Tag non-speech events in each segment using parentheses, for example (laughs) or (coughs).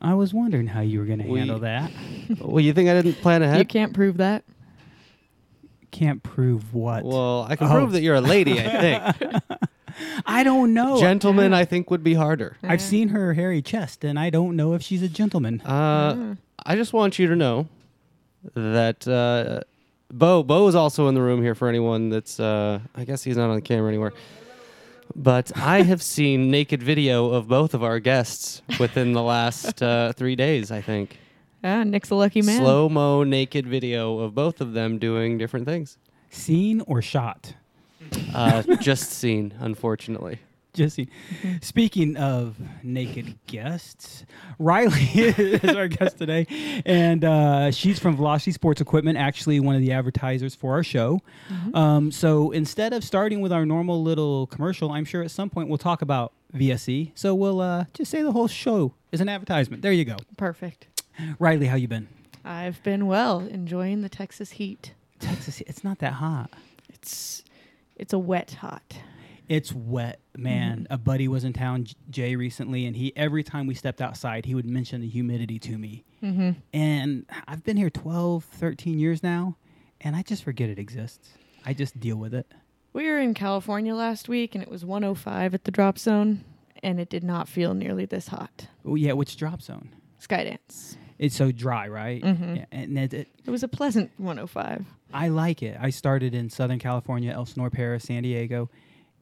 I was wondering how you were going to We- handle that. (laughs) Well, you think I didn't plan ahead. You ahead? can't prove that. Can't prove what. Well, I can Oh. prove that you're a lady, I (laughs) think. I don't know. Gentlemen, I think, would be harder. I've seen her hairy chest, and I don't know if she's a gentleman. Uh, I just want you to know that uh, Bo Bo is also in the room here for anyone that's. Uh, I guess he's not on the camera anywhere. But I have seen naked video of both of our guests within the last uh, three days. I think Ah, Nick's a lucky man. slow mo naked video of both of them doing different things. Seen or shot? Uh, just seen, unfortunately. Just seen. Speaking of naked guests, Riley (laughs) is our guest today, and uh, she's from Velocity Sports Equipment, actually one of the advertisers for our show. Um, so instead of starting with our normal little commercial, I'm sure at some point we'll talk about VSE. So we'll uh, just say the whole show is an advertisement. There you go. Perfect. Riley, how you been? I've been well, enjoying the Texas heat. Texas, it's not that hot. It's it's a wet hot. It's wet, man. A buddy was in town, Jay, recently, and he every time we stepped outside, he would mention the humidity to me. Mm-hmm. And I've been here 12, 13 years now, and I just forget it exists. I just deal with it. We were in California last week, and it was 105 at the drop zone, and it did not feel nearly this hot. Oh yeah, which drop zone? Skydance. It's so dry, right? Mm-hmm. Yeah, and it, it, It was a pleasant 105. I like it. I started in Southern California, Elsinore, Perris, San Diego,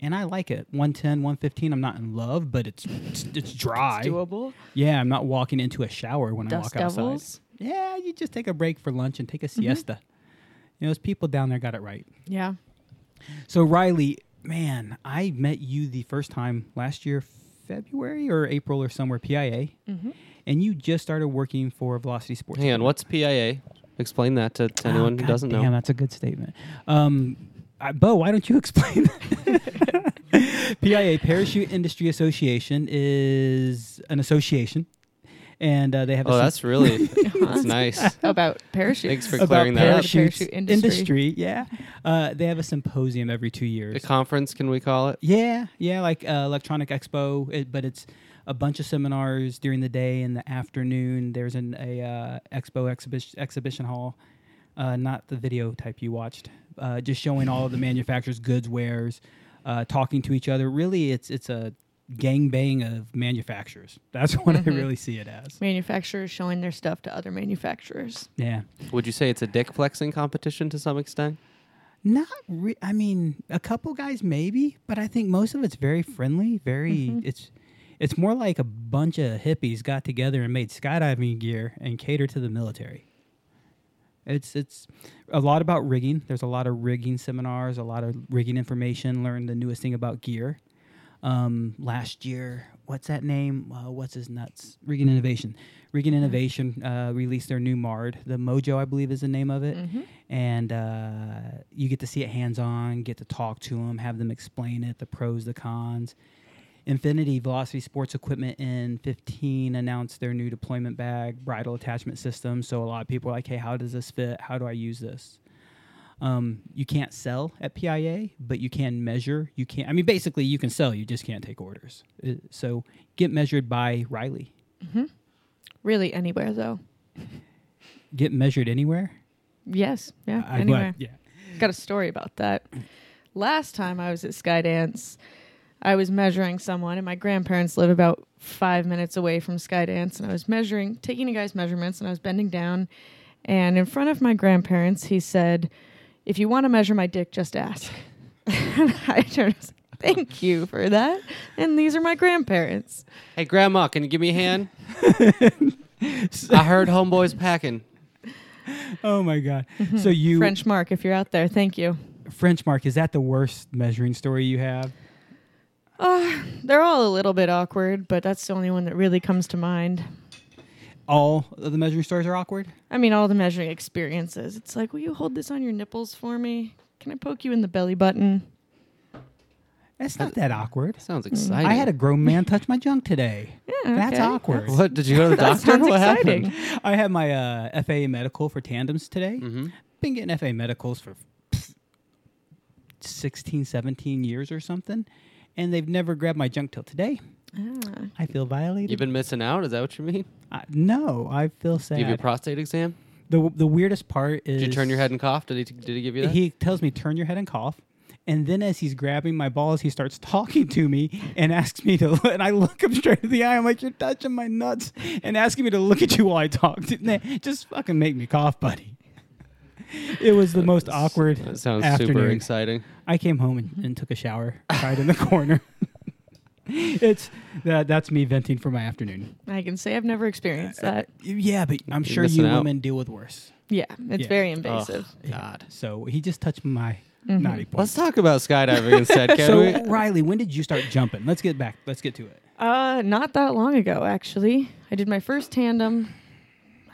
and I like it. 110, 115. I'm not in love, but it's it's, it's dry. It's doable. Yeah, I'm not walking into a shower when I Dust walk outside. devils. Yeah, you just take a break for lunch and take a siesta. You know, those people down there got it right. Yeah. So Riley, man, I met you the first time last year, February or April or somewhere, PIA, Mm-hmm. and you just started working for Velocity Sports. Hang on, what's PIA? Explain that to, to Oh, anyone who doesn't damn, know. that's a good statement. Um, uh, Bo, why don't you (laughs) explain? (laughs) PIA Parachute Industry Association is an association, and uh, they have a Oh, sym- that's really (laughs) that's nice. About parachutes. Thanks for about clearing that up. Parachute industry. Yeah, uh, they have a symposium every two years. A conference, can we call it? Yeah, yeah, like uh, Electronic Expo, it, but it's a bunch of seminars during the day and the afternoon. There's an a uh, expo exhibition exhibition hall, uh, not the video type you watched, uh, just showing all of the manufacturers' goods, wares, uh, talking to each other. Really, it's it's a gangbang of manufacturers. That's (laughs) what I Mhm. really see it as. Manufacturers showing their stuff to other manufacturers. Yeah. Would you say it's a dick flexing competition to some extent? Not re- I mean, a couple guys maybe, but I think most of it's very friendly. Very, Mhm. it's it's more like a bunch of hippies got together and made skydiving gear and catered to the military. It's it's a lot about rigging. There's a lot of rigging seminars, a lot of rigging information. Learn the newest thing about gear. Um, last year, what's that name? Uh, what's his nuts? Rigging Innovation. Rigging Innovation uh, released their new Mard. The Mojo, I believe, is the name of it Mm-hmm. and uh, you get to see it hands on, get to talk to them, have them explain it, the pros, the cons. Infinity Velocity Sports Equipment in 15 announced their new deployment bag bridle attachment system. So a lot of people are like, hey, how does this fit? How do I use this? Um, you can't sell at PIA, but you can measure. You can't. I mean, basically, you can sell, you just can't take orders. Uh, so get measured by Riley. Mm-hmm. Really, anywhere though. Get measured anywhere. Yes. Yeah. I- anywhere. yeah. Got a story about that. Last time I was at Skydance, I was measuring someone, and my grandparents live about five minutes away from Skydance, and I was measuring, taking a guy's measurements, and I was bending down, and in front of my grandparents, he said, "If you want to measure my dick, just ask." (laughs) and I turned. Thank you for that. And these are my grandparents. Hey, Grandma, can you give me a hand? (laughs) I heard homeboys packing. Oh my God. Mm-hmm. So you French Mark, if you're out there, thank you. French mark, is that the worst measuring story you have? Uh, (sighs) they're all a little bit awkward, but that's the only one that really comes to mind. all of the measuring stories are awkward. I mean, all the measuring experiences. It's like, will you hold this on your nipples for me? Can I poke you in the belly button? That's not that awkward. Sounds exciting. I had a grown man touch my junk today. (laughs) Yeah, That's okay. awkward. What did you go to the doctor? sounds what exciting. happened? I had my uh, FA medical for tandems today. Mm-hmm. Been getting FA medicals for pff, 16, 17 years or something. And they've never grabbed my junk till today. Ah. I feel violated. You've been missing out. Is that what you mean? Uh, no, I feel sad. Give you a prostate exam? the the weirdest part is Did you turn your head and cough? Did he? Did he give you that? He tells me turn your head and cough. And then as he's grabbing my balls, he starts talking to me and asks me to and I look him straight in the eye. I'm like, You're touching my nuts and asking me to look at you while I talk. (laughs) Just fucking make me cough, buddy. It was the most awkward that sounds afternoon. super exciting. I came home and, and took a shower, cried in the corner. (laughs) it's that that's me venting for my afternoon. I can say I've never experienced that. Yeah, but I'm You're sure you out. women deal with worse. Yeah, it's Yeah. very invasive. God. So he just touched my Mhm. naughty point. Let's talk about skydiving instead, can so we? Riley, when did you start jumping? Let's get back. Let's get to it. Uh, not that long ago, actually. I did my first tandem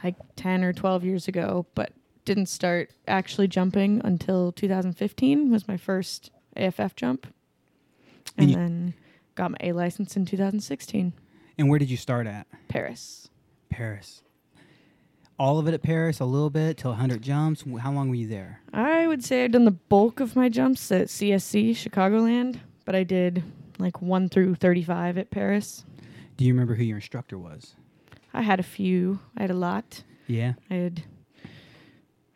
like 10 or 12 years ago, but didn't start actually jumping until 2015 was my first AFF jump. And And then got my A license in 2016. And where did you start at? Perris. Perris. All of it at Perris, a little bit till 100 jumps. How long were you there? I would say I've done the bulk of my jumps at CSC, Chicagoland, but I did like 1 through 35 at Perris. Do you remember who your instructor was? I had a few, I had a lot. Yeah. I had,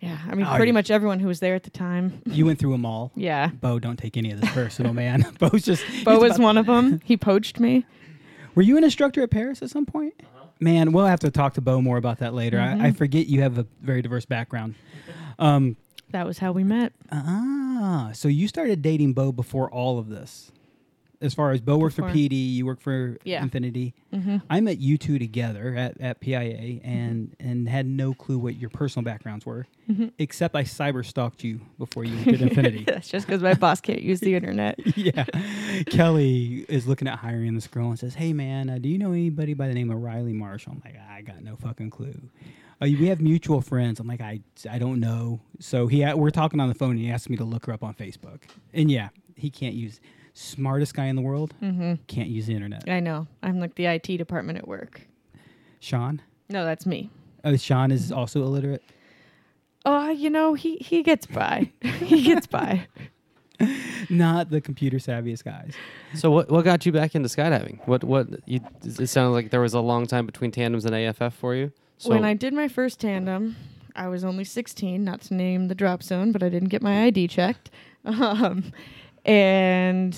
yeah, I mean, Oh, pretty you- much everyone who was there at the time. You went through them all. (laughs) Yeah. Bo, don't take any of this personal, man. (laughs) Bo's just. Bo was about- one of them. (laughs) He poached me. Were you an instructor at Perris at some point? Man, we'll have to talk to Bo more about that later. I, I Mhm. forget you have a very diverse background. Um, That was how we met. ah, so you started dating Bo before all of this. As far as Bo worked for PD, you worked for Yeah. Infinity. hmm I met you two together at, at PIA and and had no clue what your personal backgrounds were, Mhm. except I cyber stalked you before you did Infinity. (laughs) That's just because my boss can't use the internet. (laughs) yeah. Kelly is looking at hiring this girl and says, "Hey man, uh, do you know anybody by the name of Riley Marshall?" I'm like, "I got no fucking clue." Uh, we have mutual friends. I'm like, I, I don't know. So he, we're talking on the phone, and he asked me to look her up on Facebook. And yeah, he can't use smartest guy in the world. mm-hmm. Can't use the internet. I know. I'm like the IT department at work. Sean, No, that's me. oh, Sean is also illiterate. Oh, you know, he he gets by. (laughs) he gets by. (laughs) Not the computer savviest guys. So what what got you back into skydiving? What what you, it sounded like there was a long time between tandems and AFF for you. So when I did my first tandem, I was only 16, not to name the drop zone, but I didn't get my ID checked. (laughs) Um, and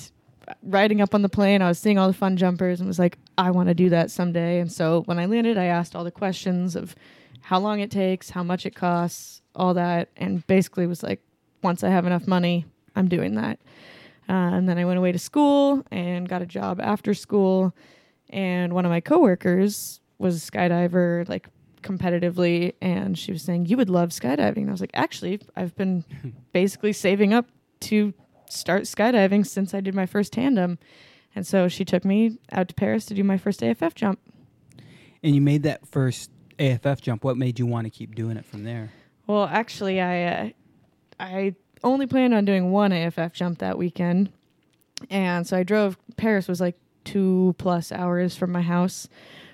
riding up on the plane, I was seeing all the fun jumpers and was like, I want to do that someday. And so when I landed, I asked all the questions of how long it takes, how much it costs, all that, and basically was like, once I have enough money, I'm doing that. Uh, and then I went away to school and got a job after school. And one of my coworkers was a skydiver, like competitively, and she was saying, You would love skydiving. And I was like, Actually, I've been (laughs) basically saving up to start skydiving since I did my first tandem. And so she took me out to Perris to do my first AFF jump. And you made that first AFF jump. What made you want to keep doing it from there? Well, actually, I uh, I only planned on doing one AFF jump that weekend, and so I drove. Perris was like two plus hours from my house.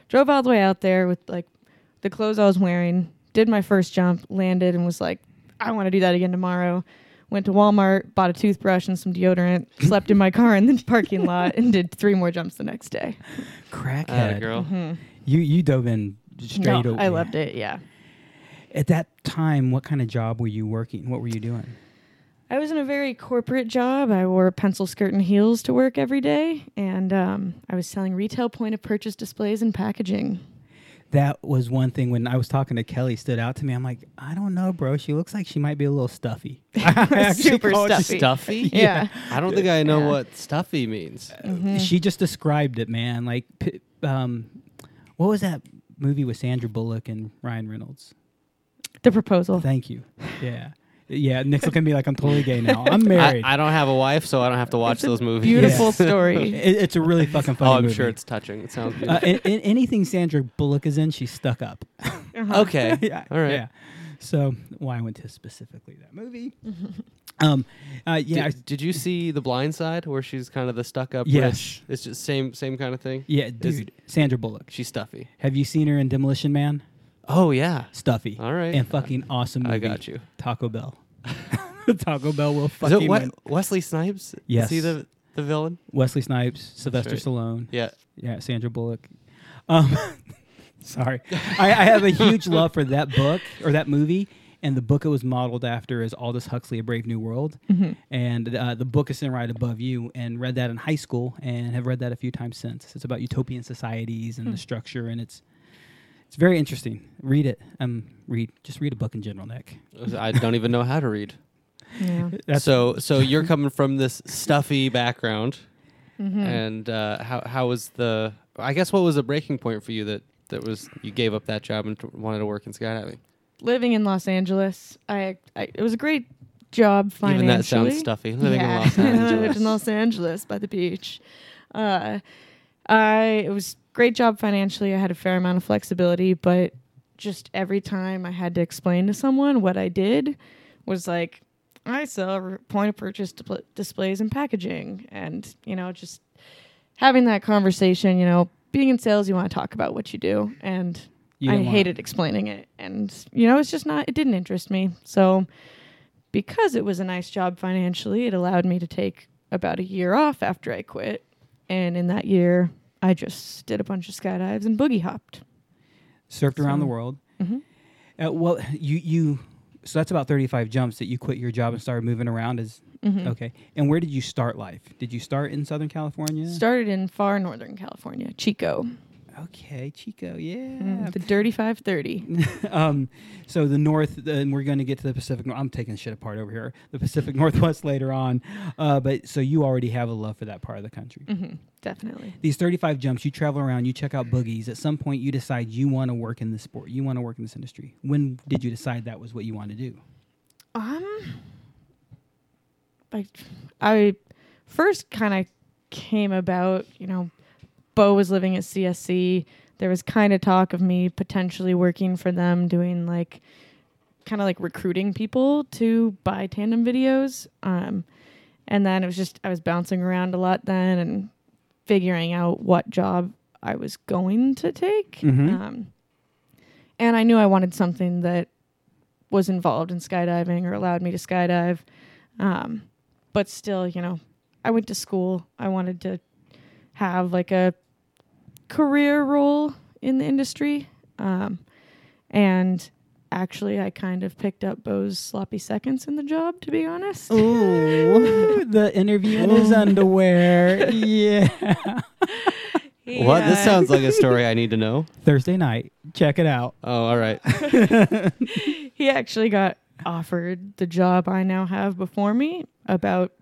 Drove all the way out there with like the clothes I was wearing. Did my first jump, landed, and was like, I want to do that again tomorrow. Went to Walmart, bought a toothbrush and some deodorant, (laughs) slept in my car in the parking lot, and did three more jumps the next day. Crackhead. Atta girl. hmm You you dove in straight. No, I loved it. Yeah. At that time, what kind of job were you working? What were you doing? I was in a very corporate job. I wore a pencil skirt and heels to work every day, and um, I was selling retail point of purchase displays and packaging. That was one thing when I was talking to Kelly stood out to me. I'm like, I don't know, bro. She looks like she might be a little stuffy. (laughs) Super stuffy. Stuffy? Yeah. I don't think I know Yeah. what stuffy means. Mhm. She just described it, man. Like, um, what was that movie with Sandra Bullock and Ryan Reynolds? The proposal. Thank you. Yeah. Yeah, Nick's looking at me like I'm totally gay now. I'm (laughs) married. I don't have a wife, so I don't have to watch It's a those movies. Beautiful (laughs) Yeah. story. It- it's a really fucking funny Oh, I'm movie. sure it's touching. It sounds Uh, beautiful. in, in anything Sandra Bullock is in, she's stuck up. Uh-huh. (laughs) okay. yeah, All right. Yeah. So why I went to specifically that movie. um, uh, yeah, Did, did you see The Blind Side, where she's kind of the stuck-up Yes. rich? It's just same same kind of thing. yeah, dude, Sandra Bullock. She's stuffy. Have you seen her in Demolition Man? Oh yeah. Stuffy. All right. And fucking awesome movie. I got you. Taco Bell. (laughs) Taco Bell will Is fucking it we- win. Wesley Snipes? Yes. Is he the the villain? Wesley Snipes, Sylvester right. Stallone. Yeah. Yeah, Sandra Bullock. Um, (laughs) sorry, I, I have a huge love for that book or that movie, and the book it was modeled after is Aldous Huxley: A Brave New World, and uh, the book is sitting right above you. And read that in high school, and have read that a few times since. It's about utopian societies and the structure, and it's it's very interesting. Read it. Um, read just read a book in general, Nick. (laughs) I don't even know how to read. Yeah. (laughs) That's so so you're coming from this stuffy background, Mm-hmm. and uh, how how was the? I guess what was the breaking point for you that that was you gave up that job and t- wanted to work in skydiving? Living in Los Angeles, I, I it was a great job financially. Even that sounds stuffy. Living yeah. in Los (laughs) I lived Angeles. in Los Angeles by the beach. Uh, I it was great job financially. I had a fair amount of flexibility, but just every time I had to explain to someone what I did was like, I sell point of purchase dipl- displays and packaging, and you know, just having that conversation. You know, being in sales, you want to talk about what you do, and You I hated explaining it, and you know, it's just not. It didn't interest me. So, because it was a nice job financially, it allowed me to take about a year off after I quit, and in that year, I just did a bunch of skydives and boogie hopped. Surfed around the world. Mhm. Uh, well, you you so that's about thirty five jumps that you quit your job and started moving around. Is Mhm. okay. And where did you start life? Did you start in Southern California? Started in far northern California, Chico, okay, Chico. Yeah. Mm, the Dirty Five Thirty. (laughs) um, so the north, and we're going to get to the Pacific. I'm taking shit apart over here. The Pacific (laughs) Northwest later on, uh, but so you already have a love for that part of the country. hmm definitely. These 35 jumps, you travel around, you check out boogies. At some point, you decide you want to work in this sport. You want to work in this industry. When did you decide that was what you want to do? Um, like I first kind of came about, you know, Bo was living at CSC. There was kind of talk of me potentially working for them, doing like kind of like recruiting people to buy tandem videos. Um, and then it was just I was bouncing around a lot then and figuring out what job I was going to take. Mhm. Um, and I knew I wanted something that was involved in skydiving or allowed me to skydive. Um, but still, you know, I went to school. I wanted to have like a career role in the industry. Um, and actually, I kind of picked up Bo's sloppy seconds in the job, to be honest. Ooh, (laughs) the interview in his underwear. (laughs) Yeah. What? This sounds like a story I need to know. Thursday night. Check it out. Oh, all right. (laughs) he actually got offered the job I now have before me about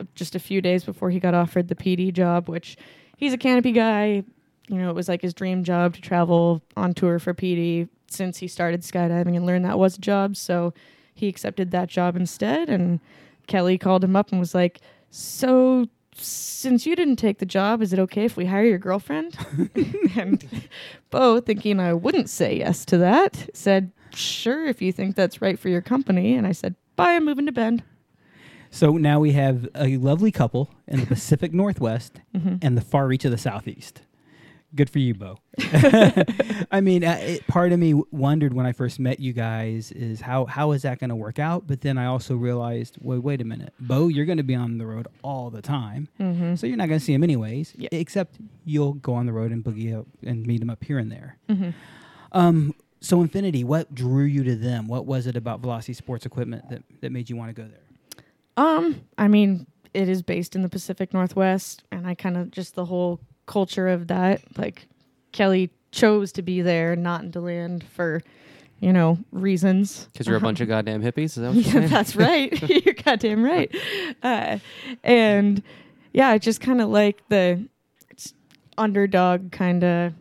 uh, just a few days before he got offered the PD job, which he's a canopy guy. You know, it was like his dream job to travel on tour for PD since he started skydiving and learned that was a job. So he accepted that job instead. And Kelly called him up and was like, So since you didn't take the job, is it okay if we hire your girlfriend? (laughs) and Bo, thinking I wouldn't say yes to that, said, Sure, if you think that's right for your company. And I said, Bye, I'm moving to Bend. So now we have a lovely couple in the Pacific Northwest Mhm. and the far reach of the Southeast. Good for you, Bo. (laughs) (laughs) I mean, uh, it, part of me wondered when I first met you guys is how how is that going to work out? But then I also realized, wait, wait a minute, Bo, you're going to be on the road all the time, Mm-hmm. so you're not going to see him anyways. Yeah. Except you'll go on the road and boogie up and meet him up here and there. Mm-hmm. Um, so Infinity, what drew you to them? What was it about Velocity Sports Equipment that that made you want to go there? Um, I mean, it is based in the Pacific Northwest, and I kind of just the whole culture of that. Like, Kelly chose to be there, not in DeLand for, you know, reasons. Because you're a bunch of goddamn hippies. Is that (laughs) yeah, that's right. (laughs) You're goddamn right. Uh, and yeah, I just kind of like the underdog kind of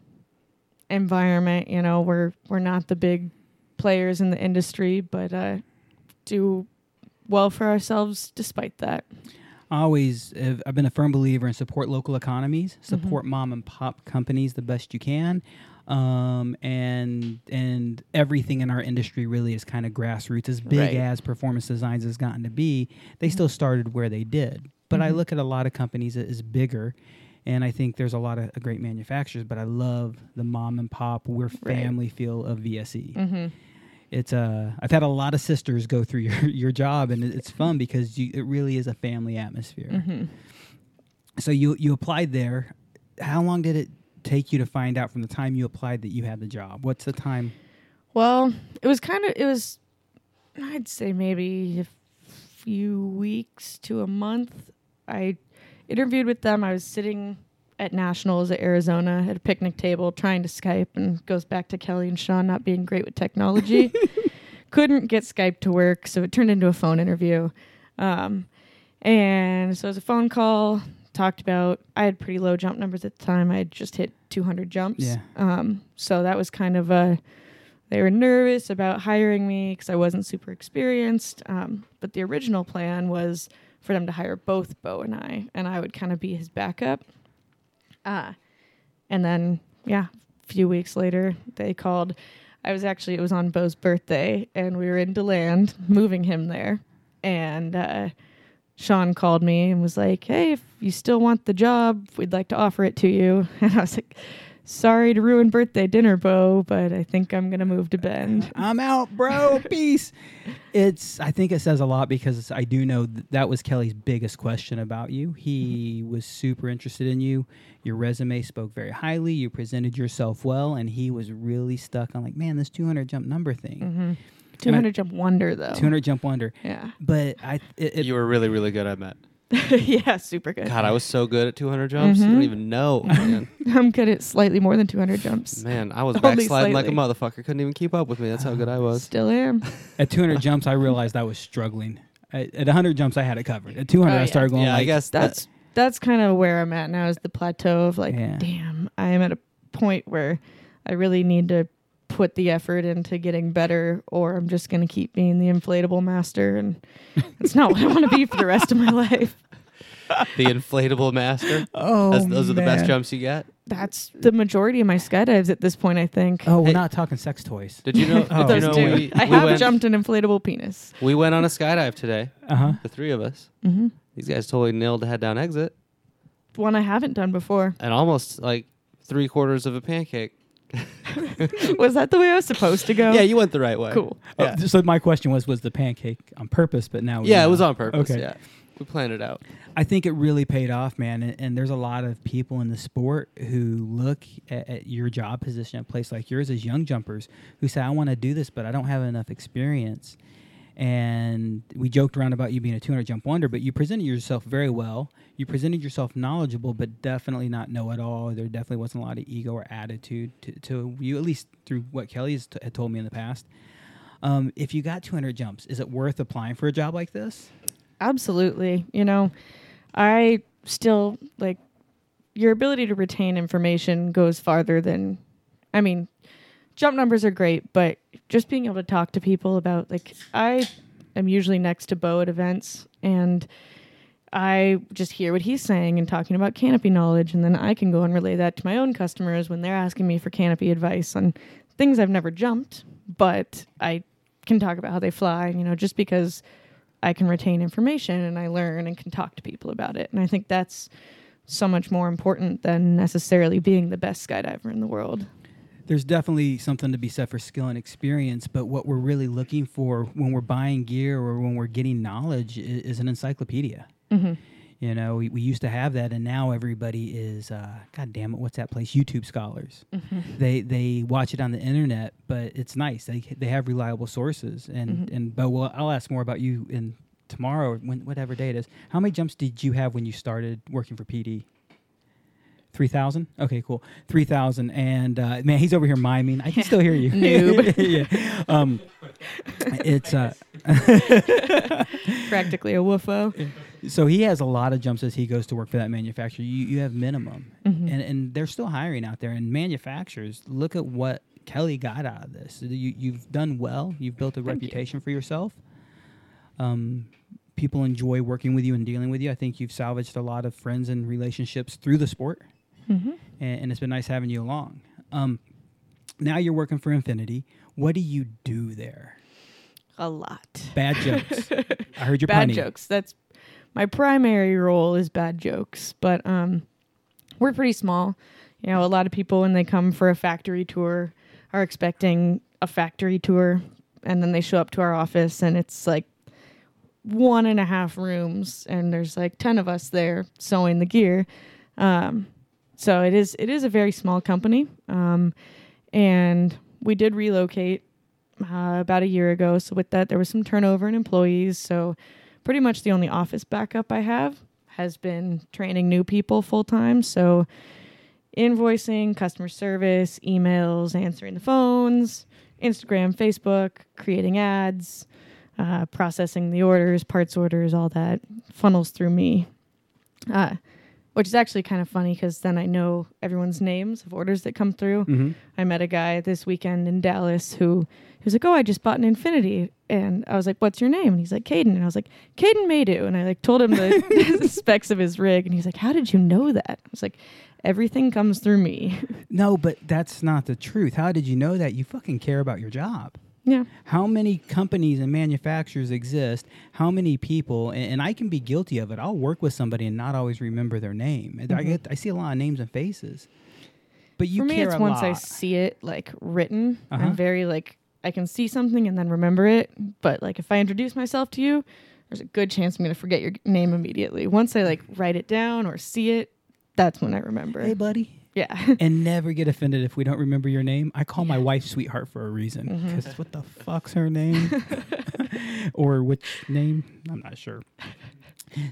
environment. You know, we're we're not the big players in the industry, but uh, do well for ourselves despite that. I always have, I've been a firm believer in support local economies, support mom and pop companies the best you can. Um, and and everything in our industry really is kind of grassroots. As big Right. as performance designs has gotten to be, they still started where they did. But I look at a lot of companies that is bigger, and I think there's a lot of great manufacturers. But I love the mom and pop, we're Right. family feel of VSE Mm-hmm. It's uh I've had a lot of sisters go through (laughs) your your job and it's fun because you it really is a family atmosphere. Mm-hmm. So you you applied there. How long did it take you to find out from the time you applied that you had the job? What's the time? Well, it was kind of it was I'd say maybe a few weeks to a month. I interviewed with them. I was sitting at Nationals at Arizona at a picnic table trying to Skype and goes back to Kelly and Sean not being great with technology. (laughs) Couldn't get Skype to work, so it turned into a phone interview. Um, and so it was a phone call. Talked about I had pretty low jump numbers at the time. I had just hit 200 jumps. Yeah. Um, so that was kind of a they were nervous about hiring me because I wasn't super experienced. Um, but the original plan was for them to hire both Bo and I, and I would kind of be his backup. Uh, and then, yeah, a few weeks later, they called. I was actually, it was on Bo's birthday, and we were in DeLand moving him there. And uh, Sean called me and was like, hey, if you still want the job, we'd like to offer it to you. (laughs) And I was like, sorry to ruin birthday dinner, Bo, but I think I'm going to move to Bend. I'm out, bro. (laughs) Peace. It's. I think it says a lot because I do know th- that was Kelly's biggest question about you. He was super interested in you. Your resume spoke very highly. You presented yourself well, and he was really stuck on like, man, this 200 jump number thing, Mm-hmm. 200 jump wonder, though. 200 jump wonder. Yeah. But I, it, it, you were really, really good. I bet. (laughs) yeah, super good. God, I was so good at 200 jumps. I don't mm-hmm. even know. (laughs) Man, I'm good at slightly more than 200 jumps. man I was (laughs) Only backsliding like a slightly. motherfucker. Couldn't even keep up with me. That's how good I was. (sighs) Still am. At 200 jumps, I realized I was struggling. At, at 100 jumps, I had it covered. At 200, Oh, I yeah. started going Yeah, like, I guess That's that's kind of where I'm at now is the plateau of like, Yeah. damn, I am at a point where I really need to put the effort into getting better or I'm just going to keep being the inflatable master and it's not what I want to be for the rest of my life. the inflatable master. oh, That's, those are the best man. jumps you get. That's the majority of my skydives at this point, I think. Oh, we're Hey. not talking sex toys. Did you know? (laughs) Oh. did you Those know two. we, I we have went, jumped an inflatable penis. We went on a skydive today. Uh huh. The three of us. hmm These guys totally nailed the head down exit One I haven't done before. and almost like three quarters of a pancake. (laughs) Was that the way I was supposed to go? Yeah, you went the right way. Cool. Oh, yeah. Oh, so my question was, was the pancake on purpose? But now, we Yeah, it was on purpose. Okay. Yeah, we planned it out. I think it really paid off, man. And, and there's a lot of people in the sport who look at, at your job position at a place like yours as young jumpers who say, I want to do this, but I don't have enough experience. And we joked around about you being a 200 jump wonder, but you presented yourself very well. You presented yourself knowledgeable, but definitely not know it all. There definitely wasn't a lot of ego or attitude to, to you, at least through what Kelly has t- had told me in the past. Um, if you got 200 jumps, is it worth applying for a job like this? Absolutely. You know, I still like your ability to retain information goes farther than I mean, jump numbers are great, but just being able to talk to people about like I am usually next to Bo at events and I just hear what he's saying and talking about canopy knowledge and then I can go and relay that to my own customers when they're asking me for canopy advice on things I've never jumped, but I can talk about how they fly, you know, just because I can retain information and I learn and can talk to people about it. And I think that's so much more important than necessarily being the best skydiver in the world. There's definitely something to be said for skill and experience, but what we're really looking for when we're buying gear or when we're getting knowledge is, is an encyclopedia. Mm-hmm. You know, we, we used to have that, and now everybody is, uh, God damn it, what's that place? YouTube scholars. They they watch it on the internet, but it's nice. They they have reliable sources, and and but well, I'll ask more about you in tomorrow, or when whatever day it is. How many jumps did you have when you started working for PD? Three thousand. Okay, cool. Three thousand. And uh, man, he's over here miming. I can still hear you. Noob. (laughs) yeah. Um, it's uh, Practically a whuffo. so he has a lot of jumps as he goes to work for that manufacturer. You you have minimum, Mhm. and and they're still hiring out there. And manufacturers, look at what Kelly got out of this. You you've done well. You've built a Thank you. reputation for yourself. Um, people enjoy working with you and dealing with you. I think you've salvaged a lot of friends and relationships through the sport, hmm and, and it's been nice having you along. Um, now you're working for Infinity. What do you do there? A lot. Bad jokes. (laughs) I heard your bad punny. jokes. That's my primary role is bad jokes, but um, we're pretty small. You know, a lot of people when they come for a factory tour are expecting a factory tour, and then they show up to our office and it's like one and a half rooms, and there's like ten of us there sewing the gear. Um, so it is it is a very small company, um, and we did relocate uh, about a year ago. So with that, there was some turnover in employees. So pretty much the only office backup I have has been training new people full time. So invoicing, customer service, emails, answering the phones, Instagram, Facebook, creating ads, uh, processing the orders, parts orders, all that funnels through me. Uh, which is actually kind of funny because then I know everyone's names of orders that come through. Mhm. I met a guy this weekend in Dallas who he was like, "Oh, I just bought an Infinity," and I was like, "What's your name?" And he's like, "Caden," and I was like, "Caden Maydew," and I like told him the, (laughs) (laughs) the specs of his rig, and he's like, "How did you know that?" I was like, "Everything comes through me." (laughs) No, but that's not the truth. How did you know that? You fucking care about your job. Yeah, How many companies and manufacturers exist? How many people? And, and I can be guilty of it. I'll work with somebody and not always remember their name. And I get, I see a lot of names and faces. But you for me, it's once I see it like written. Uh-huh. I'm very like I can see something and then remember it. But like if I introduce myself to you, there's a good chance I'm going to forget your name immediately. Once I like write it down or see it, that's when I remember. Hey, buddy. Yeah. (laughs) and never get offended if we don't remember your name. I call my wife sweetheart for a reason mm-hmm. because what the fuck's her name (laughs) or which name? I'm not sure.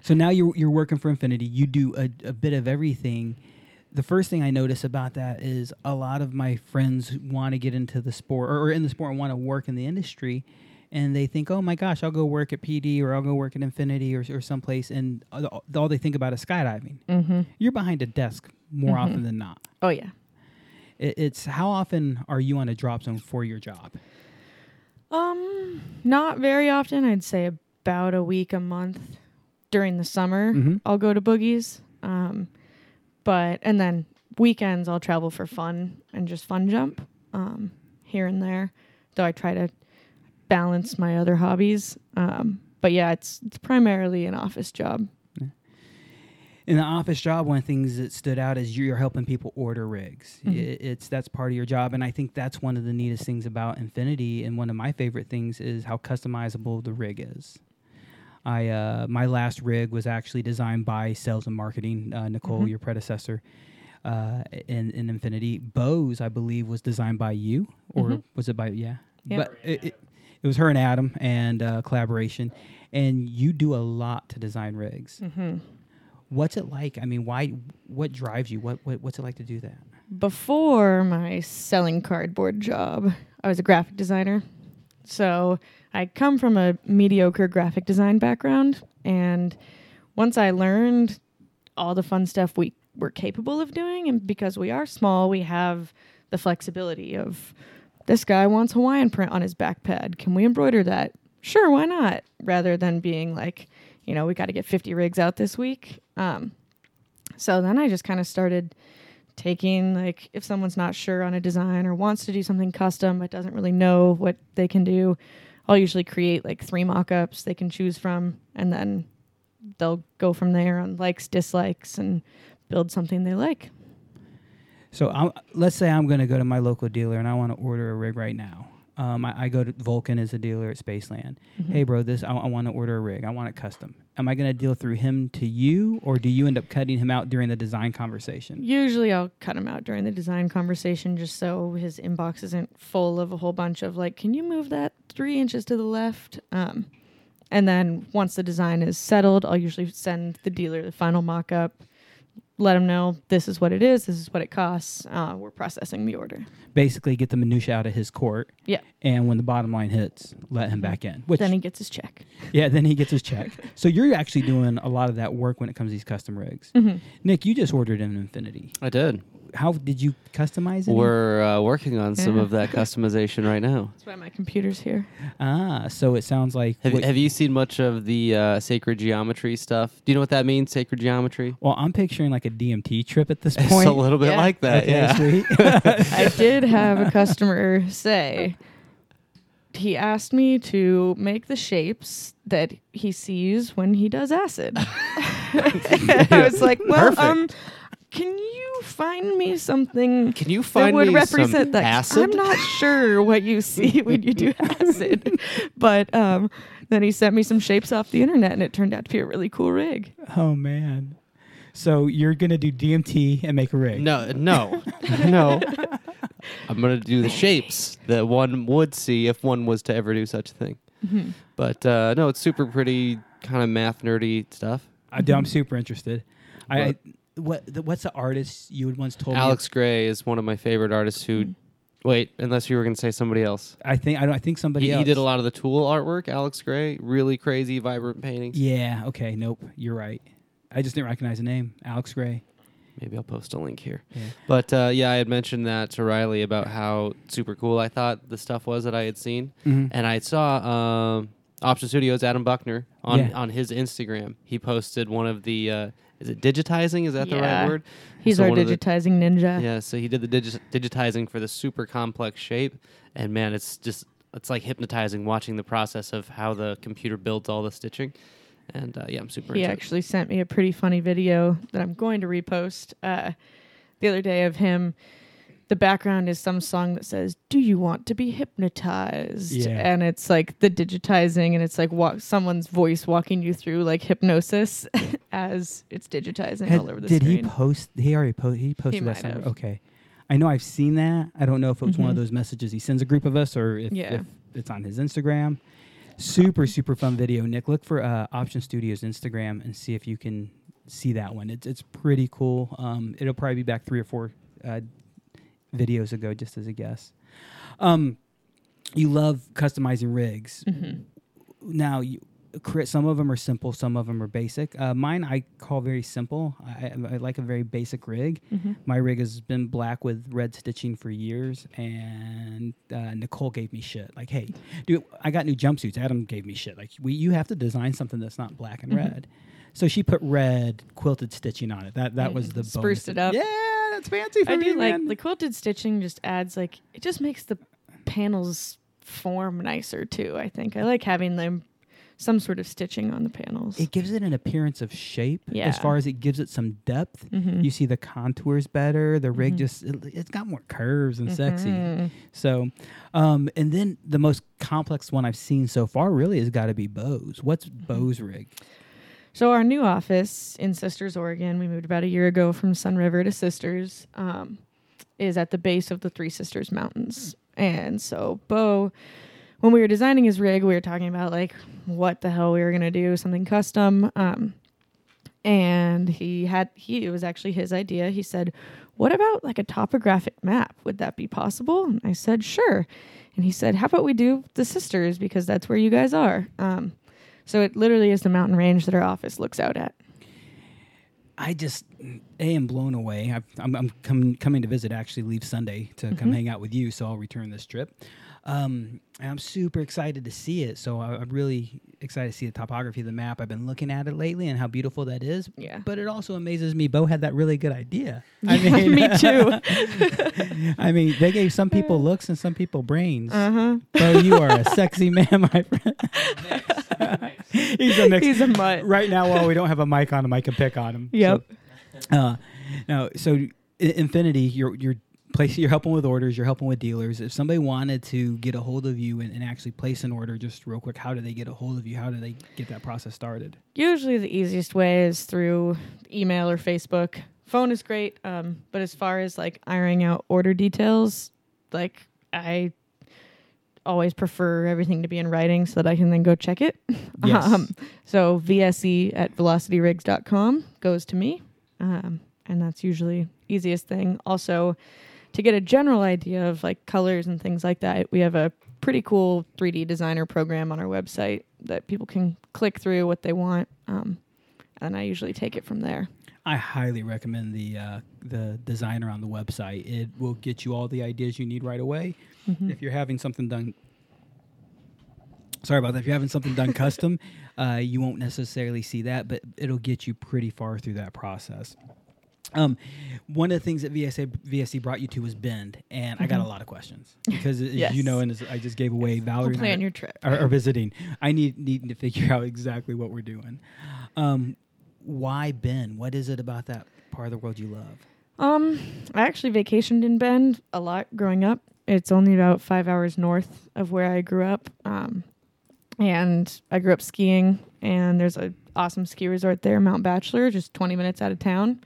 So now you're you're working for Infinity. You do a, a bit of everything. The first thing I notice about that is a lot of my friends want to get into the sport or, or in the sport and want to work in the industry. And they think, oh my gosh, I'll go work at PD or I'll go work at Infinity or, or someplace. And all all they think about is skydiving. mm-hmm. You're behind a desk more Mhm. often than not. Oh yeah. It, it's how often are you on a drop zone for your job? Um, not very often. I'd say about a week a month during the summer. Mhm. I'll go to boogies. Um, but and then weekends I'll travel for fun and just fun jump um, here and there. Though I try to balance my other hobbies. Um, but yeah, it's it's primarily an office job. In the office job, one of the things that stood out is you're helping people order rigs. Mhm. I- It's that's part of your job, and I think that's one of the neatest things about Infinity. And one of my favorite things is how customizable the rig is. I uh, my last rig was actually designed by sales and marketing, uh, Nicole, Mhm. your predecessor. Uh, in, in Infinity, Bo's, I believe, was designed by you, or Mhm. was it by yeah? Yeah. But it, it, it was her and Adam and uh, collaboration, and you do a lot to design rigs. Mm-hmm. What's it like? I mean, why? What drives you? What, what What's it like to do that? before my selling cardboard job, I was a graphic designer. So I come from a mediocre graphic design background. And once I learned all the fun stuff we were capable of doing, and because we are small, we have the flexibility of this guy wants Hawaiian print on his back pad. Can we embroider that? Sure, why not? Rather than being like, you know, we got to get 50 rigs out this week. Um, so then I just kind of started taking like if someone's not sure on a design or wants to do something custom but doesn't really know what they can do i'll usually create like three mock-ups they can choose from and then they'll go from there on likes dislikes and build something they like So I'm, let's say I'm going to go to my local dealer and I want to order a rig right now. Um, I, I go to Vulcan as a dealer at Spaceland. Mhm. Hey, bro, this I, I want to order a rig. I want it custom. Am I going to deal through him to you, or do you end up cutting him out during the design conversation? usually i'll cut him out during the design conversation just so his inbox isn't full of a whole bunch of like can you move that three inches to the left um, and then once the design is settled i'll usually send the dealer the final mock-up let them know this is what it is this is what it costs uh, we're processing the order Basically, get the minutia out of his court. Yeah. And when the bottom line hits, let him back in. Which then he gets his check (laughs) yeah, then he gets his check. so you're actually doing a lot of that work when it comes to these custom rigs. Mhm. Nick, you just ordered an Infinity. I did. How did you customize it? We're uh, working on some Yeah. of that (laughs) customization right now. That's why my computer's here. ah, so it sounds like. Have, what- have you seen much of the uh, sacred geometry stuff? Do you know what that means, sacred geometry? well, I'm picturing like a DMT trip at this point. It's a little bit Yeah. like that, Okay, yeah. sweet. (laughs) I did have a customer say he asked me to make the shapes that he sees when he does acid. (laughs) I was like, well, Perfect. um, can you find me something Can you find that find would me represent some that? acid? I'm not sure what you see (laughs) when you do acid, but um, then he sent me some shapes off the internet, and it turned out to be a really cool rig. oh man. So you're gonna do DMT and make a rig? No, no, (laughs) no. I'm gonna do the shapes that one would see if one was to ever do such a thing. Mm-hmm. But uh, no, it's super pretty, kind of math nerdy stuff. I, I'm super interested. I, I what the, what's the artist you had once told me Alex Grey is one of my favorite artists. Who, wait, unless you were gonna say somebody else. I think I don't. I think somebody He, else. he did a lot of the Tool artwork. Alex Grey, really crazy, vibrant paintings. Yeah. Okay. Nope. You're right. I just didn't recognize the name, Alex Grey. Maybe I'll post a link here. Yeah. But uh, yeah, I had mentioned that to Riley about how super cool I thought the stuff was that I had seen, Mhm. and I saw um, Option Studios Adam Buckner on Yeah. on his Instagram. He posted one of the uh, is it digitizing? Is that the right word? He's So our of the- digitizing ninja. Yeah, so he did the digi- digitizing for the super complex shape, and man, it's just it's like hypnotizing watching the process of how the computer builds all the stitching. And uh, yeah, I'm super. He into it. actually sent me a pretty funny video that I'm going to repost uh, the other day of him. The background is some song that says, "Do you want to be hypnotized?" Yeah. And it's like the digitizing, and it's like wa- someone's voice walking you through like hypnosis (laughs) as it's digitizing Had- all over the did screen. Did he post? He already po- he posted that might somewhere. have. Okay. I know I've seen that. I don't know if it was one of Mhm. those messages he sends a group of us or if, Yeah. if it's on his Instagram. Super super fun video. Nick, look for uh, Option Studios Instagram and see if you can see that one. It's it's pretty cool. Um, it'll probably be back three or four uh, videos ago, just as a guess. Um, you love customizing rigs. Mhm. Now, you, some of them are simple, some of them are basic. Uh, mine I call very simple. I, I like a very basic rig. Mhm. My rig has been black with red stitching for years, and uh, Nicole gave me shit. Like, hey, dude, I got new jumpsuits. Adam gave me shit. Like, we, you have to design something that's not black and Mhm. red. So she put red quilted stitching on it. That that was the spruced it up. Yeah, that's fancy for I me, do like man. the quilted stitching. Just adds like it just makes the panels form nicer too. I think I like having them some sort of stitching on the panels. it gives it an appearance of shape Yeah. as far as it gives it some depth. Mhm. You see the contours better. The rig Mhm. just it, it's got more curves and sexy. Mhm. So, um, and then the most complex one I've seen so far really has got to be Bo's. What's Mm-hmm. Bo's rig? So our new office in Sisters, Oregon, we moved about a year ago from Sunriver to Sisters, um, is at the base of the Three Sisters Mountains. And so Bo, when we were designing his rig, we were talking about like what the hell we were gonna do, something custom. Um, and he had he it was actually his idea. He said, "What about like a topographic map? Would that be possible?" And I said, "Sure." And he said, "How about we do the Sisters because that's where you guys are." Um, so it literally is the mountain range that our office looks out at. I just a am blown away. I've, I'm I'm com- coming to visit. Actually, leave Sunday to come Mhm. hang out with you. So I'll return this trip. Um, and I'm super excited to see it. So I, I'm really excited to see the topography of the map. I've been looking at it lately and how beautiful that is. Yeah. But it also amazes me. Bo had that really good idea. (laughs) I Yeah, me too. (laughs) I mean, they gave some people (laughs) looks and some people brains. Uh huh. Bo, you are a sexy man, my friend. (laughs) He's a mix. He's a mutt. right now, while we don't have a mic on him, I can pick on him. Yep. So, uh, now, so Infinity, you're you're placing, you're helping with orders, you're helping with dealers. If somebody wanted to get a hold of you and, and actually place an order, just real quick, how do they get a hold of you? How do they get that process started? Usually the easiest way is through email or Facebook. Phone is great, um, but as far as like ironing out order details, like I always prefer everything to be in writing so that I can then go check it. (laughs) Yes. Um, so VSE at velocityrigs.com goes to me. Um, and that's usually easiest thing. Also, to get a general idea of like colors and things like that, we have a pretty cool 3D designer program on our website that people can click through what they want. Um, and I usually take it from there. I highly recommend the uh, the designer on the website. It will get you all the ideas you need right away. If you're having something done, sorry about that. If you're having something done custom, (laughs) uh, you won't necessarily see that, but it'll get you pretty far through that process. Um, one of the things that VSA VSC brought you to was Bend, and I got a lot of questions because, as Yes. you know, and as I just gave away, Valerie I plan your trip. are, are visiting. I need needing to figure (laughs) out exactly what we're doing. Um, why Bend? What is it about that part of the world you love? Um, I actually vacationed in Bend a lot growing up. It's only about five hours north of where I grew up. Um, and I grew up skiing, and there's a awesome ski resort there, Mount Bachelor, just 20 minutes out of town.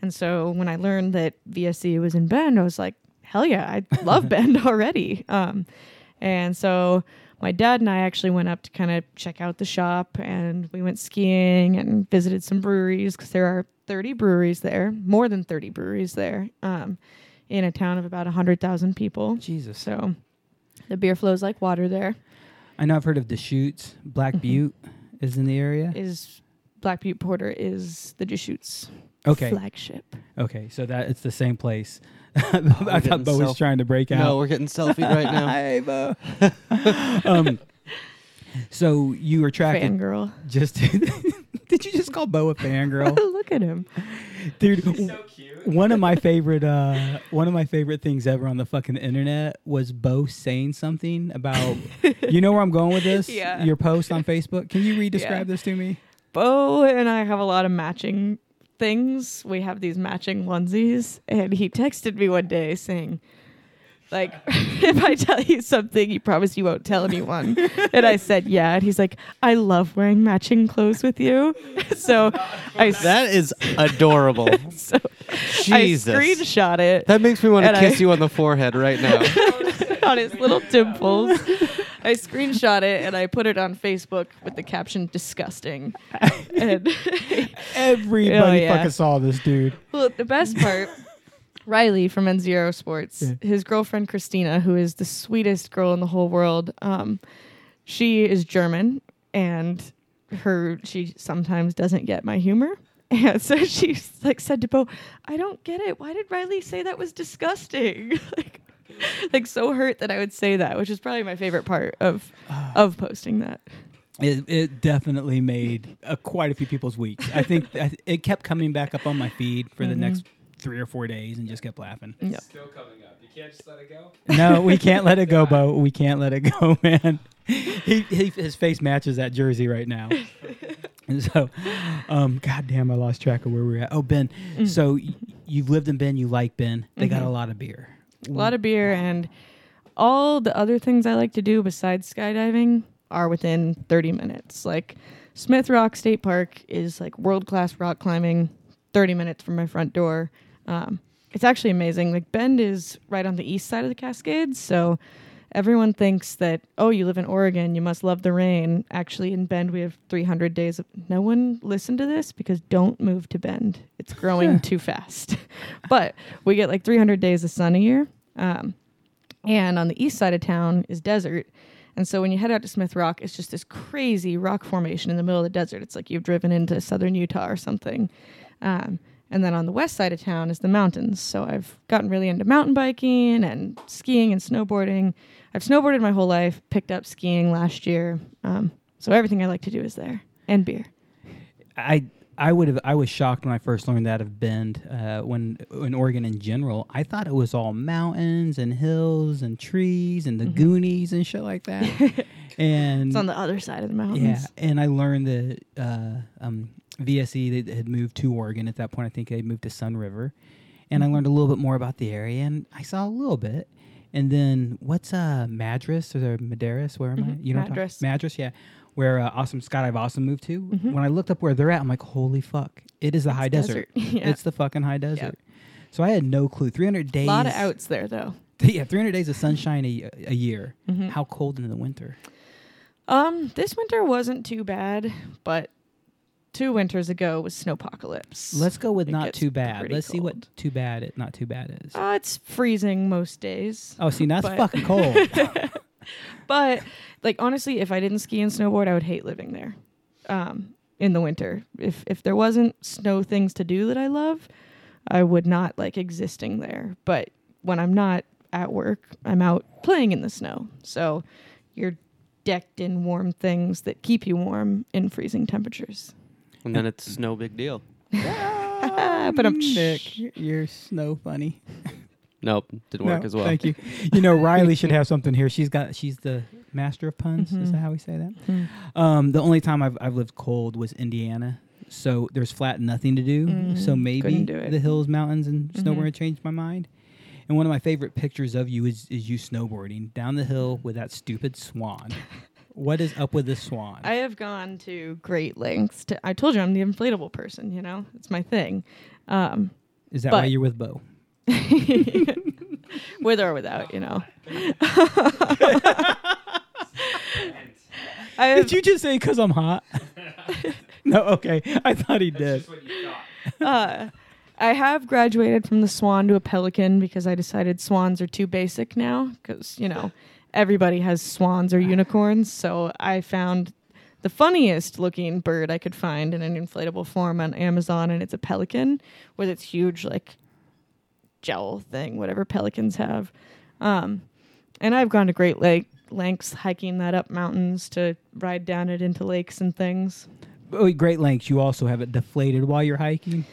And so when I learned that VSE was in Bend, I was like, hell yeah, I love (laughs) Bend already. Um, and so my dad and I actually went up to kind of check out the shop and we went skiing and visited some breweries because there are 30 breweries there, more than 30 breweries there, um, in a town of about 100,000 people. Jesus. So the beer flows like water there. I know I've heard of Deschutes. Black Butte is in the area. Is Black Butte Porter is the Deschutes Okay. flagship. Okay. So that it's the same place. I thought Bo was trying to break out. No, we're getting selfie right now. (laughs) Hi, Bo. (laughs) um, so you were attracted Fangirl. just. (laughs) Did you just call Bo a fangirl? Look at him. dude so cute. one of my favorite uh one of my favorite things ever on the fucking internet was bo saying something about you know where i'm going with this Yeah. your post on facebook can you re-describe Yeah. this to me Bo and I have a lot of matching things. We have these matching onesies, and he texted me one day saying, like, (laughs) if I tell you something, you promise you won't tell anyone. and I said, yeah. And he's like, I love wearing matching clothes with you. (laughs) so I, s- That I that is adorable. (laughs) so Jesus. I screenshot it That makes me want to kiss I- you on the forehead right now. on his little dimples. I screenshot it and I put it on Facebook with the caption "disgusting." (laughs) and (laughs) everybody Oh, yeah. fucking saw this dude Well, the best part, Riley from NZ Aerosports, Yeah. his girlfriend Christina, who is the sweetest girl in the whole world, um, she is German, and her she sometimes doesn't get my humor. (laughs) And so she's like said to Bo, I don't get it. Why did Riley say that was disgusting? like, (laughs) like so hurt that I would say that, which is probably my favorite part of (sighs) of posting that. it, it definitely made uh, quite a few people's weeks i think (laughs) I, it kept coming back up on my feed for the Mm-hmm. next three or four days and just kept laughing Yep. Still coming up. You can't just let it go. no we can't let it go (laughs) bo we can't let it go man he, he his face matches that jersey right now and so um god damn i lost track of where we are at oh Bend Mm. so y- you've lived in Bend you like Bend they got Mhm. a lot of beer a lot of beer and all the other things I like to do besides skydiving are within 30 minutes. Like Smith Rock State Park is like world class rock climbing, 30 minutes from my front door. Um, it's actually amazing. Like Bend is right on the east side of the Cascades, so everyone thinks that oh, you live in Oregon, you must love the rain. Actually, in Bend we have 300 days of. No one listen to this because don't move to Bend. It's growing too fast. (laughs) but we get like 300 days of sun a year. Um, and on the east side of town is desert. And so when you head out to Smith Rock, it's just this crazy rock formation in the middle of the desert. It's like you've driven into southern Utah or something. Um, and then on the west side of town is the mountains. So I've gotten really into mountain biking and skiing and snowboarding. I've snowboarded my whole life, picked up skiing last year. Um, so everything I like to do is there and beer. I I would have I was shocked when I first learned that of Bend uh, when in Oregon in general. I thought it was all mountains and hills and trees and the Goonies and shit like that. (laughs) and Mm-hmm. It's on the other side of the mountains. yeah, and I learned that uh, um, VSE they had moved to Oregon at that point. I think they moved to Sunriver, and I learned a little bit more about the area, and I saw a little bit. And then what's uh Madras or Madaris? Where am I? Mhm, You know, Madras. Madras, yeah. Where uh, Awesome Skydive Awesome moved to. When I looked up where they're at, I'm like, holy fuck! It is the high desert. desert. (laughs) Yeah. It's the fucking high desert. So I had no clue. 300 days. a lot of outs there though. (laughs) Yeah, 300 days of sunshine a, a year. Mm-hmm. How cold in the winter? Um, this winter wasn't too bad, but two winters ago was snowpocalypse. Let's go with It not too bad. Let's see what too bad it not too bad is. Uh, it's freezing most days. oh, see, that's but- fucking cold. (laughs) But like honestly, if I didn't ski and snowboard, I would hate living there. Um, in the winter. If if there wasn't snow things to do that I love, I would not like existing there. But when I'm not at work, I'm out playing in the snow. So you're decked in warm things that keep you warm in freezing temperatures. And then it's no big deal. (laughs) but I'm Nick, you're snow funny. Nope, didn't work No, as well. Thank you. You know, Riley should (laughs) have something here. She's got. She's the master of puns. Is Mhm. that how we say that? Hmm. Um, the only time I've I've lived cold was Indiana. So there's flat nothing to do. Mm, so maybe couldn't do it. the hills, mountains, and snowboarding changed my mind. And one of my favorite pictures of you is is you snowboarding down the hill with that stupid swan. (laughs) what is up with the swan? I have gone to great lengths to. I told you I'm the inflatable person. You know, it's my thing. Um, is that why you're with Bo? (laughs) with or without, you know. (laughs) I have, Did you just say because I'm hot? (laughs) no. Okay. I thought he did. Just what you thought. uh, I have graduated from the swan to a pelican because I decided swans are too basic now. Because you know, everybody has swans or unicorns. So I found the funniest looking bird I could find in an inflatable form on Amazon, and it's a pelican with its huge like gel thing, whatever pelicans have. Um, and I've gone to great lake lengths hiking that up mountains to ride down it into lakes and things. Oh, Great Lengths. You also have it deflated while you're hiking.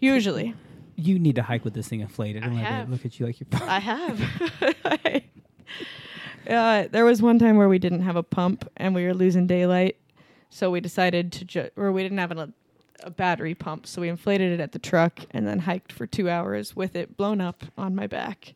Usually, You need to hike with this thing inflated. I it have. look at you like you're. I have. (laughs) (laughs) uh, there was one time where we didn't have a pump and we were losing daylight, so we decided to ju- or we didn't have a, a battery pump, so we inflated it at the truck and then hiked for two hours with it blown up on my back.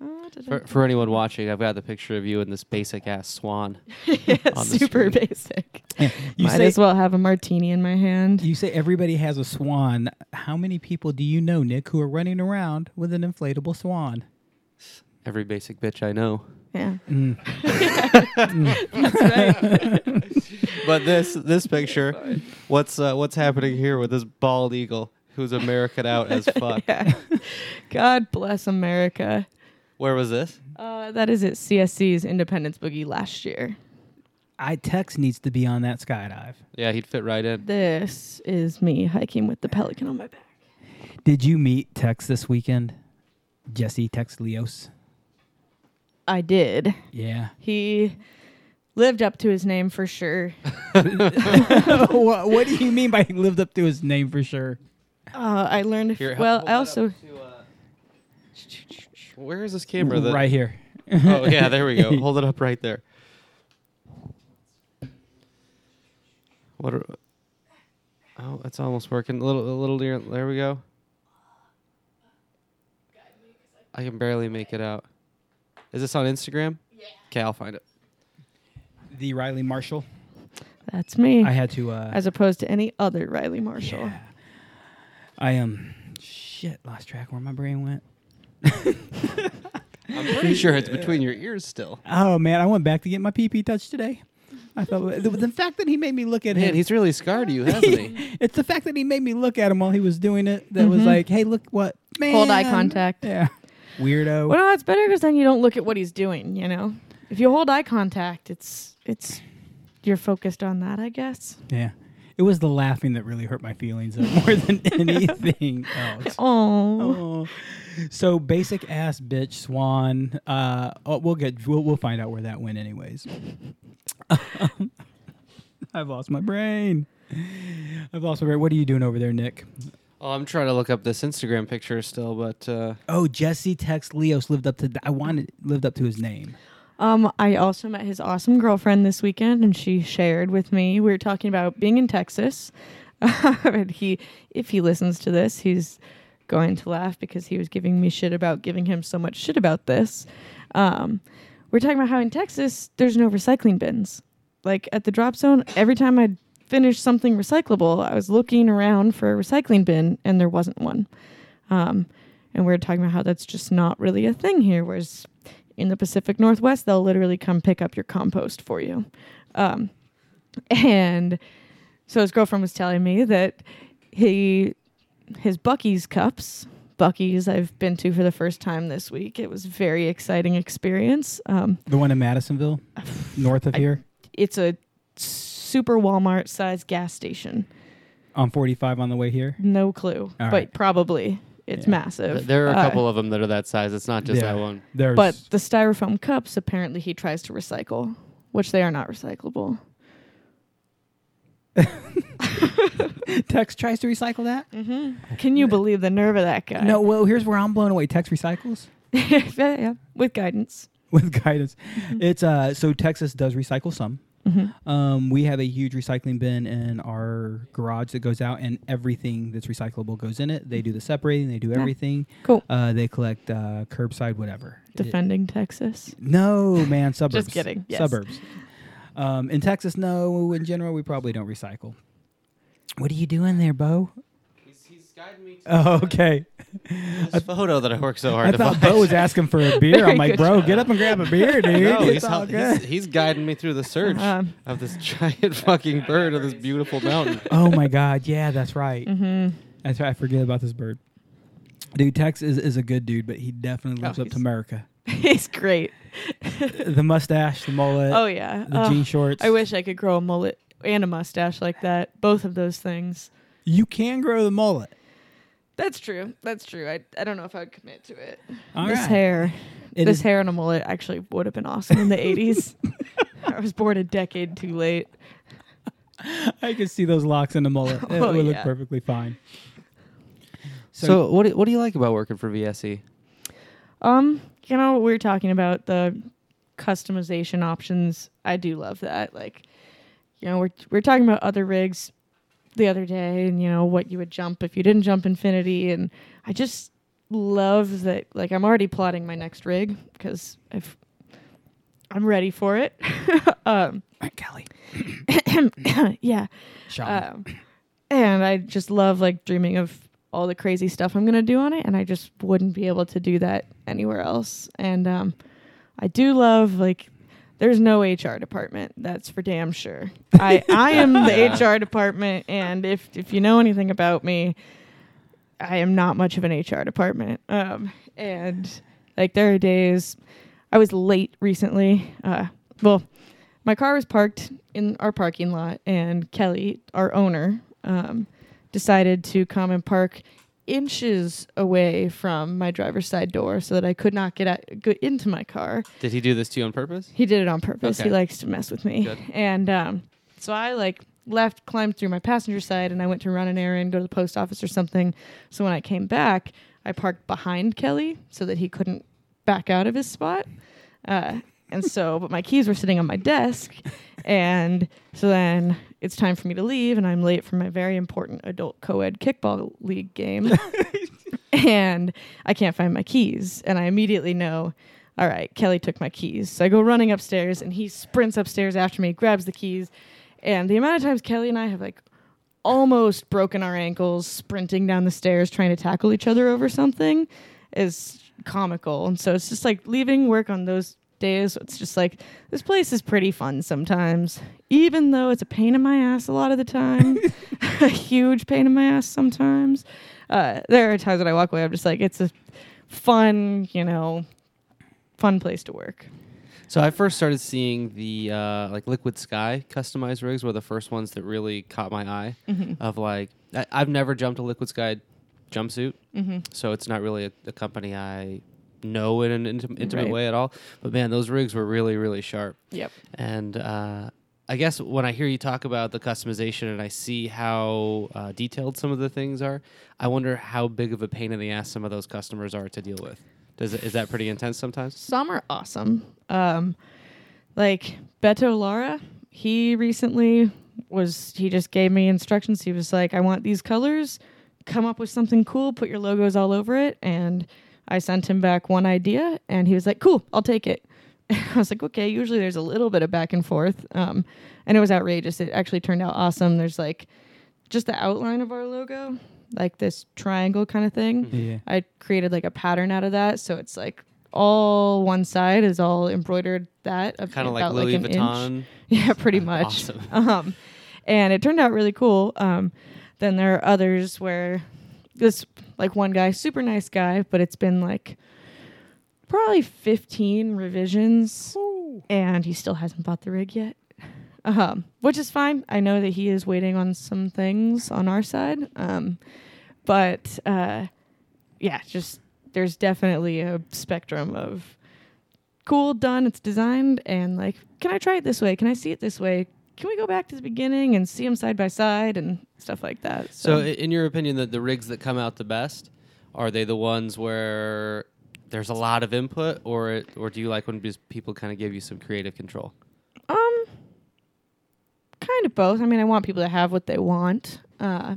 Uh, For, for anyone watching, I've got the picture of you in this basic ass swan. (laughs) yeah, on super screen. basic. You Might say as well have a martini in my hand. you say everybody has a swan. How many people do you know, Nick, who are running around with an inflatable swan? Every basic bitch I know. Yeah, Mm. (laughs) that's right. (laughs) But this this picture, what's uh, what's happening here with this bald eagle who's American out as (laughs) fuck? yeah. God bless America. Where was this? Uh, that is at CSC's Independence Boogie last year. I Tex needs to be on that skydive. Yeah, he'd fit right in. This is me hiking with the pelican on my back. Did you meet Tex this weekend? Jesse Tex Leos. I did. Yeah. He lived up to his name for sure. (laughs) (laughs) what, what do you mean by he lived up to his name for sure? Uh, I learned. Here, well, I also to, uh, Where is this camera? That, right here. Oh yeah, there we go. (laughs) Hold it up right there. What? Are, oh, it's almost working. A little, a little near. There we go. I can barely make it out. Is this on Instagram? Yeah. Okay, I'll find it. The Riley Marshall. that's me, I had to. Uh, as opposed to any other Riley Marshall. yeah. I um. Shit, lost track where my brain went. (laughs) I'm pretty sure it's between your ears still. Oh man, I went back to get my PP touch today. I thought the, the fact that he made me look at Man, him. he's really scarred you, hasn't he? (laughs) it's the fact that he made me look at him while he was doing it that was Mhm. like, hey, look what man. Hold eye contact. Yeah. Weirdo. Well, no, it's better because then you don't look at what he's doing. You know, if you hold eye contact, it's it's you're focused on that, I guess. Yeah. It was the laughing that really hurt my feelings more than (laughs) anything else. (laughs) Oh, Oh. So basic ass bitch swan. Uh, oh, we'll get we'll, we'll find out where that went anyways. (laughs) I've lost my brain. I've lost my brain. What are you doing over there, Nick? Oh, I'm trying to look up this Instagram picture still, but uh, Oh, Jesse Tex Leos lived up to. I wanted lived up to his name. Um, I also met his awesome girlfriend this weekend, and she shared with me. We were talking about being in Texas. (laughs) and he, if he listens to this, he's going to laugh because he was giving me shit about giving him so much shit about this. Um, we're talking about how in Texas there's no recycling bins. Like at the drop zone, every time I'd finish something recyclable, I was looking around for a recycling bin, and there wasn't one. Um, and we are talking about how that's just not really a thing here. Whereas in the Pacific Northwest, they'll literally come pick up your compost for you. Um, (laughs) and so his girlfriend was telling me that he his Buc-ee's cups. Buc-ee's I've been to for the first time this week. It was a very exciting experience. Um, The one in Madisonville, (sighs) north of I- here. it's a super Walmart sized gas station. On 45 on the way here. No clue, All but right. probably it's Yeah. massive. There are a Uh, couple of them that are that size. It's not just Yeah. that one. There's but the styrofoam cups apparently he tries to recycle, which they are not recyclable. (laughs) Tex tries to recycle that. Mm-hmm. Can you believe the nerve of that guy? No, well, here's where I'm blown away. Tex recycles (laughs) yeah, yeah, with guidance. with guidance. Mm-hmm. It's uh so Texas does recycle some. Mm-hmm. Um, we have a huge recycling bin in our garage that goes out, and everything that's recyclable goes in it. They do the separating, they do Yeah. everything. Cool. Uh, they collect uh, curbside, whatever. It- Defending Texas. no, man, (laughs) suburbs. Just kidding, yes. Suburbs. Um, in Texas, no. In general, we probably don't recycle. What are you doing there, Bo? He's, he's guiding me Oh, (laughs) okay. a photo that I worked so hard I to thought find. Bo was asking for a beer. (laughs) I'm like, bro, get up and grab a beer, (laughs) dude. no, it's he's, all hel- good. he's, he's guiding me through the search Um, of this giant fucking bird of this beautiful mountain. oh my god, yeah, that's right. mm-hmm. That's right. I forget about this bird. Dude, Tex is, is a good dude, but he definitely Oh, lives up to he's- America. He's great. the mustache, the mullet, Oh yeah. the Oh, jean shorts. I wish I could grow a mullet and a mustache like that. Both of those things. you can grow the mullet. That's true. That's true. I, I don't know if I would commit to it. All this right. hair, It this is- hair and a mullet actually would have been awesome in the (laughs) '80s. I was born a decade too late. (laughs) I could see those locks in a mullet. (laughs) It Oh, would look yeah. perfectly fine. So, what do, what do you like about working for? VSE? Um, you know, we were talking about the customization options. I do love that. Like, you know, we're we're talking about other rigs the other day, and you know what you would jump if you didn't jump Infinity, and I just love that. Like, I'm already plotting my next rig because I've I'm ready for it. (laughs) um, Kelly. (coughs) yeah. Um, and I just love like dreaming of all the crazy stuff I'm gonna do on it, and I just wouldn't be able to do that anywhere else. And um, I do love like there's no HR department. That's for damn sure. I (laughs) I am the HR department, and if if you know anything about me, I am not much of an HR department. Um, and like there are days I was late recently. Uh, well, my car was parked in our parking lot, and Kelly, our owner, um, decided to come and park inches away from my driver's side door so that I could not get, out, get into my car. Did he do this to you on purpose? He did it on purpose. Okay. He likes to mess with me. Good. And um, so I like left, climbed through my passenger side, and I went to run an errand, go to the post office or something. So when I came back, I parked behind Kelly so that he couldn't back out of his spot. Uh, and so, but my keys were sitting on my desk, and so then it's time for me to leave, and I'm late for my very important adult co-ed kickball league game, (laughs) and I can't find my keys, and I immediately know all right, Kelly took my keys. So I go running upstairs and he sprints upstairs after me, grabs the keys. And the amount of times Kelly and I have like almost broken our ankles sprinting down the stairs trying to tackle each other over something is comical. And so it's just like leaving work on those days. It's just like this place is pretty fun sometimes, even though it's a pain in my ass a lot of the time, (laughs) (laughs) a huge pain in my ass sometimes. Uh, there are times that I walk away, I'm just like, it's a fun, you know, fun place to work. So I first started seeing the uh, like Liquid Sky customized rigs were the first ones that really caught my eye. Of like, I, I've never jumped a Liquid Sky jumpsuit, Mm-hmm. so it's not really a, a company I know in an intim- intimate Right. way at all. But man, those rigs were really really sharp. Yep. And uh, I guess when I hear you talk about the customization and I see how uh, detailed some of the things are, I wonder how big of a pain in the ass some of those customers are to deal with. Does it, is that pretty intense sometimes? Some are awesome. Um, like Beto Lara, he recently was he just gave me instructions. He was like, I want these colors, come up with something cool, put your logos all over it, and I sent him back one idea, and he was like, "Cool, I'll take it." (laughs) I was like, "Okay." Usually there's a little bit of back and forth, um, and it was outrageous. It actually turned out awesome. There's like just the outline of our logo, like this triangle kind of thing. Yeah. I created like a pattern out of that, so it's like all one side is all embroidered that Kind of like Louis inch. Vuitton. (laughs) Yeah, pretty much. Awesome. (laughs) Um, and it turned out really cool. Um, then there are others where this like one guy, super nice guy, but it's been like probably 15 revisions and he still hasn't bought the rig yet. um, which is fine. I know that he is waiting on some things on our side, um, but uh, yeah, just there's definitely a spectrum of cool, done, it's designed, and like, can I try it this way? Can I see it this way? Can we go back to the beginning and see them side by side and stuff like that? So, i- in your opinion, the, the rigs that come out the best are they the ones where there's a lot of input, or it, or do you like when people kind of give you some creative control? Um, kind of both. I mean, I want people to have what they want. Uh,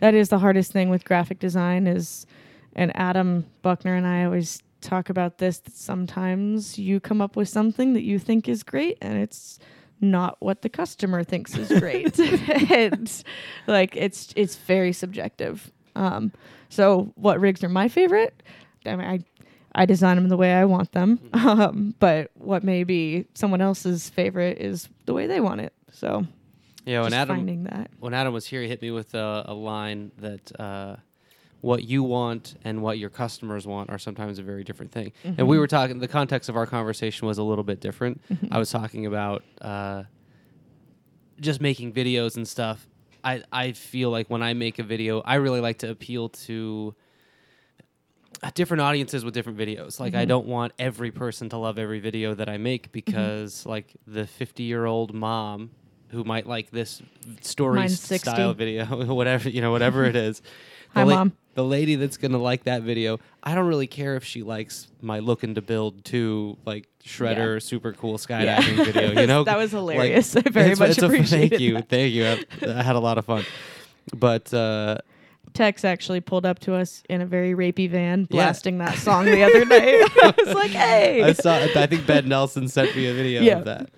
that is the hardest thing with graphic design is, and Adam Buckner and I always talk about this. That sometimes you come up with something that you think is great, and it's not what the customer thinks is great. (laughs) (laughs) and like it's it's very subjective. Um, so what rigs are my favorite? I mean, I I design them the way I want them. (laughs) Um, but what may be someone else's favorite is the way they want it. So Yeah, when Adam finding that. when Adam was here, he hit me with a, a line that uh, what you want and what your customers want are sometimes a very different thing. And we were talking. The context of our conversation was a little bit different. I was talking about uh, just making videos and stuff. I I feel like when I make a video, I really like to appeal to uh, different audiences with different videos. Like I don't want every person to love every video that I make because like the 50-year-old mom who might like this story style 60. video, (laughs) whatever, you know, whatever it (laughs) is. Hi, the Mom. The lady that's going to like that video, I don't really care if she likes my looking to build two like shredder super cool skydiving video, you (laughs) know? That was hilarious. (laughs) I very much it's a- appreciated (laughs) Thank you. Thank you. I, I had a lot of fun. But uh Tex actually pulled up to us in a very rapey van, Yeah. blasting that song the other night. (laughs) I was like, (laughs) "Hey!" I saw. I think Ben Nelson sent me a video Yeah. of that.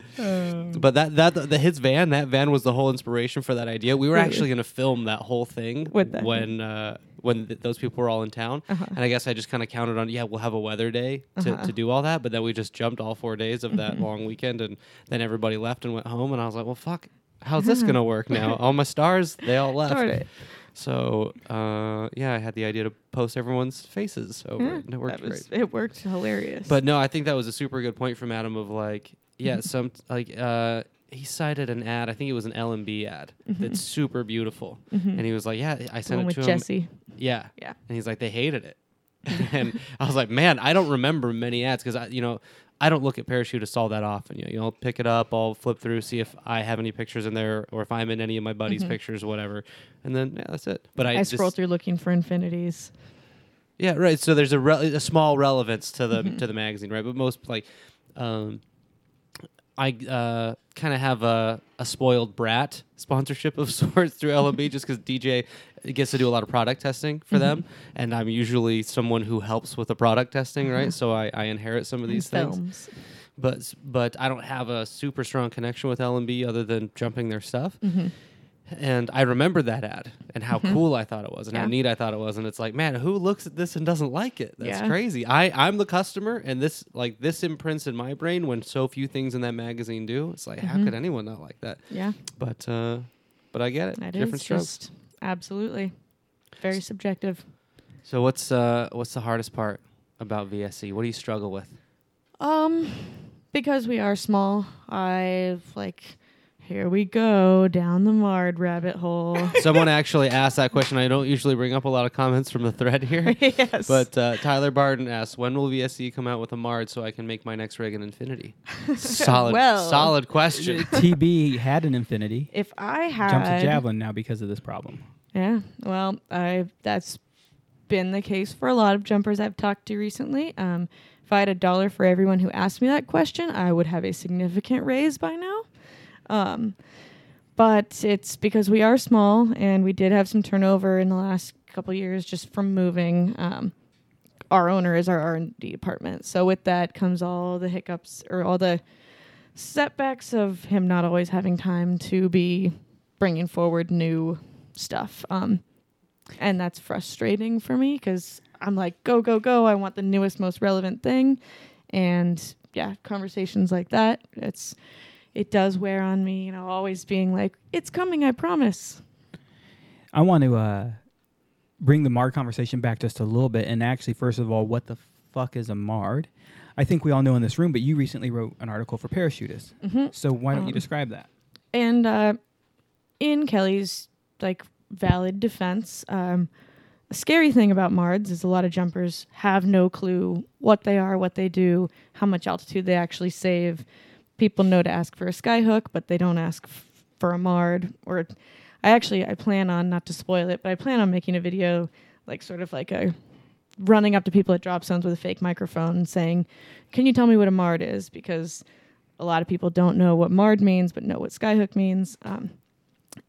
but that that the, his van that van was the whole inspiration for that idea. We were Really? actually going to film that whole thing With that. when uh, when th- those people were all in town, Uh-huh. and I guess I just kind of counted on yeah we'll have a weather day to, Uh-huh. to do all that, but then we just jumped all four days of that Mm-hmm. long weekend, and then everybody left and went home, and I was like, well fuck. How's this gonna work now? All my stars, they all (laughs) left. So uh, yeah, I had the idea to post everyone's faces over Yeah, it. and It worked was, great. It worked hilarious. But no, I think that was a super good point from Adam of like, yeah, Mm-hmm. some like uh he cited an ad, I think it was an LMB ad that's super beautiful. And he was like, Yeah, I Mm-hmm. sent it with to him. Jesse. Yeah. Yeah. And he's like, They hated it. (laughs) (laughs) and I was like, Man, I don't remember many ads because I you know, I don't look at Parachutist all that often. You know, I'll pick it up, I'll flip through, see if I have any pictures in there or if I'm in any of my buddies' pictures, whatever. And then yeah, that's it. But I, Mm-hmm. I, scroll just, through looking for infinities. yeah, right. So there's a re- a small relevance to Mm-hmm. the to the magazine, right? But most like, um, I uh, kind of have a, a spoiled brat sponsorship of (laughs) sorts through LMB just because DJ gets to do a lot of product testing for them, Mm-hmm. and I'm usually someone who helps with the product testing, right? So I, I inherit some of these things, films. but but I don't have a super strong connection with LMB other than jumping their stuff. Mm-hmm. And I remember that ad and how cool I thought it was and how neat I thought it was. And it's like, man, who looks at this and doesn't like it? That's Yeah. crazy. I, I'm the customer and this like this imprints in my brain when so few things in that magazine do. It's like, how could anyone not like that? Yeah, But uh but I get it. that Different is strokes. Absolutely very subjective. So what's uh what's the hardest part about VSE? What do you struggle with? Um, because we are small, I've like, here we go down the Mard rabbit hole. (laughs) Someone actually asked that question. I don't usually bring up a lot of comments from the thread here. (laughs) yes, But uh, Tyler Barden asks, when will VSE come out with a Mard so I can make my next rig an Infinity? (laughs) solid, Well. solid question. TB had an Infinity. if I had Jumped to Javelin now because of this problem. Yeah, well, I that's been the case for a lot of jumpers I've talked to recently. Um, if I had a dollar for everyone who asked me that question, I would have a significant raise by now. Um, but it's because we are small and we did have some turnover in the last couple years just from moving. Um, our owner is our R and D department, so with that comes all the hiccups or all the setbacks of him not always having time to be bringing forward new stuff. Um, and that's frustrating for me because I'm like, go, go, go. I want the newest, most relevant thing. And yeah, conversations like that, it's, it does wear on me, you know, always being like, it's coming, I promise. I want to uh, bring the Mard conversation back just a little bit. And actually, first of all, what the fuck is a Mard? I think we all know in this room, but you recently wrote an article for Parachutists. So why don't you Um, describe that? and uh, in Kelly's like valid defense, um, a scary thing about MARDs is a lot of jumpers have no clue what they are, what they do, how much altitude they actually save. People know to ask for a skyhook, but they don't ask f- for a MARD. Or I actually I plan on not to spoil it, but I plan on making a video like sort of like a running up to people at drop zones with a fake microphone and saying, "Can you tell me what a MARD is?" Because a lot of people don't know what MARD means, but know what skyhook means. Um,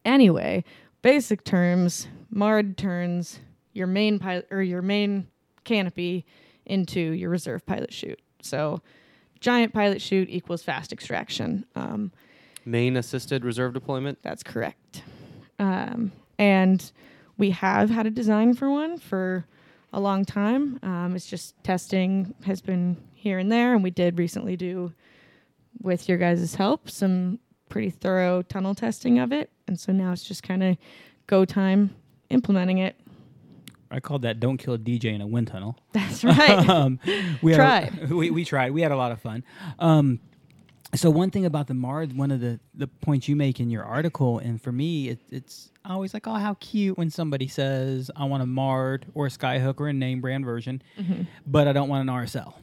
anyway, basic terms: MARD turns your main pilot or your main canopy into your reserve pilot chute. So, giant pilot chute equals fast extraction. Um, Main assisted reserve deployment. that's correct. Um, and we have had a design for one for a long time. Um, it's just testing has been here and there, and we did recently do, with your guys' help, some pretty thorough tunnel testing of it. And so now it's just kind of go time implementing it. I called that "Don't kill a DJ in a wind tunnel." That's right. (laughs) um, we had a- Tried. (laughs) we, we tried. We had a lot of fun. Um, so one thing about the Mard, one of the, the points you make in your article, and for me, it, it's always like, oh, how cute when somebody says, I want a Mard or a Skyhook or a name brand version, but I don't want an RSL.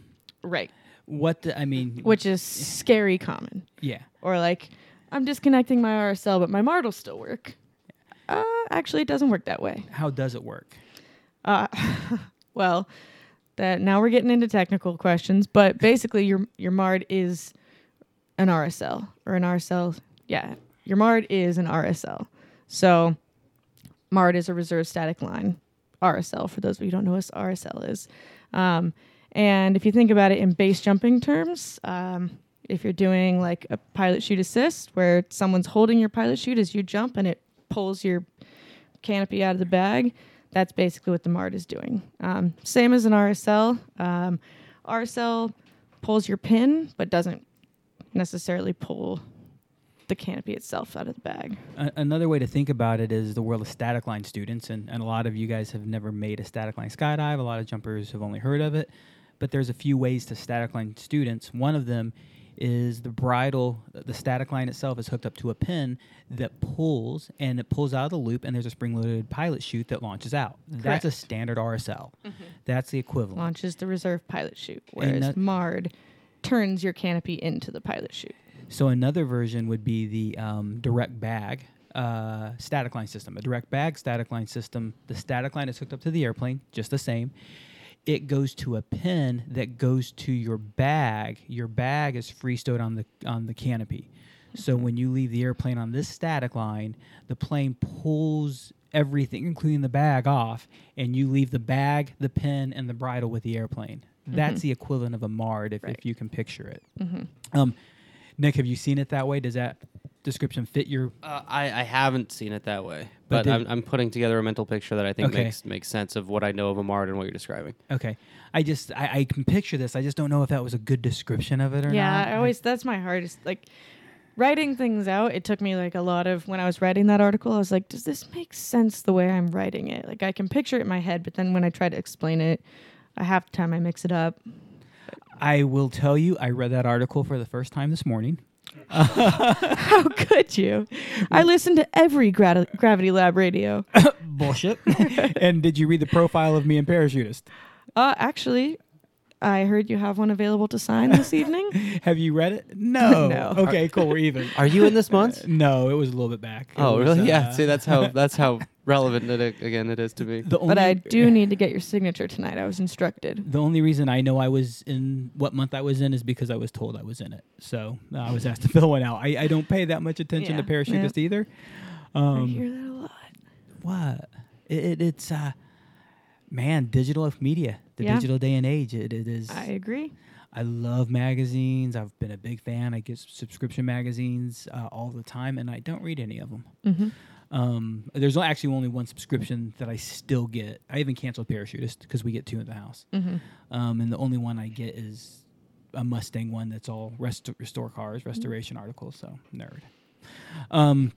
right. What the, I mean, Which is scary common. yeah, Or like, I'm disconnecting my RSL, but my MARD will still work. Uh, actually, it doesn't work that way. how does it work? Uh, (laughs) well, that now we're getting into technical questions, but basically, your your MARD is an RSL or an RSL. Yeah, your MARD is an RSL. So, MARD is a reserve static line. RSL, for those of you who don't know what RSL is. Um, and if you think about it in base jumping terms, um, if you're doing like a pilot chute assist where someone's holding your pilot chute as you jump and it pulls your canopy out of the bag, that's basically what the MARD is doing. Um, same as an RSL. Um, RSL pulls your pin, but doesn't necessarily pull the canopy itself out of the bag. Another way to think about it is the world of static line students, and, and a lot of you guys have never made a static line skydive. A lot of jumpers have only heard of it, but there's a few ways to static line students. One of them is the bridle, the static line itself is hooked up to a pin that pulls, and it pulls out of the loop, and there's a spring-loaded pilot chute that launches out. That's a standard RSL. That's the equivalent. Launches the reserve pilot chute, whereas that- MARD turns your canopy into the pilot chute. So another version would be the um, direct bag uh, static line system. A direct bag static line system. The static line is hooked up to the airplane, just the same. It goes to a pin that goes to your bag. Your bag is free stowed on the on the canopy. So when you leave the airplane on this static line, the plane pulls everything, including the bag, off, and you leave the bag, the pin, and the bridle with the airplane. That's the equivalent of a MARD, if, Right. if you can picture it. Um, Nick, have you seen it that way? Does that description fit your? Uh, I, I haven't seen it that way, But but, I'm, I'm putting together a mental picture that I think Okay. makes makes sense of what I know of a MARD and what you're describing. Okay, I just I, I can picture this. I just don't know if that was a good description of it or yeah, not. I always that's my hardest like writing things out. It took me like a lot of when I was writing that article, I was like, does this make sense the way I'm writing it? Like I can picture it in my head, but then when I try to explain it, I half the time I mix it up. I will tell you, I read that article for the first time this morning. (laughs) How could you? I listen to every gra- Gravity Lab radio. (coughs) Bullshit. (laughs) and did you read the profile of me and parachutist? Uh, actually, I heard you have one available to sign this evening. (laughs) Have you read it? No. No. Okay, cool. We're even. Are you in this month? No, it was a little bit back. It oh, was, really? yeah. uh, See, that's how that's how relevant it again it is to me. The only, But I do need to get your signature tonight. I was instructed. The only reason I know I was in what month I was in is because I was told I was in it. So uh, I was asked to (laughs) fill one out. I, I don't pay that much attention to Yeah, yeah. parachutist either. I Um, hear that a lot. what? It, it, it's uh, man, digital media, the Yeah. digital day and age. It, it is. I agree. I love magazines. I've been a big fan. I get subscription magazines uh, all the time, and I don't read any of them. hmm Um, there's actually only one subscription that I still get. I even canceled Parachutist because we get two in the house. hmm Um, and the only one I get is a Mustang one that's all rest- restore cars, restoration articles. So nerd. Um,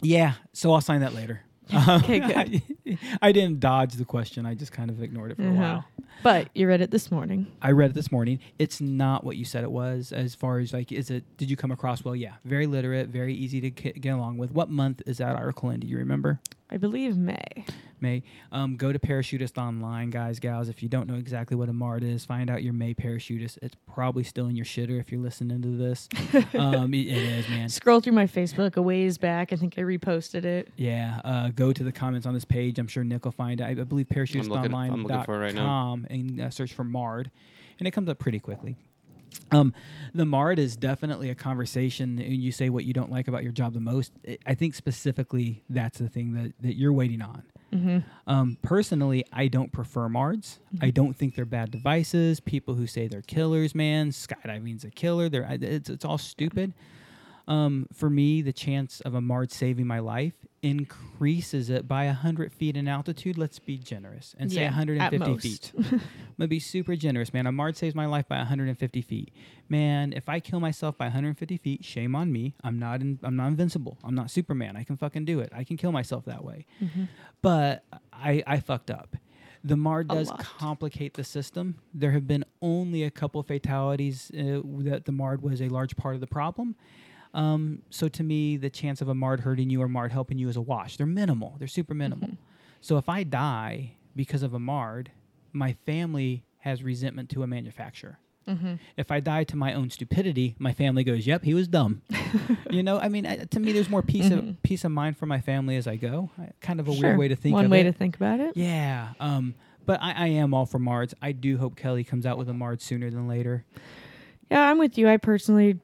yeah, so I'll sign that later. (laughs) Okay, (laughs) good. I, (laughs) I didn't dodge the question. I just kind of ignored it for a Uh-huh. while. But you read it this morning. I read it this morning. It's not what you said it was. As far as like, is it? Did you come across well? Yeah, very literate, very easy to get along with. What month is that article in? Do you remember? I believe May. May. Um, go to Parachutist Online, guys, gals. If you don't know exactly what a MARD is, find out your May Parachutist. It's probably still in your shitter if you're listening to this. (laughs) um, it- it is, man. Scroll through my Facebook a ways back. I think I reposted it. Yeah, uh, go to the comments on this page. I'm sure Nick will find it. I I believe looking- I'm looking for right now. and uh, search for MARD, and it comes up pretty quickly. Um, the MARD is definitely a conversation. And you say what you don't like about your job the most. I- think specifically that's the thing that, that you're waiting on. Um, personally, I don't prefer MARDs. I don't think they're bad devices. People who say they're killers, man, skydiving's a killer. They're it's, it's all stupid. Um, for me, the chance of a MARD saving my life increases it by 100 feet in altitude. Let's be generous and say Yeah, at 150 most. feet. (laughs) I'm gonna be super generous, man. A MARD saves my life by 150 feet. Man, if I kill myself by 150 feet, shame on me. I'm not in, I'm not invincible. I'm not Superman. I can fucking do it. I can kill myself that way. But I I fucked up. The MARD does complicate the system. There have been only a couple fatalities uh, that the MARD was a large part of the problem. Um, so to me, the chance of a MARD hurting you or MARD helping you is a wash. They're minimal. They're super minimal. So if I die because of a MARD, my family has resentment to a manufacturer. If I die to my own stupidity, my family goes, "Yep, he was dumb." (laughs) you know, I mean, uh, to me, there's more peace of peace of mind for my family as I go. I, kind of a Sure. weird way to think. One way it. to think about it. Yeah. Um, but I, I am all for Mards. I do hope Kelly comes out with a Mard sooner than later. Yeah, I'm with you. I personally,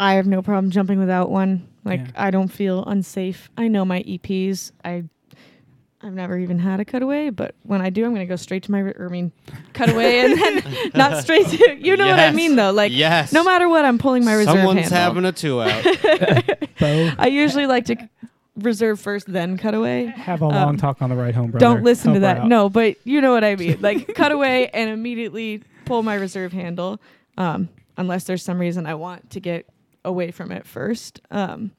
I have no problem jumping without one. Like, Yeah. I don't feel unsafe. I know my EPs. I, I've never even had a cutaway, but when I do, I'm gonna go straight to my, r- I mean, cutaway and then (laughs) not straight to. You know what I mean, though. Like, yes. no matter what, I'm pulling my reserve Someone's handle. having a two out. (laughs) I usually like to c- reserve first, then cutaway. have a long Um, talk on the ride home, brother. Don't listen to Help her that. No, but you know what I mean. Like (laughs) cutaway and immediately pull my reserve handle, um, unless there's some reason I want to get away from it first. Um,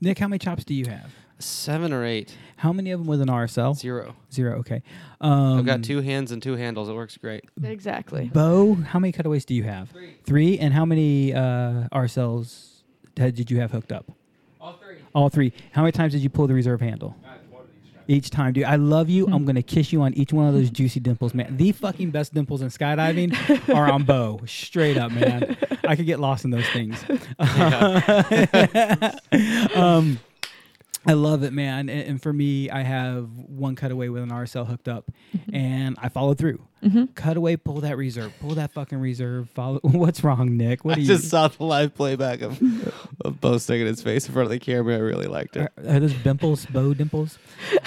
Nick, how many chops do you have? Seven or eight. How many of them with an RSL? Zero. Zero. Okay. Um, I've got two hands and two handles. It works great. exactly. Bo, how many cutaways do you have? Three. Three. And how many uh, RSLs did you have hooked up? All three. All three. How many times did you pull the reserve handle? Not one of each time. Each time, dude. I love you. I'm gonna kiss you on each one of those juicy dimples, man. The fucking best dimples in skydiving (laughs) are on Bo. Straight up, man. I could get lost in those things. (laughs) (laughs) um, I love it, man. And, and for me, I have one cutaway with an RSL hooked up, and I followed through. Cutaway, pull that reserve, pull that fucking reserve. Follow. (laughs) What's wrong, Nick? What I you? just saw the live playback of, of Bo sticking his face in front of the camera. I really liked it. are, are those dimples, Bo dimples?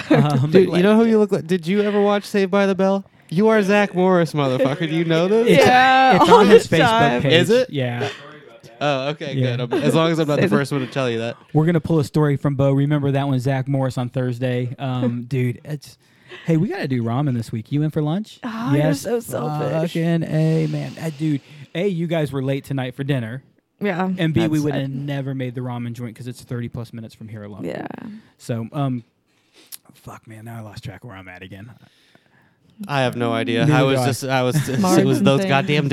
Um, Dude, you know who you look like? Did you ever watch Saved by the Bell? You are Zach Morris, motherfucker. Do you know this? Yeah, it's all on his the Facebook time. page. Is it? Yeah. Oh, okay, Yeah. good. I'm- as long as I'm not the (laughs) first one to tell you that. We're gonna pull a story from Bo. Remember that one, Zach Morris on Thursday. Um, (laughs) dude, it's hey, we gotta do ramen this week. You in for lunch? Ah, you're so selfish. Fucking a man, Uh, dude. A, you guys were late tonight for dinner, Yeah. and B, we That's- would have never made the ramen joint because it's thirty plus minutes from here alone. Yeah. So, um, fuck, man, now I lost track of where I'm at again. I have no idea. Neither I do was I. just, I was, (laughs) it was those things. goddamn Mards.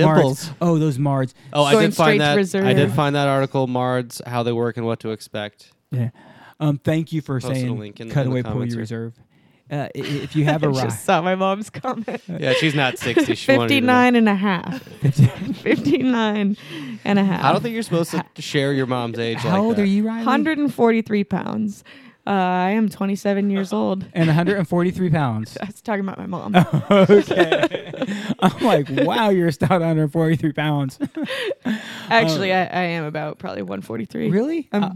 dimples. Oh, those Mards. Oh, I Going did straight find to that. I did find that article, Mards, how they work and what to expect. Yeah. Um, thank you for Posted a saying link in- in the away pull comments your here. reserve. Uh, i- i- if you have a (laughs) I ride, just saw my mom's comment. Yeah, she's not 60. She wanted to (laughs) know. 59 and a half. 59 and a half. I don't think you're supposed to share your mom's age how like old that. are you, Riley? 143 pounds. Uh, I am 27 years old. and 143 (laughs) pounds. I was talking about my mom. (laughs) okay. I'm like, wow, you're a stout 143 pounds. (laughs) Actually, I, I am about probably 143. really? I'm, Uh,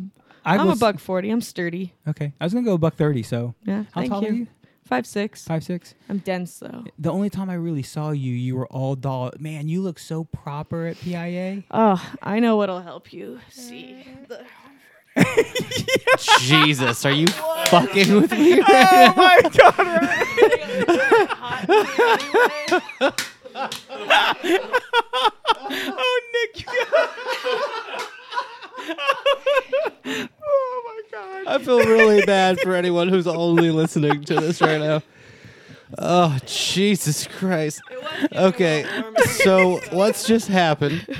I I'm a buck 40. I'm sturdy. Okay, I was gonna go a buck 30. So Yeah. how thank tall you. are you? Five six. Five six. I'm dense though. The only time I really saw you, you were all doll. Man, you look so proper at PIA. Oh, I know what'll help you see. The- Jesus, are you fucking with me? Oh my god! oh Nick, you oh I feel really bad for anyone who's only listening to this right now. Oh Jesus Christ! Okay, so what's just happened? (laughs)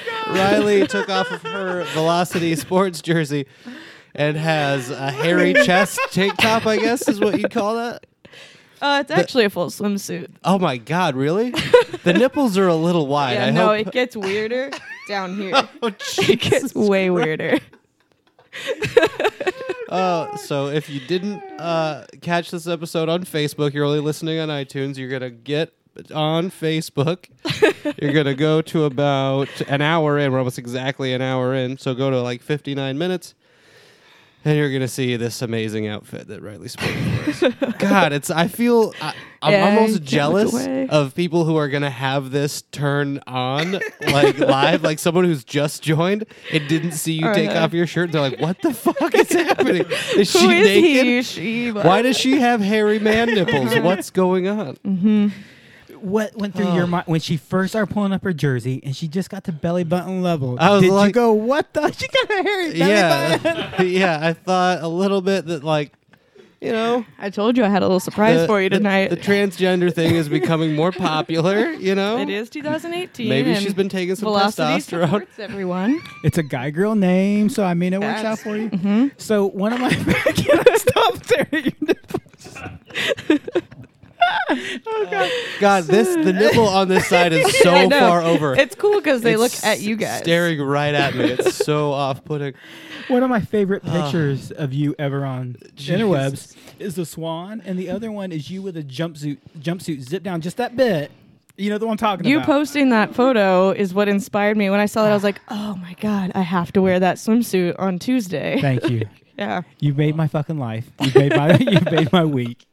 (laughs) Riley took off of her Velocity sports jersey and has a hairy (laughs) chest tank top. I guess is what you'd call that. Uh, it's actually a full swimsuit. Oh my God! Really? (laughs) the nipples are a little wide. Yeah, I no, hope. it gets weirder down here. Oh, it gets way weirder. Uh, so if you didn't uh, catch this episode on Facebook, you're only listening on iTunes. You're gonna get on Facebook. (laughs) you're gonna go to about an hour in. We're almost exactly an hour in. So go to like 59 minutes, and you're gonna see this amazing outfit that Riley sporting for us. (laughs) God, it's. I feel. I, I'm Yeah, almost jealous of people who are gonna have this turn on like (laughs) live, like someone who's just joined and didn't see you take Uh-huh. off your shirt. They're like, "What the fuck is happening? Is she is naked? he? She. Why does she have hairy man nipples? What's going on?" What went through your mind when she first started pulling up her jersey and she just got to belly button level? I was Did you like- go, what the? (laughs) She got a hairy belly button. Yeah, (laughs) yeah. I thought a little bit that, like, you know, I told you I had a little surprise the- for you tonight. The, transgender thing is becoming more popular. You know, it is 2018. Maybe she's been taking some Velocity testosterone. supports everyone. It's a guy girl name, so I mean it works out for you. Mm-hmm. So one of my (laughs) can I stop staring at your nipples? Oh god. God, this the nipple on this side is (laughs) so far over. It's cool because they look at you guys. staring right at me. It's so off-putting. One of my favorite (sighs) ah. pictures of you ever on Jesus. interwebs is the swan, and the other one is you with a jumpsuit jumpsuit zip down just that bit. You know the one I'm talking You about. You posting that photo is what inspired me. When I saw that, I was like, "Oh my god, I have to wear that swimsuit on Tuesday." Thank you. (laughs) yeah, You made my fucking life. You made my (laughs) you made my week.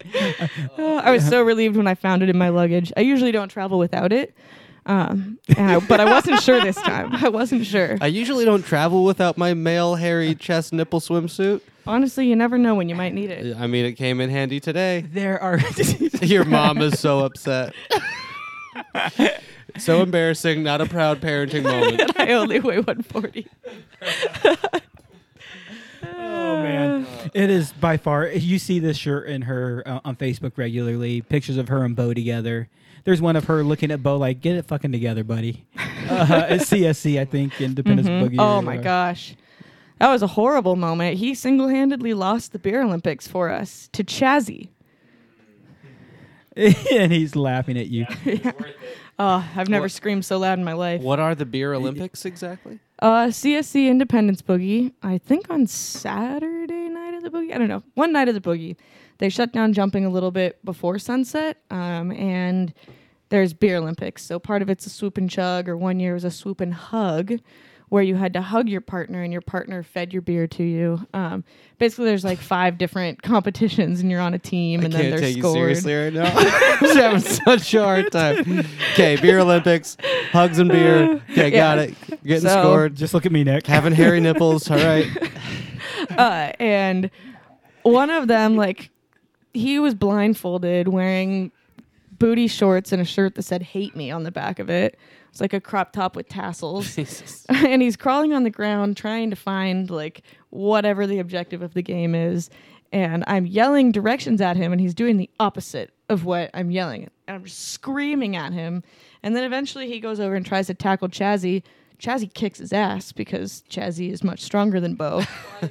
Uh, (laughs) I was so relieved when I found it in my luggage. I usually don't travel without it, um, and I, but I wasn't sure this time. I wasn't sure. I usually don't travel without my male hairy chest nipple swimsuit. Honestly, you never know when you might need it. I mean, it came in handy today. There are (laughs) Your mom is so upset. so embarrassing, not a proud parenting moment. I only weigh 140. Oh man, (sighs) it is by far. You see this shirt in her uh, on Facebook regularly. Pictures of her and Bo together. There's one of her looking at Bo like, "Get it fucking together, buddy." (laughs) Uh, it's CSC, I think, Independence Mhm. Boogie. Oh my whatever. gosh. That was a horrible moment. He single handedly lost the Beer Olympics for us to Chazzy. (laughs) and he's laughing at you. (laughs) Oh, I've never What- screamed so loud in my life. What are the beer Olympics exactly? Uh, CSC Independence Boogie. I think on Saturday night of the boogie. I don't know. One night of the boogie, they shut down jumping a little bit before sunset. Um, and there's beer Olympics. So part of it's a swoop and chug, or one year was a swoop and hug, where you had to hug your partner and your partner fed your beer to you. Um, basically, there's like (laughs) five different competitions, and you're on a team, and I then can't they're take scored. you seriously right now. I'm (laughs) (laughs) having such a hard time. Okay, beer Olympics, hugs and beer. Okay, got it. Getting So- scored. Just look at me, Nick. Having hairy nipples. All right. uh, and one of them like he was blindfolded wearing booty shorts and a shirt that said hate me on the back of it it's like a crop top with tassels. (laughs) (laughs) And he's crawling on the ground trying to find like whatever the objective of the game is. And i'm yelling directions at him and he's doing the opposite of what i'm yelling. And i'm just screaming at him. And then eventually he goes over and tries to tackle chazzy. Chazzy kicks his ass because chazzy is much stronger than bo. (laughs)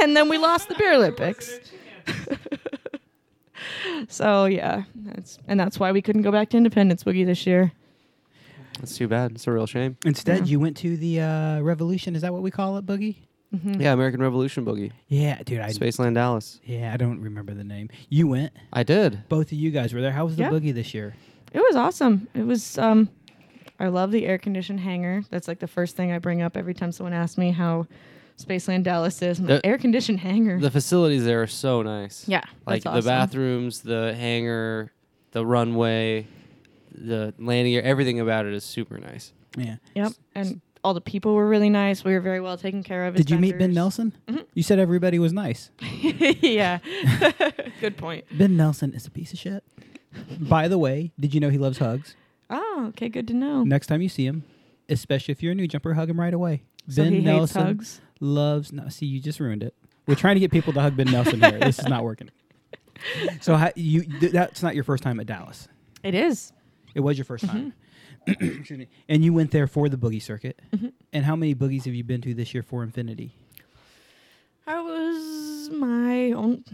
And then we lost the beer olympics so yeah that's and that's why we couldn't go back to independence boogie this year That's too bad. It's a real shame. Instead, you went to the uh, Revolution. Is that what we call it, Boogie? Yeah, American Revolution Boogie. Yeah, dude. I Spaceland Dallas. yeah, I don't remember the name. You went. I did. Both of you guys were there. How was the Yeah. Boogie this year? It was awesome. It was um I love the air conditioned hangar. That's like the first thing I bring up every time someone asks me how Spaceland Dallas is. I'm like, The- air conditioned hangar. The facilities there are so nice. yeah. Like that's the awesome. bathrooms, the hangar, the runway, the landing gear, everything about it is super nice. Yeah. Yep. And all the people were really nice. We were very well taken care of. Did you meet Ben vendors. Nelson? Mhm. You said everybody was nice. (laughs) yeah. (laughs) Good point. Ben Nelson is a piece of shit. By the way, did you know he loves hugs? Oh, okay, good to know. Next time you see him, especially if you're a new jumper, hug him right away. so ben he hates Nelson hugs. loves. No, see, you just ruined it. We're trying to get people to hug Ben Nelson here. This is not working. (laughs) So how, you th- that's not your first time at Dallas. It is. It was your 1st time. (clears throat) Excuse me. And you went there for the boogie circuit. And how many boogies have you been to this year for Infinity? I was my own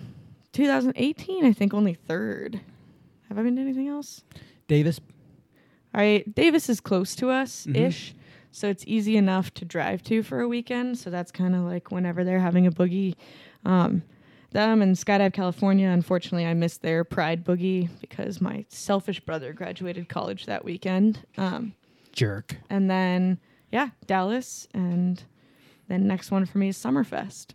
2018, I think, only third. Have I been to anything else? Davis. I Davis is close to us Mhm. ish, so it's easy enough to drive to for a weekend. So that's kind of like whenever they're having a boogie. Um, them and Skydive California. Unfortunately, I missed their Pride boogie because my selfish brother graduated college that weekend. Um, Jerk. and then yeah, Dallas, and then next one for me is Summerfest.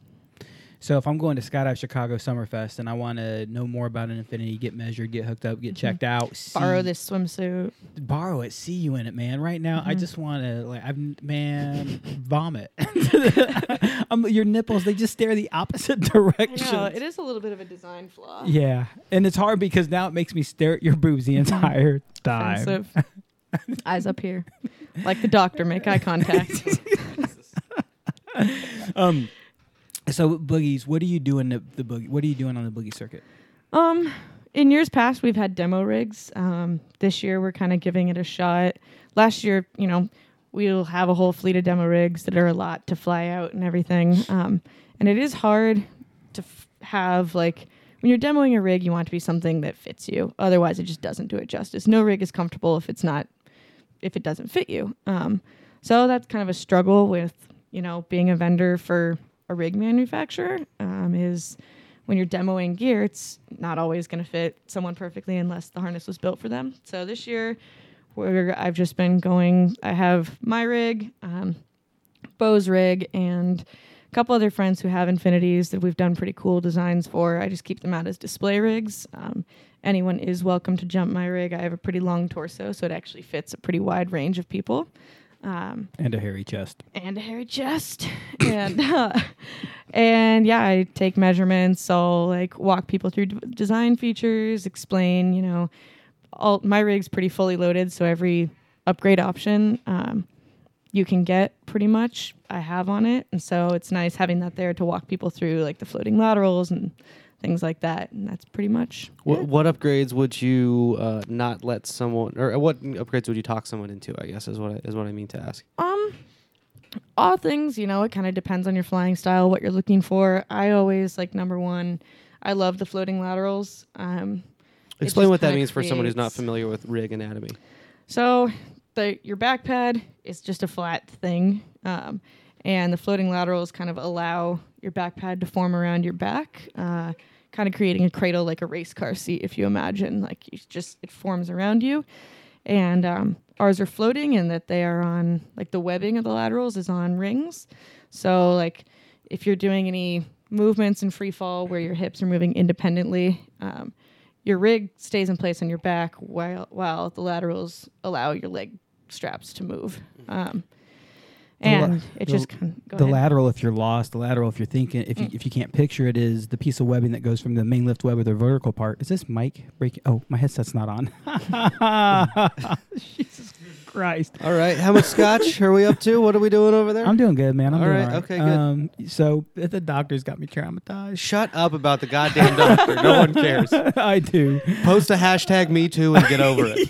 So if I'm going to Skydive Chicago Summerfest and I want to know more about an Infinity, get measured, get hooked up, get checked out, see, Borrow this swimsuit. borrow it, see you in it, man. Right now, I Mhm. just want to like, I'm man, vomit. (laughs) um, your nipples, they just stare the opposite (laughs) direction. know it is a little bit of a design flaw. Yeah, and it's hard because now it makes me stare at your boobs the entire (laughs) time. Eyes up here, like the doctor. Make eye contact. Um, so boogies, what are you doing the, the boogie? What are you doing on the boogie circuit? Um, in years past, we've had demo rigs. Um, this year, we're kind of giving it a shot. Last year, you know, we'll have a whole fleet of demo rigs that are a lot to fly out and everything. Um, and it is hard to f- have like when you're demoing a rig, you want to be something that fits you. Otherwise, it just doesn't do it justice. No rig is comfortable if it's not if it doesn't fit you. Um, so that's kind of a struggle with you know being a vendor for a rig manufacturer. Um, is when you're demoing gear, it's not always going to fit someone perfectly unless the harness was built for them. So this year, where I've just been going, I have my rig, um, Bo's rig, and a couple other friends who have Infinities that we've done pretty cool designs for. I just keep them out as display rigs. Um, anyone is welcome to jump my rig. I have a pretty long torso, so it actually fits a pretty wide range of people. Um, And a hairy chest. and a hairy chest. (laughs) And uh, (laughs) and yeah i take measurements. I'll like walk people through d- design features explain you know all my rig's pretty fully loaded so every upgrade option um, you can get pretty much i have on it. And so it's nice having that there to walk people through like the floating laterals and things like that and that's pretty much What, what upgrades would you uh, not let someone, or what upgrades would you talk someone into? I guess is what I, is what I mean to ask. Um, all things, you know, it kind of depends on your flying style, what you're looking for. I always like number one. I love the floating laterals. Um, Explain what that means for someone who's not familiar with rig anatomy. So the your back pad is just a flat thing, um, and the floating laterals kind of allow your back pad to form around your back, uh, kind of creating a cradle like a race car seat. If you imagine, like you just it forms around you, and um, ours are floating, and that they are on like the webbing of the laterals is on rings. So like if you're doing any movements in free fall where your hips are moving independently. Um, your rig stays in place on your back while while the laterals allow your leg straps to move. Um, The la- and it the- just kind go the ahead. lateral, if you're lost, the lateral, if you're thinking, if you Mm. if you can't picture it, is the piece of webbing that goes from the main lift web of the vertical part. Is this mic breaking? Oh, my headset's not on. (laughs) (laughs) Jesus Christ! All right, how much scotch (laughs) are we up to? What are we doing over there? I'm doing good, man. I'm All doing right, all right. okay, good. Um, so the doctor's got me traumatized. Shut up about the goddamn doctor. no one cares. I do. Post a hashtag Me Too and get over it.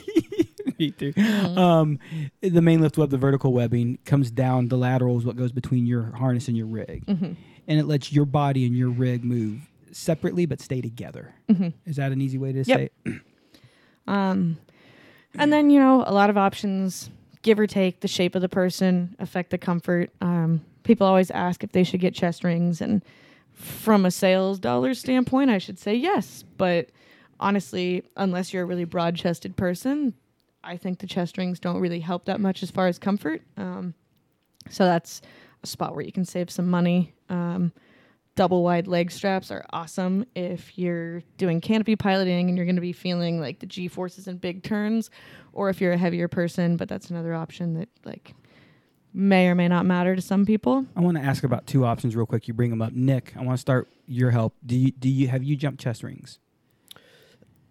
Me too. Um, the main lift web, the vertical webbing, comes down. The lateral is what goes between your harness and your rig, Mhm. and it lets your body and your rig move separately but stay together. Mhm. Is that an easy way to Yep. say it? (clears throat) Um, and then you know a lot of options, give or take the shape of the person, affect the comfort. Um, people always ask if they should get chest rings, and from a sales dollar standpoint, I should say yes. But honestly, unless you're a really broad-chested person, I think the chest rings don't really help that much as far as comfort. Um, so that's a spot where you can save some money. Um, double wide leg straps are awesome if you're doing canopy piloting and you're going to be feeling like the g forces in big turns or if you're a heavier person but that's another option that like may or may not matter to some people I want to ask about two options real quick. You bring them up, Nick. I want to start your help. Do you do you have you jumped chest rings?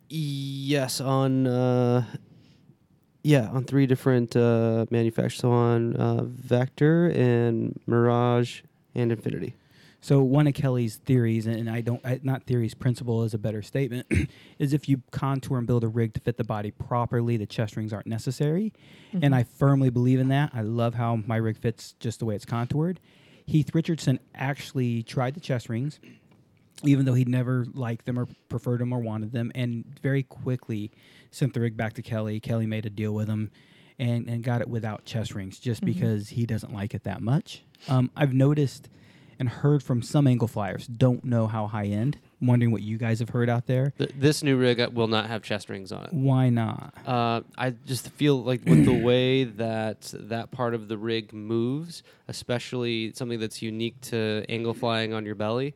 Yes, on uh, yeah, on three different uh, manufacturers. So on uh, Vector and Mirage and Infinity. So one of Kelly's theories, and I don't, I, not theories, principle is a better statement, (clears throat) is if you contour and build a rig to fit the body properly, the chest rings aren't necessary. And I firmly believe in that. I love how my rig fits just the way it's contoured. Heath Richardson actually tried the chest rings, even though he'd never liked them or preferred them or wanted them, and very quickly sent the rig back to Kelly. Kelly made a deal with him and, and got it without chest rings just because he doesn't like it that much. Um, I've noticed and heard from some angle flyers, don't know how high end. I'm wondering what you guys have heard out there. Th- this new rig uh, will not have chest rings on it. Why not? Uh, I just feel like with the way that that part of the rig moves, especially something that's unique to angle flying on your belly,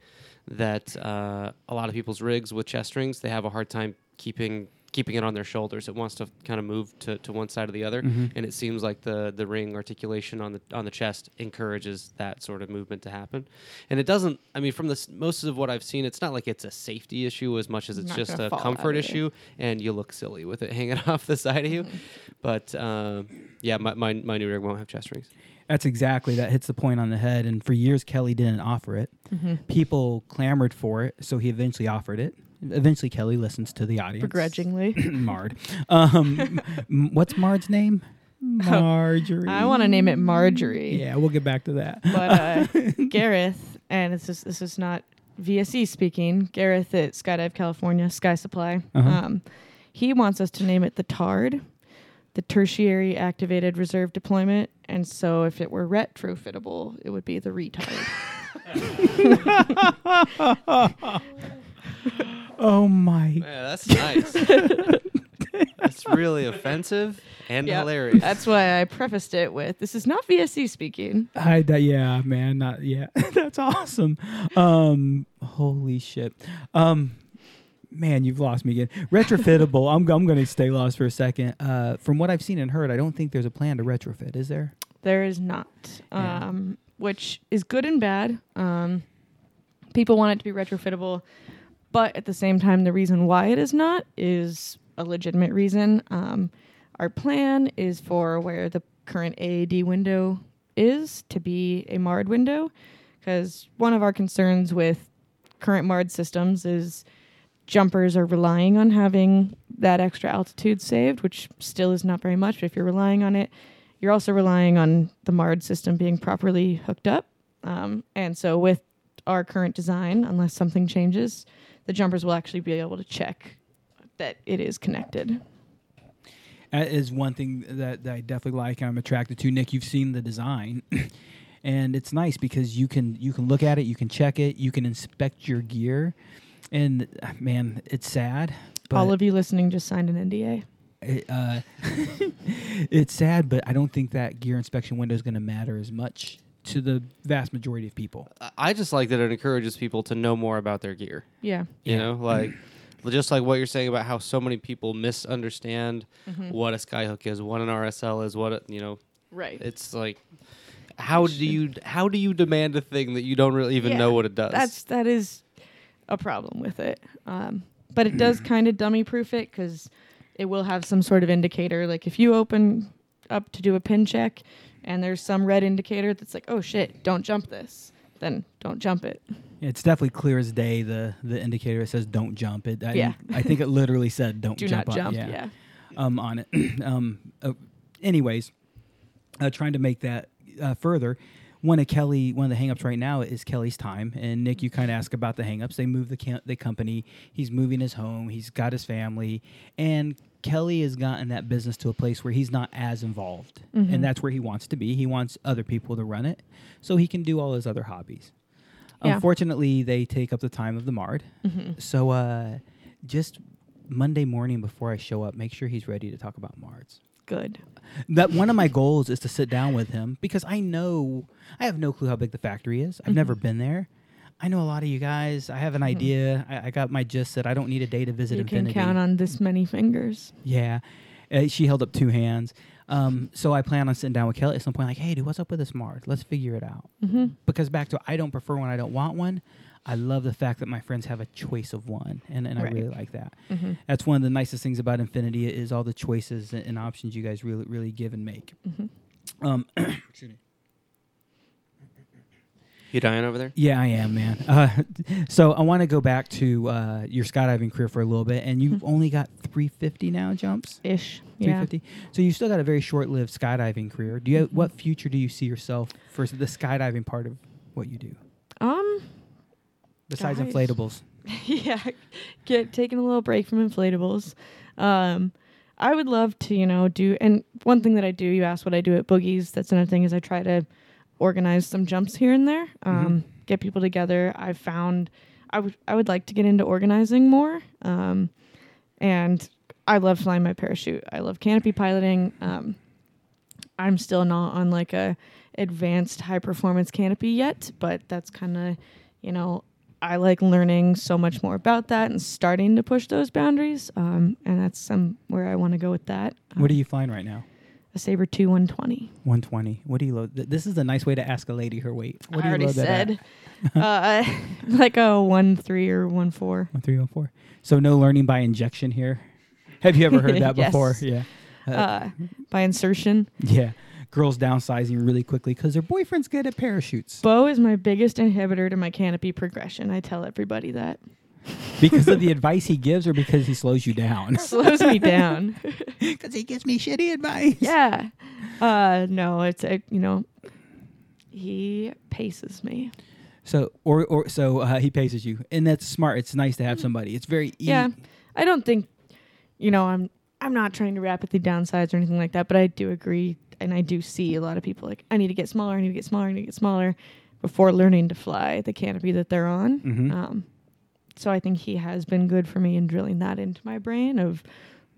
that uh, a lot of people's rigs with chest rings, they have a hard time keeping keeping it on their shoulders. It wants to kind of move to, to one side or the other, Mm-hmm. and it seems like the the ring articulation on the on the chest encourages that sort of movement to happen. And it doesn't. I mean, from the most of what I've seen, it's not like it's a safety issue as much as it's Not just a comfort issue, and you look silly with it hanging (laughs) off the side of you. But um, yeah, my, my my new rig won't have chest rings. That's exactly that hits the point on the head. And for years, Kelly didn't offer it. People clamored for it, so he eventually offered it. Eventually, Kelly listens to the audience. Begrudgingly. (clears throat) MARD. Um, m- what's MARD's name? (laughs) Marjorie. I want to name it Marjorie. Yeah, we'll get back to that. But uh, (laughs) Gareth, and it's just, this is not VSE speaking, Gareth at Skydive California, Sky Supply, Uh-huh. um, he wants us to name it the TARD, the Tertiary Activated Reserve Deployment. And so if it were retrofittable, it would be the retard. (laughs) oh my! Yeah, that's nice. that's really (laughs) offensive and Yep. hilarious. That's why I prefaced it with this is not VSE speaking. I, that, yeah, man, not yeah. (laughs) That's awesome. Um, holy shit. Um, man, you've lost me again. Retrofittable. I'm I'm going to stay lost for a second. Uh, from what I've seen and heard, I don't think there's a plan to retrofit. Is there? There is not, Yeah. um, which is good and bad. Um, people want it to be retrofittable, but at the same time, the reason why it is not is a legitimate reason. Um, our plan is for where the current AAD window is to be a MARD window, because one of our concerns with current MARD systems is jumpers are relying on having that extra altitude saved, which still is not very much. But if you're relying on it, you're also relying on the MARD system being properly hooked up. Um, and so, with our current design, unless something changes, the jumpers will actually be able to check that it is connected. That is one thing that, that I definitely like and I'm attracted to. Nick, you've seen the design. (clears throat) and it's nice because you can you can look at it, you can check it, you can inspect your gear. And uh, man, it's sad. But All of you listening just signed an NDA. it, uh, (laughs) it's sad, but I don't think that gear inspection window is going to matter as much to the vast majority of people. I- I just like that it encourages people to know more about their gear. Yeah. You know, like just like what you're saying about how so many people misunderstand Mm-hmm. what a skyhook is, what an RSL is, what a, you know. Right. It's like how do you how do you demand a thing that you don't really even Yeah, know what it does? That's that is a problem with it. Um, but it does (clears throat) kind of dummy proof it because it will have some sort of indicator. Like if you open up to do a pin check and there's some red indicator that's like, oh shit, don't jump this, then don't jump it. It's definitely clear as day. The the indicator that says "Don't jump." It. I, Yeah. I think it literally said (laughs) "Don't Do jump." not on- jump. yeah. Yeah. Um, on it. (clears throat) um. Uh, anyways, uh, trying to make that uh, further. One of Kelly, one of the hangups right now is Kelly's time. And Nick, you kind of ask about the hangups. They move the ca- the company. He's moving his home. He's got his family, and Kelly has gotten that business to a place where he's not as involved, Mm-hmm. and that's where he wants to be. He wants other people to run it, so he can do all his other hobbies. Yeah. Unfortunately, they take up the time of the MARD. Mm-hmm. So, uh, just Monday morning before I show up, make sure he's ready to talk about MARDs. Good. That one of my goals is to sit down with him because I know I have no clue how big the factory is. I've Mm-hmm. never been there. I know a lot of you guys. I have an idea. I, I got my gist that I don't need a day to visit you Infinity. can count on this many fingers. Yeah. Uh, she held up two hands. Um, so I plan on sitting down with Kelly at some point, like, hey, dude, what's up with this MARD? Let's figure it out. Mm-hmm. Because back to I don't prefer one, I don't want one. I love the fact that my friends have a choice of one, and, and I really like that. Mm-hmm. That's one of the nicest things about Infinity is all the choices and, and options you guys really really give and make. Mm-hmm. Um. (clears throat) You dying over there? Yeah, I am, man. Uh, (laughs) so I want to go back to uh, your skydiving career for a little bit, and you've only got 350 now jumps. Ish. Yeah. 350. So you still got a very short-lived skydiving career. Do you? What future do you see yourself for the skydiving part of what you do, Um. Besides Guys. inflatables? (laughs) yeah, get taking a little break from inflatables. Um, I would love to, you know, do. And one thing that I do, you asked what I do at Boogies. That's another thing is I try to organize some jumps here and there. Um, Get people together. I've found I would I would like to get into organizing more. Um, and I love flying my parachute. I love canopy piloting. Um, I'm still not on like a advanced high performance canopy yet, but that's kind of, you know, I like learning so much more about that and starting to push those boundaries. Um, and that's some where I want to go with that. What are you flying right now? A Saber 2 120. 120. What do you load? Th- this is a nice way to ask a lady her weight. What do I you already load that said. uh, (laughs) like a 1 3 or 1 4. One three one four. So no learning by injection here. Have you ever heard (laughs) that Yes. before? Yeah. Uh, Uh, by insertion. yeah. Girls downsizing really quickly because their boyfriend's good at parachutes Bo is my biggest inhibitor to my canopy progression. I tell everybody that. (laughs) because of the (laughs) advice he gives or because he slows you down. (laughs) Slows me down. Because he gives me shitty advice. yeah. Uh, no, it's, a, you know, he paces me. So or or so uh, he paces you, and that's smart. It's nice to have somebody. It's very e- Yeah. I don't think, you know, I'm I'm not trying to rapidly downsize or anything like that, but I do agree, and I do see a lot of people like I need to get smaller, I need to get smaller, I need to get smaller, before learning to fly the canopy that they're on. Mhm. Um, so I think he has been good for me in drilling that into my brain of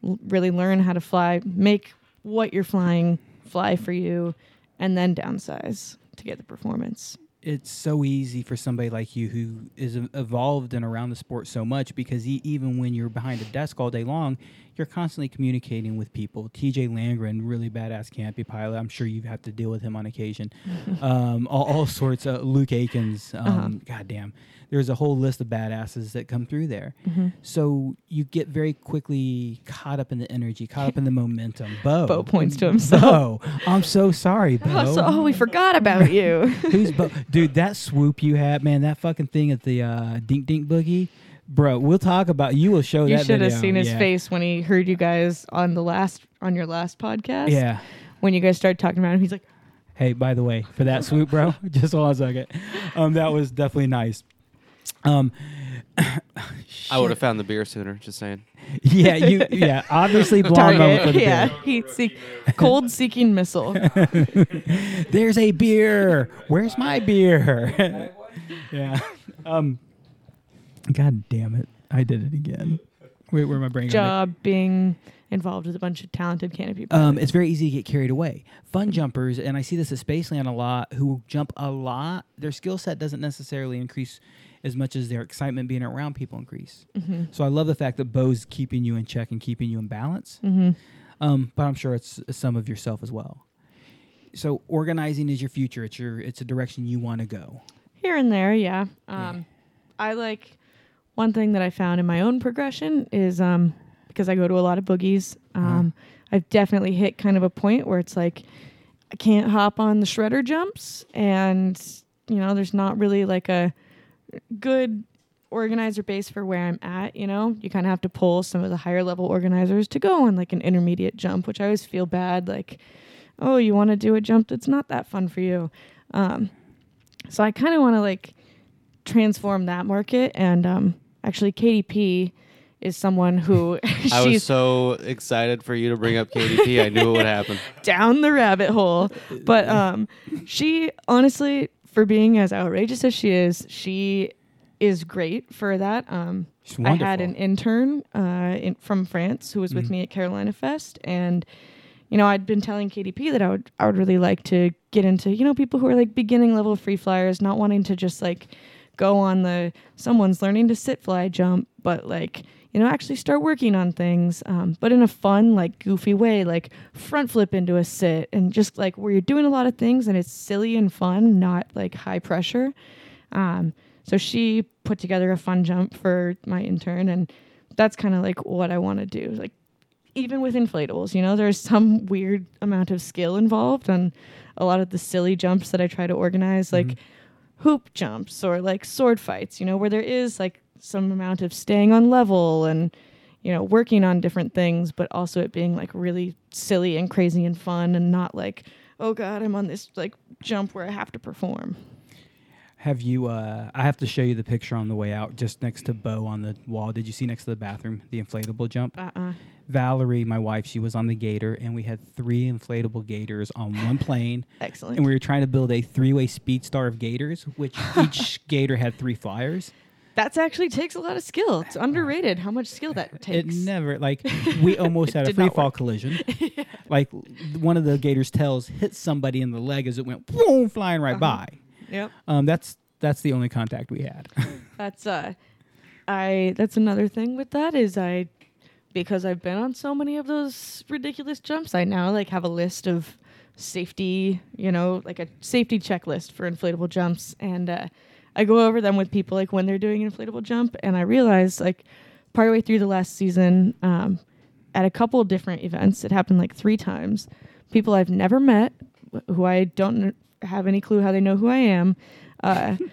l- really learn how to fly, make what you're flying fly for you, and then downsize to get the performance. it's so easy for somebody like you who is evolved and around the sport so much because e- even when you're behind a desk all day long, you're constantly communicating with people. TJ Langren, really badass canopy pilot. I'm sure you have to deal with him on occasion. (laughs) um, all, all sorts of Luke Aikins. Um, Uh-huh. Goddamn. There's a whole list of badasses that come through there. Mm-hmm. So you get very quickly caught up in the energy, caught up in the (laughs) momentum. Bo. Bo points to himself. Bo. I'm so sorry, (laughs) Bo. Oh, so, oh, we forgot about you. Who's Bo? Dude, that swoop you had, man, that fucking thing at the uh, Dink Dink Boogie. Bro, we'll talk about you will show You that should have seen his Yeah. face when he heard you guys on the last on your last podcast. Yeah. When you guys started talking about him, he's like, Hey, by the way, for that swoop, bro, (laughs) just hold on a second. Um, that was definitely nice. Um, (coughs) I would have found the beer sooner. Just saying. yeah, you, yeah, (laughs) obviously blonde moment for the Yeah. beer. Heat seek cold seeking missile. (laughs) There's a beer. Where's my beer? yeah. Um. God damn it! I did it again. Wait, where my brain? Job being involved with a bunch of talented canopy Um, it's very easy to get carried away. Fun jumpers, and I see this at Spaceland a lot, who jump a lot. Their skill set doesn't necessarily increase as much as their excitement being around people increase. Mm-hmm. So I love the fact that Bo's keeping you in check and keeping you in balance. Mm-hmm. Um, but I'm sure it's some of yourself as well. So organizing is your future. It's your it's a direction you want to go. Here and there, yeah. Um, I like one thing that I found in my own progression is um, because I go to a lot of boogies. Um, I've definitely hit kind of a point where it's like I can't hop on the shredder jumps, and you know, there's not really like a good organizer base for where I'm at. You know, you kind of have to pull some of the higher level organizers to go on like an intermediate jump, which I always feel bad. Like, oh, you want to do a jump that's not that fun for you. Um, so I kind of want to like transform that market. And um, actually, KDP is someone who (laughs) (laughs) I was she's so excited for you to bring up KDP. I knew it would happen. (laughs) down the rabbit hole. But um, she honestly, for being as outrageous as she is, she is great for that. Um, I had an intern uh, in, from France who was with Mhm. me at Carolina Fest, and you know I'd been telling KDP that I would I would really like to get into you know people who are like beginning level free flyers, not wanting to just like go on the someone's learning to sit fly jump, but like you know actually start working on things, um, but in a fun like goofy way, like front flip into a sit and just like where you're doing a lot of things and it's silly and fun, not like high pressure. Um, so she put together a fun jump for my intern, and that's kind of like what I want to do. Like even with inflatables, you know, there's some weird amount of skill involved on a lot of the silly jumps that I try to organize. Like hoop jumps or like sword fights, you know, where there is like some amount of staying on level and you know, working on different things, but also it being like really silly and crazy and fun and not like, oh god, I'm on this like jump where I have to perform. Have you? Uh, I have to show you the picture on the way out, just next to Bo on the wall. Did you see next to the bathroom the inflatable jump? Uh-uh. Valerie, my wife, she was on the gator, and we had three inflatable gators on one plane, (laughs) Excellent. and we were trying to build a three-way speed star of gators, which (laughs) each gator had three flyers. That's actually takes a lot of skill. It's underrated how much skill that takes. It never like (laughs) we almost had a free fall work. collision. Like one of the gator's tails hit somebody in the leg as it went boom, flying right Uh-huh. by. Yep. Um, that's that's the only contact we had. (laughs) That's uh I that's another thing with that is I because I've been on so many of those ridiculous jumps, I now like have a list of safety, you know, like a safety checklist for inflatable jumps and uh I go over them with people like when they're doing an inflatable jump and I realized like partway through the last season um at a couple different events, it happened like 3 times. People I've never met wh- who I don't have any clue how they know who I am. Uh (laughs)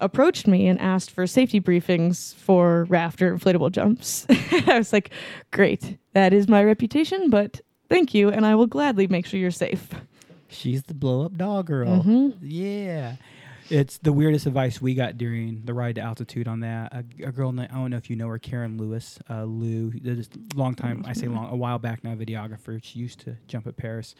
approached me and asked for safety briefings for rafter inflatable jumps. (laughs) I was like, great, that is my reputation, but thank you, and I will gladly make sure you're safe. She's the blow up dog girl. Mhm. Yeah. It's the weirdest advice we got during the ride to altitude on that. A, a girl, na- I don't know if you know her, Karen Lewis. Uh, Lou, this long time, I say long, a while back now, videographer. She used to jump at Perris.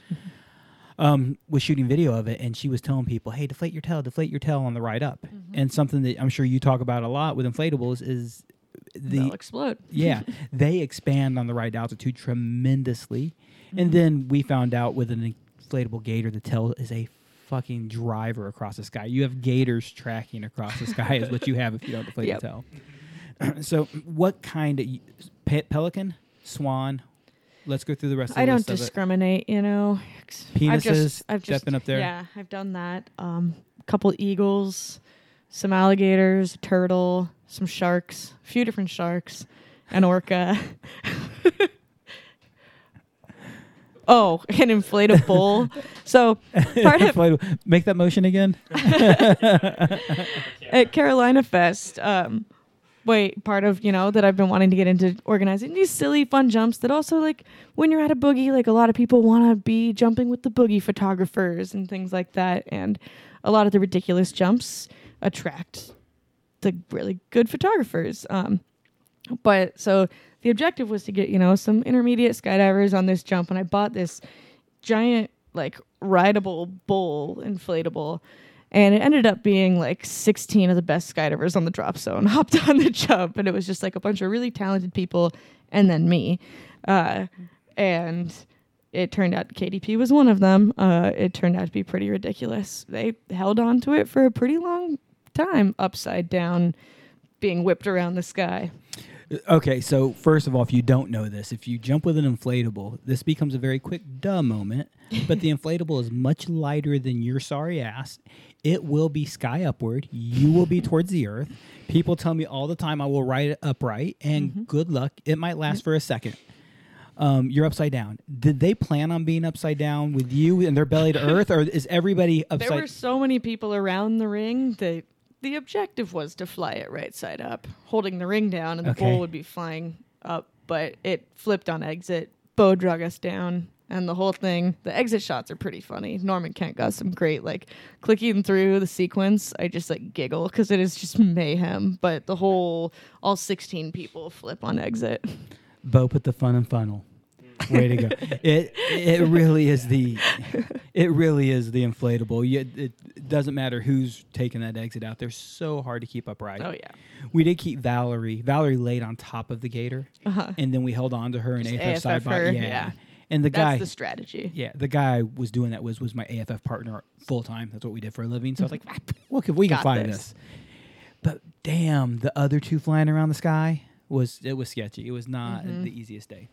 Um, was shooting video of it, and she was telling people, "Hey, deflate your tail, deflate your tail on the ride up." And something that I'm sure you talk about a lot with inflatables is the They'll explode. (laughs) yeah, (laughs) they expand on the right altitude tremendously. And then we found out with an inflatable gator, the tail is a fucking driver across the sky. You have gators tracking across the sky, is what you have if you don't deflate Yep. the tail. (clears throat) so, what kind of pe- pelican, swan? Let's go through the rest. of the I don't list of it. discriminate, you know. I've Penises, just, I've just, stepping up there. Yeah, I've done that. Um, a couple eagles, some alligators, a turtle, some sharks, a few different sharks, an orca. (laughs) oh, an inflatable bull. (laughs) So part of Make that motion again. (laughs) at Carolina Fest, um, wait, part of you know that I've been wanting to get into organizing these silly fun jumps that also like when you're at a boogie, like a lot of people want to be jumping with the boogie photographers and things like that, and a lot of the ridiculous jumps attract the really good photographers. Um, but so the objective was to get you know some intermediate skydivers on this jump, and I bought this giant like rideable bull inflatable and it ended up being like 16 of the best skydivers on the drop zone (laughs) hopped on the jump and it was just like a bunch of really talented people and then me uh, and it turned out kdp was one of them uh, it turned out to be pretty ridiculous they held on to it for a pretty long time upside down being whipped around the sky Okay, so first of all, if you don't know this, if you jump with an inflatable, this becomes a very quick duh moment. But the (laughs) inflatable is much lighter than your sorry ass. It will be sky upward. You will be towards the earth. People tell me all the time I will ride it upright, and good luck. It might last for a second. Um, you're upside down. Did they plan on being upside down with you and their belly to earth, or is everybody (laughs) upside? There were so many people around the ring that the objective was to fly it right side up, holding the ring down, and the Okay. bull would be flying up. But it flipped on exit. Bo drug us down, and the whole thing. The exit shots are pretty funny. Norman Kent got some great like clicking through the sequence. I just like giggle because it is just mayhem. But the whole all sixteen people flip on exit. Bo put the fun in funnel. Way to go! (laughs) It it really is the it really is the inflatable. You, it doesn't matter who's taking that exit out. They're so hard to keep upright. Oh yeah. We did keep Valerie. Valerie laid on top of the gator, Uh-huh. and then we held on to her and Just AFF side by yeah. yeah. And the That's guy, the strategy. yeah, the guy was doing that was was my AFF partner full time. That's what we did for a living. So I was like, (laughs) "Ah, look if we can fly this. this. But damn, the other two flying around the sky was it was sketchy. It was not Mm-hmm. the easiest day.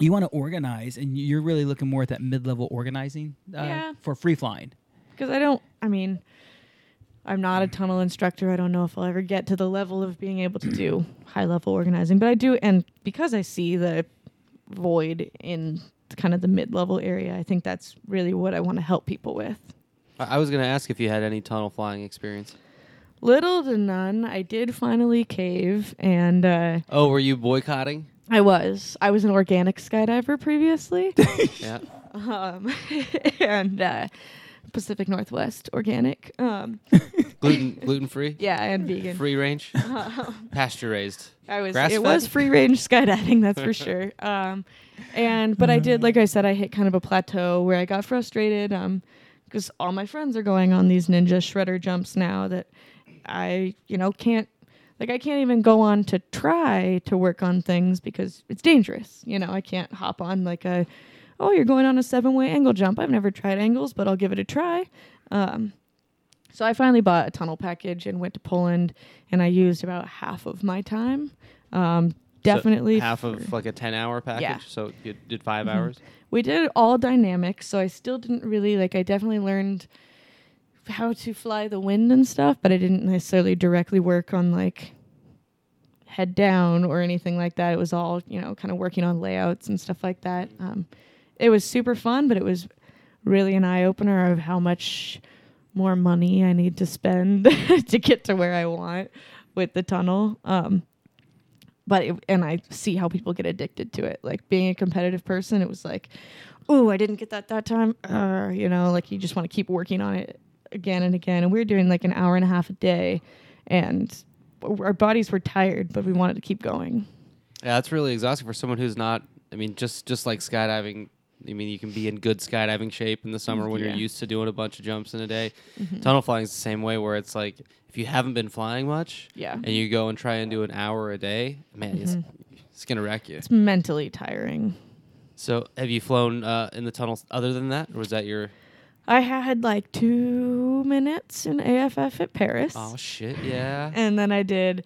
You want to organize, and you're really looking more at that mid level organizing uh, Yeah. for free flying. because I don't. I mean, I'm not a tunnel instructor. I don't know if I'll ever get to the level of being able to do high level organizing, but I do. And because I see the void in kind of the mid level area, I think that's really what I want to help people with. I I was going to ask if you had any tunnel flying experience. Little to none. I did finally cave, and uh, Oh, were you boycotting? I was. I was an organic skydiver previously, (laughs) Yeah. um, (laughs) and uh, Pacific Northwest organic. Um, (laughs) gluten gluten free. yeah, and vegan. Free range. Pasture raised. I was. Grass it was free range skydiving, that's for sure. Um, and but I did, like I said, I hit kind of a plateau where I got frustrated. Um, because all my friends are going on these ninja shredder jumps now that I, you know, can't. Like I can't even go on to try to work on things because it's dangerous. You know, I can't hop on like a, oh, you're going on a seven way angle jump. I've never tried angles, but I'll give it a try. Um, so I finally bought a tunnel package and went to Poland, and I used about half of my time. Um, So definitely half for- of like a ten hour package. Yeah. So you did 5 Mhm. hours. we did all dynamic, so I still didn't really like. I definitely learned how to fly the wind and stuff, but I didn't necessarily directly work on like head down or anything like that. It was all you know, kind of working on layouts and stuff like that. Um, it was super fun, but it was really an eye opener of how much more money I need to spend (laughs) to get to where I want with the tunnel. Um, but it, and I see how people get addicted to it. Like being a competitive person, it was like, oh, I didn't get that that time. Uh, you know, like you just want to keep working on it again and again. And we were doing like an hour and a half a day, and our bodies were tired, but we wanted to keep going. Yeah, that's really exhausting for someone who's not. I mean, just just like skydiving. I mean, you can be in good skydiving shape in the summer when Yeah. you're used to doing a bunch of jumps in a day. Mhm. Tunnel flying is the same way, where it's like if you haven't been flying much Yeah, and you go and try and do an hour a day, man, it's, Mhm. it's gonna wreck you. it's mentally tiring. So, have you flown uh, in the tunnels other than that, or was that your? I had like two minutes in AFF at Perris. Oh shit! Yeah. and then I did,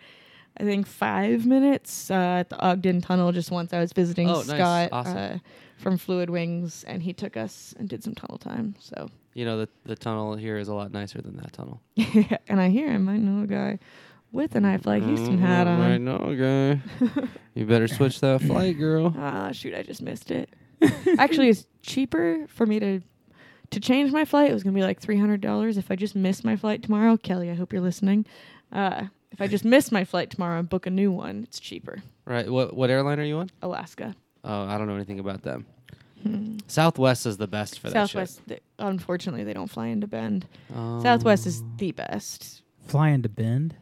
I think five minutes uh, at the Ogden Tunnel just once I was visiting Oh, nice. Scott Awesome. uh, from Fluid Wings, and he took us and did some tunnel time. So, You know the the tunnel here is a lot nicer than that tunnel. (laughs) and I hear him. I know a guy with an iFLY Houston hat Mm, I on. know, guy. (laughs) you better switch that flight, girl. (laughs) Ah, shoot! I just missed it. Actually, it's cheaper for me to to change my flight. It was gonna be like three hundred dollars if I just missed my flight tomorrow. Kelly, I hope you're listening. Uh, if I just miss my flight tomorrow and book a new one, it's cheaper. Right. What what airline are you on? Alaska. Oh, I don't know anything about them. Hmm. Southwest is the best for that Southwest, th- unfortunately, they don't fly into Bend. Um, Southwest is the best. Fly into Bend.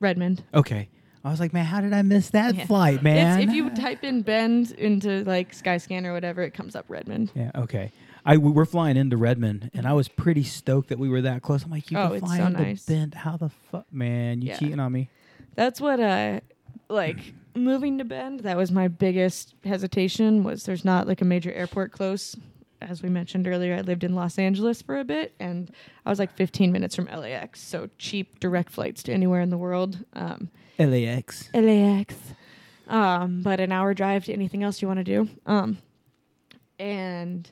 Redmond. Okay. I was like, man, how did I miss that Yeah. flight, man? It's, if you type in Bend into like Skyscanner or whatever, it comes up Redmond. yeah, okay. I we we're flying into Redmond, and I was pretty stoked that we were that close. I'm like, you Oh, can it's fly so into nice. Bend. How the fuck, man? You Yeah. cheating on me? That's what uh like moving to Bend, that was my biggest hesitation was there's not like a major airport close. As we mentioned earlier, I lived in Los Angeles for a bit and I was like 15 minutes from LAX, so cheap direct flights to anywhere in the world. Um LAX. LAX. Um, but an hour drive to anything else you want to do. Um, and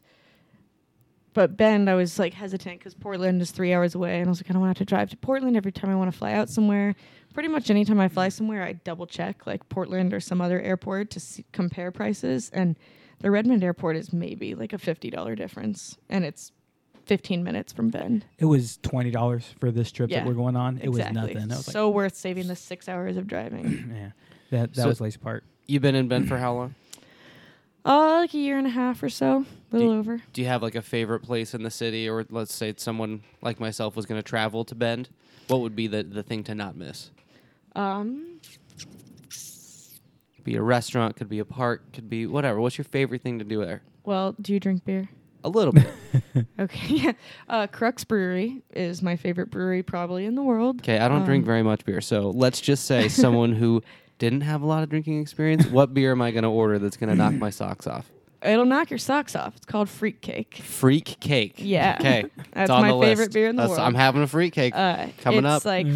but Bend, I was like hesitant because Portland is three hours away, and I was like, I don't want to have to drive to Portland every time I want to fly out somewhere. Pretty much anytime I fly somewhere, I double check like Portland or some other airport to see, compare prices, and the Redmond airport is maybe like a fifty dollar difference, and it's fifteen minutes from Bend. It was twenty dollars for this trip Yeah, that we're going on. It exactly. was nothing. I was so worth saving the six hours of driving. (clears throat) yeah, that that So- was the lazy part. You've been in Bend for how long? Uh, like a year and a half or so, a little over. Do you have like a favorite place in the city, or let's say someone like myself was going to travel to Bend? What would be the, the thing to not miss? Um, be a restaurant, could be a park, could be whatever. What's your favorite thing to do there? well, do you drink beer? A little bit. (laughs) Okay, yeah. Uh, Crux Brewery is my favorite brewery probably in the world. Okay, I don't drink Um, very much beer, so let's just say someone who (laughs) didn't have a lot of drinking experience. What beer am I going to order that's going to knock my socks off? It'll knock your socks off. It's called Freak Cake. Freak cake. Yeah. Okay. (laughs) That's it's on my the favorite list. beer in the That's- world. I'm having a freak cake. Uh, Coming up. it's up. like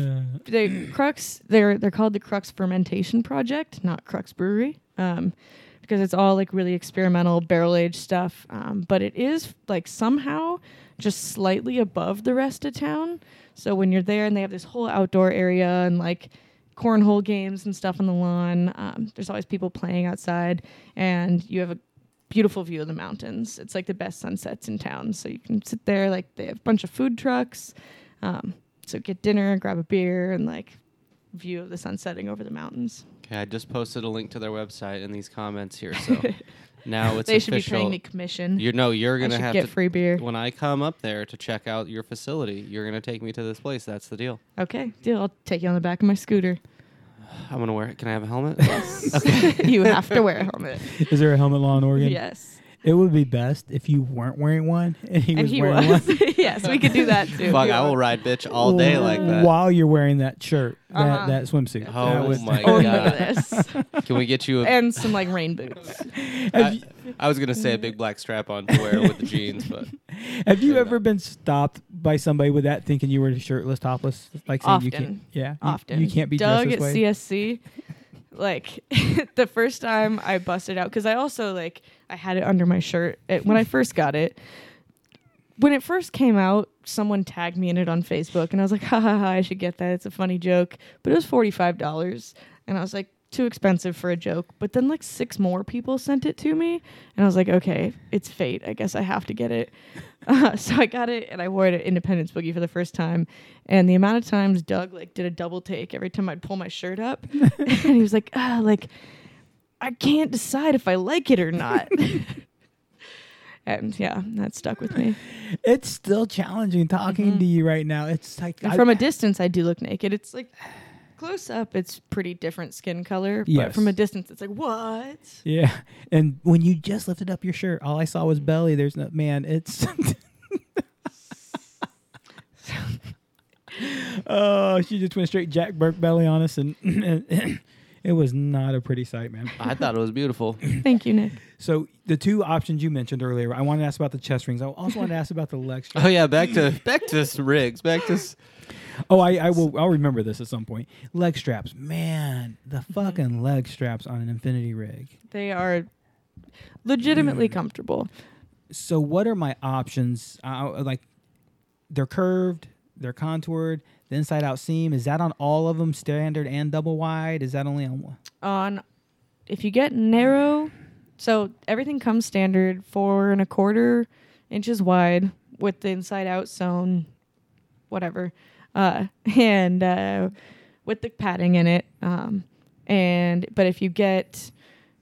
the Crux. They're they're called the Crux Fermentation Project, not Crux Brewery, um, because it's all like really experimental barrel aged stuff. Um, but it is like somehow just slightly above the rest of town. So when you're there and they have this whole outdoor area and like cornhole games and stuff on the lawn, um, there's always people playing outside, and you have a beautiful view of the mountains. It's like the best sunsets in town. So you can sit there. Like they have a bunch of food trucks. Um, So get dinner, grab a beer, and like view of the sun setting over the mountains. Okay, I just posted a link to their website in these comments here. So (laughs) now (laughs) it's they should be paying me commission. You're no, you're gonna should have get to free beer. when I come up there to check out your facility. You're gonna take me to this place. That's the deal. Okay, deal. I'll take you on the back of my scooter. I'm gonna wear it. Can I have a helmet? Yes. (laughs) (laughs) You have to wear a helmet. Is there a helmet law in Oregon? Yes. It would be best if you weren't wearing one (laughs) and he and was he wearing was. one. (laughs) yes, we could do that too. Fuck, I will ride bitch all day like that. While you're wearing that shirt, that, Uh-huh. that swimsuit. Oh That was- my Oh, look god! this. Can we get you a? and some like rain boots. (laughs) Have, I, you, I was gonna say a big black strap on to wear with the jeans, but have you ever not. been stopped by somebody with that thinking you were shirtless, topless? Like saying you Often. can't. Yeah. you- Often. You, can't be Doug dressed at this way. CSC. Like the first time I busted out because I also like I had it under my shirt it, when I first got it. When it first came out, someone tagged me in it on Facebook, and I was like, (laughs) "Ha ha ha! I should get that. It's a funny joke." But it was forty five dollars, and I was like, "Too expensive for a joke." But then like six more people sent it to me, and I was like, "Okay, it's fate. I guess I have to get it." Uh, (laughs) so I got it, and I wore it at Independence Boogie for the first time. And the amount of times Doug like did a double take every time I'd pull my shirt up, (laughs) and he was like, "Ah, like I can't decide if I like it or not." (laughs) and yeah, that stuck with me. It's still challenging talking Mhm. to you right now. It's like I- from a distance, I do look naked. It's like close up, it's pretty different skin color, but from a distance, it's like what? Yeah, and when you just lifted up your shirt, all I saw was belly. There's no man. It's. (laughs) (laughs) oh, she just went straight Jack Burke belly on us, and (clears throat) (clears throat) it was not a pretty sight, man. I thought it was beautiful. (laughs) Thank you, Nick. So the two options you mentioned earlier, I wanted to ask about the chest rings. I also wanted to ask about the leg (laughs) strap. Oh yeah, back to back to s- rigs. Back to s- Oh, I, I will. I'll remember this at some point. Leg straps, man. The fucking leg straps on an infinity rig. They are legitimately comfortable. so what are my options uh, like they're curved they're contoured the inside out seam is that on all of them standard and double wide is that only on one On if you get narrow, so everything comes standard four and a quarter inches wide with the inside out sewn, whatever, uh, (laughs) and uh, with the padding in it. Um, and but if you get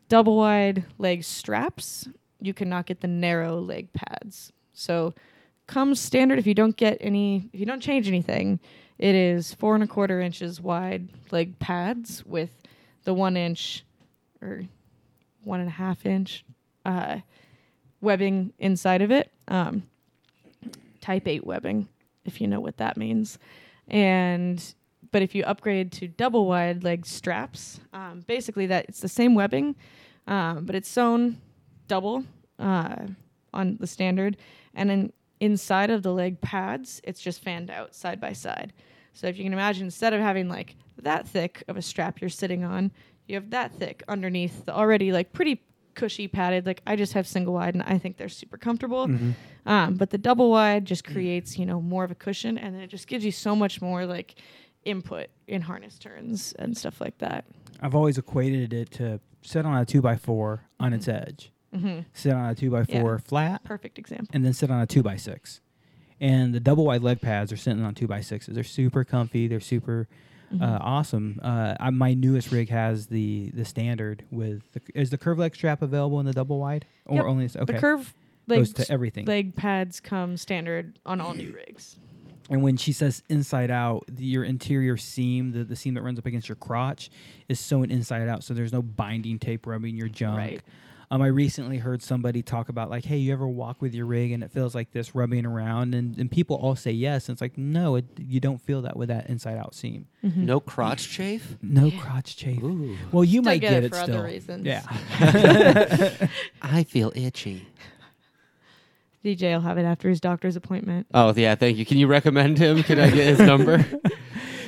double wide leg straps, you cannot get the narrow leg pads. So comes standard if you don't get any if you don't change anything it is four and a quarter inches wide leg pads with the one inch or one and a half inch uh, webbing inside of it. Um, type 8 webbing if you know what that means. And but if you upgrade to double wide leg straps um, basically that it's the same webbing um, but it's sewn double uh, on the standard. And then inside of the leg pads it's just fanned out side by side so if you can imagine instead of having like that thick of a strap you're sitting on you have that thick underneath the already like pretty cushy padded like i just have single wide and i think they're super comfortable. Um, but the double wide just creates you know more of a cushion and then it just gives you so much more like input in harness turns and stuff like that. I've always equated it to sit on a two by four on its edge. Hmm sit on a two by Yeah. four flat perfect example. and then sit on a two by six and the double wide leg pads are sitting on two by sixes they're super comfy they're super Mm-hmm. uh, awesome uh, I, my newest rig has the the standard with the, is the curve leg strap available in the double wide or Yep. only okay the curve leg, goes to everything leg pads come standard on all new rigs And when she says inside out, the, your interior seam, the, the seam that runs up against your crotch, is sewn inside out, so there's no binding tape rubbing your junk. Right. Um, I recently heard somebody talk about like, hey, you ever walk with your rig and it feels like this rubbing around, and, and people all say yes. And it's like, no, it, you don't feel that with that inside out seam. no crotch chafe. No crotch chafe. Well, you Still might get get, it it for still. other reasons. Yeah. (laughs) I feel itchy. DJ will have it after his doctor's appointment. Oh yeah, thank you. Can you recommend him? Can I get his number? (laughs)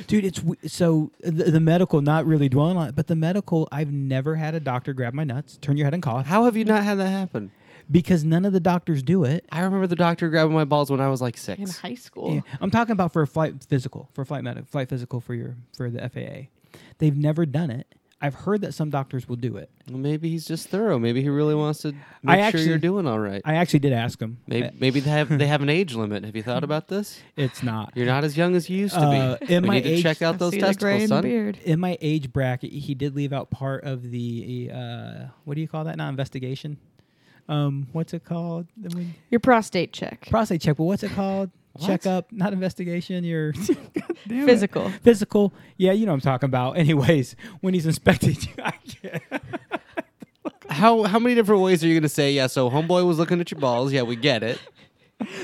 Dude, it's so the, the medical, not really dwelling on it, but the medical, I've never had a doctor grab my nuts, turn your head and cough, How have you not had that happen? because none of the doctors do it. I remember the doctor grabbing my balls when I was like six In high school. Yeah, I'm talking about for a flight physical, for a flight medic, flight physical for your for the FAA. They've never done it. I've heard that some doctors will do it. Well, maybe he's just thorough. Maybe he really wants to I make sure you're doing all right. I actually did ask him. Maybe Uh, maybe they have they (laughs) have an age limit. Have you thought about this? it's not. You're not as young as you used to Uh, be. in we my need to age- check out I those see the gray testicles, son. beard. In my age bracket, he did leave out part of the uh, what do you call that? Not investigation. Um, what's it called? The when- Your prostate check. prostate check. But what's it called? What? Checkup, not investigation. Your (laughs) Damn it. Physical. Physical. Yeah, you know what I'm talking about. (laughs) Anyways, when he's inspected you, (laughs) I can't. How how many different ways are you gonna say? Yeah, so homeboy was looking at your balls. Yeah, we get it.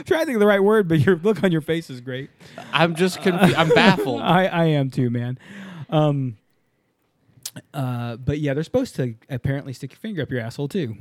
trying to think of the right word, but your look on your face is great. I'm just confused. I'm baffled. I, I am too, man. Um, uh, but yeah, they're supposed to apparently stick your finger up your asshole too.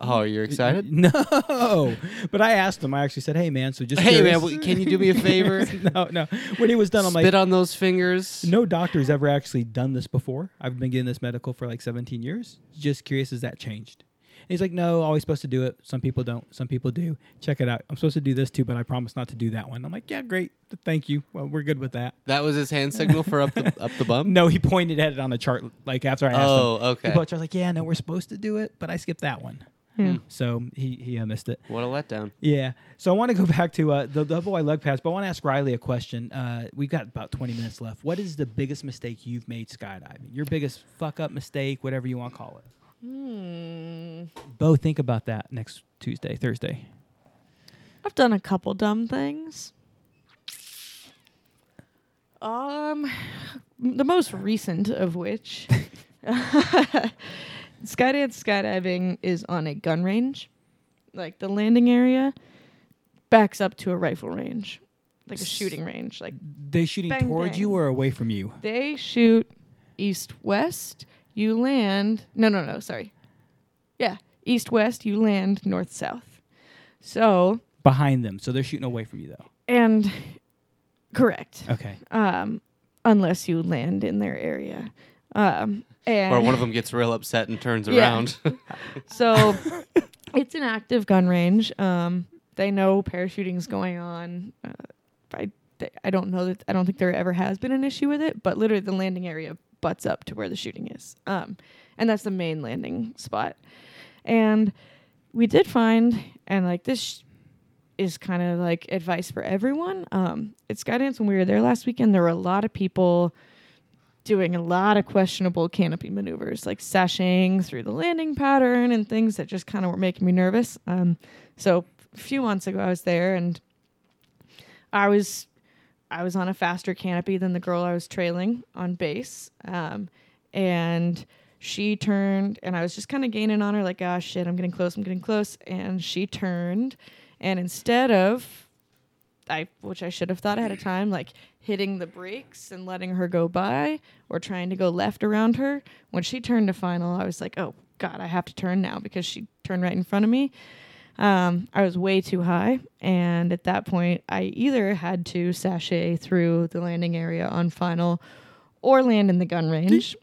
Oh, you're excited? (laughs) No, but I asked him. I actually said, "Hey, man, so just Hey curious." man, w- can you do me a (laughs) favor? no, no. When he was done, I'm Spit like, on those fingers. no doctor's ever actually done this before. I've been getting this medical for like 17 years. Just curious, has that changed? And he's like, no, always supposed to do it. Some people don't. Some people do. Check it out. I'm supposed to do this too, but I promise not to do that one. I'm like, yeah, great. Thank you. Well, we're good with that. That was his hand signal for up the (laughs) up the bum. No, he pointed at it on the chart. Like after I asked him, Oh, okay. put a chart, like, yeah, no, we're supposed to do it, but I skipped that one. Yeah. So he he uh, missed it. What a letdown. Yeah. So I want to go (laughs) back to uh, the double wide leg pads, but I want to ask Riley a question. Uh, we've got about 20 minutes left. What is the biggest mistake you've made skydiving? Your biggest fuck up mistake, whatever you want to call it. Hmm. Bo, think about that next Tuesday, Thursday. I've done a couple dumb things. Um, the most recent of which, (laughs) (laughs) Skydance skydiving is on a gun range, like the landing area backs up to a rifle range, like a shooting range. Like They shooting Bang, towards bang. you or away from you? they shoot east west, you land. No, no, no. Sorry. Yeah, east west, you land north south. So Behind them. So they're shooting away from you, though. and correct. Okay. um, unless you land in their area. Um, and Or one of them gets real upset and turns Yeah. around. (laughs) so it's an active gun range. Um, they know parachuting's going on. Uh, I th- I don't know that I don't think there ever has been an issue with it, but literally the landing area butts up to where the shooting is. Um, and that's the main landing spot. And we did find, and like this is kind of like advice for everyone. Um, at Skydance when we were there last weekend, there were a lot of people doing a lot of questionable canopy maneuvers, like sashing through the landing pattern and things that just kind of were making me nervous. Um, so a few months ago, I was there and I was I was on a faster canopy than the girl I was trailing on base, um, and she turned and I was just kind of gaining on her, like, ah, shit, I'm getting close, I'm getting close, and she turned, and instead of I, which I should have thought ahead of time, like hitting the brakes and letting her go by, or trying to go left around her. When she turned to final, I was like, "Oh God, I have to turn now," because she turned right in front of me. Um, I was way too high, and at that point, I either had to sashay through the landing area on final, or land in the gun range.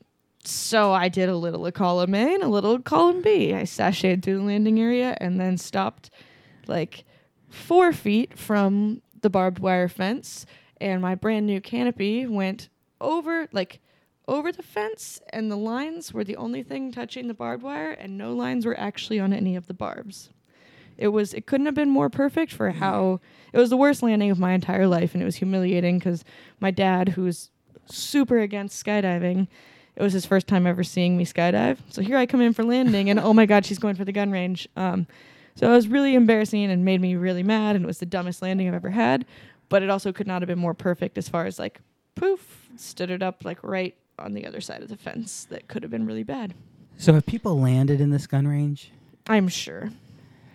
So I did a little of column A and a little of column B. I sashayed through the landing area and then stopped, like four feet from the barbed wire fence, and my brand new canopy went over like over the fence, and the lines were the only thing touching the barbed wire, and no lines were actually on any of the barbs. It was it couldn't have been more perfect for how it was the worst landing of my entire life, and it was humiliating because my dad, who's super against skydiving, it was his first time ever seeing me skydive. So here I come in for landing, and oh my god, she's going for the gun range. Um, so it was really embarrassing and made me really mad, and it was the dumbest landing I've ever had. But it also could not have been more perfect as far as like poof, stood it up like right on the other side of the fence. That could have been really bad. So have people landed in this gun range? I'm sure.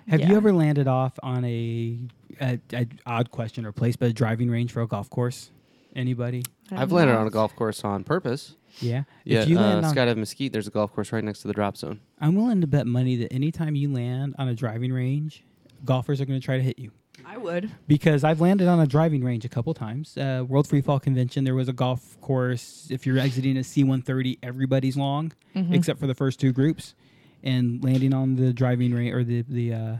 Have Yeah. you ever landed off on a, a, a odd question or place, but a driving range for a golf course? Anybody? I I've landed not. on a golf course on purpose. Yeah. Yeah, If you uh, land on, Skydive Mesquite, there's a golf course right next to the drop zone. I'm willing to bet money that anytime you land on a driving range, golfers are going to try to hit you. I would. because I've landed on a driving range a couple times. Uh, World Free Fall Convention, there was a golf course. If you're exiting a C-130, everybody's long Mhm. except for the first two groups, and landing on the driving range or the the uh,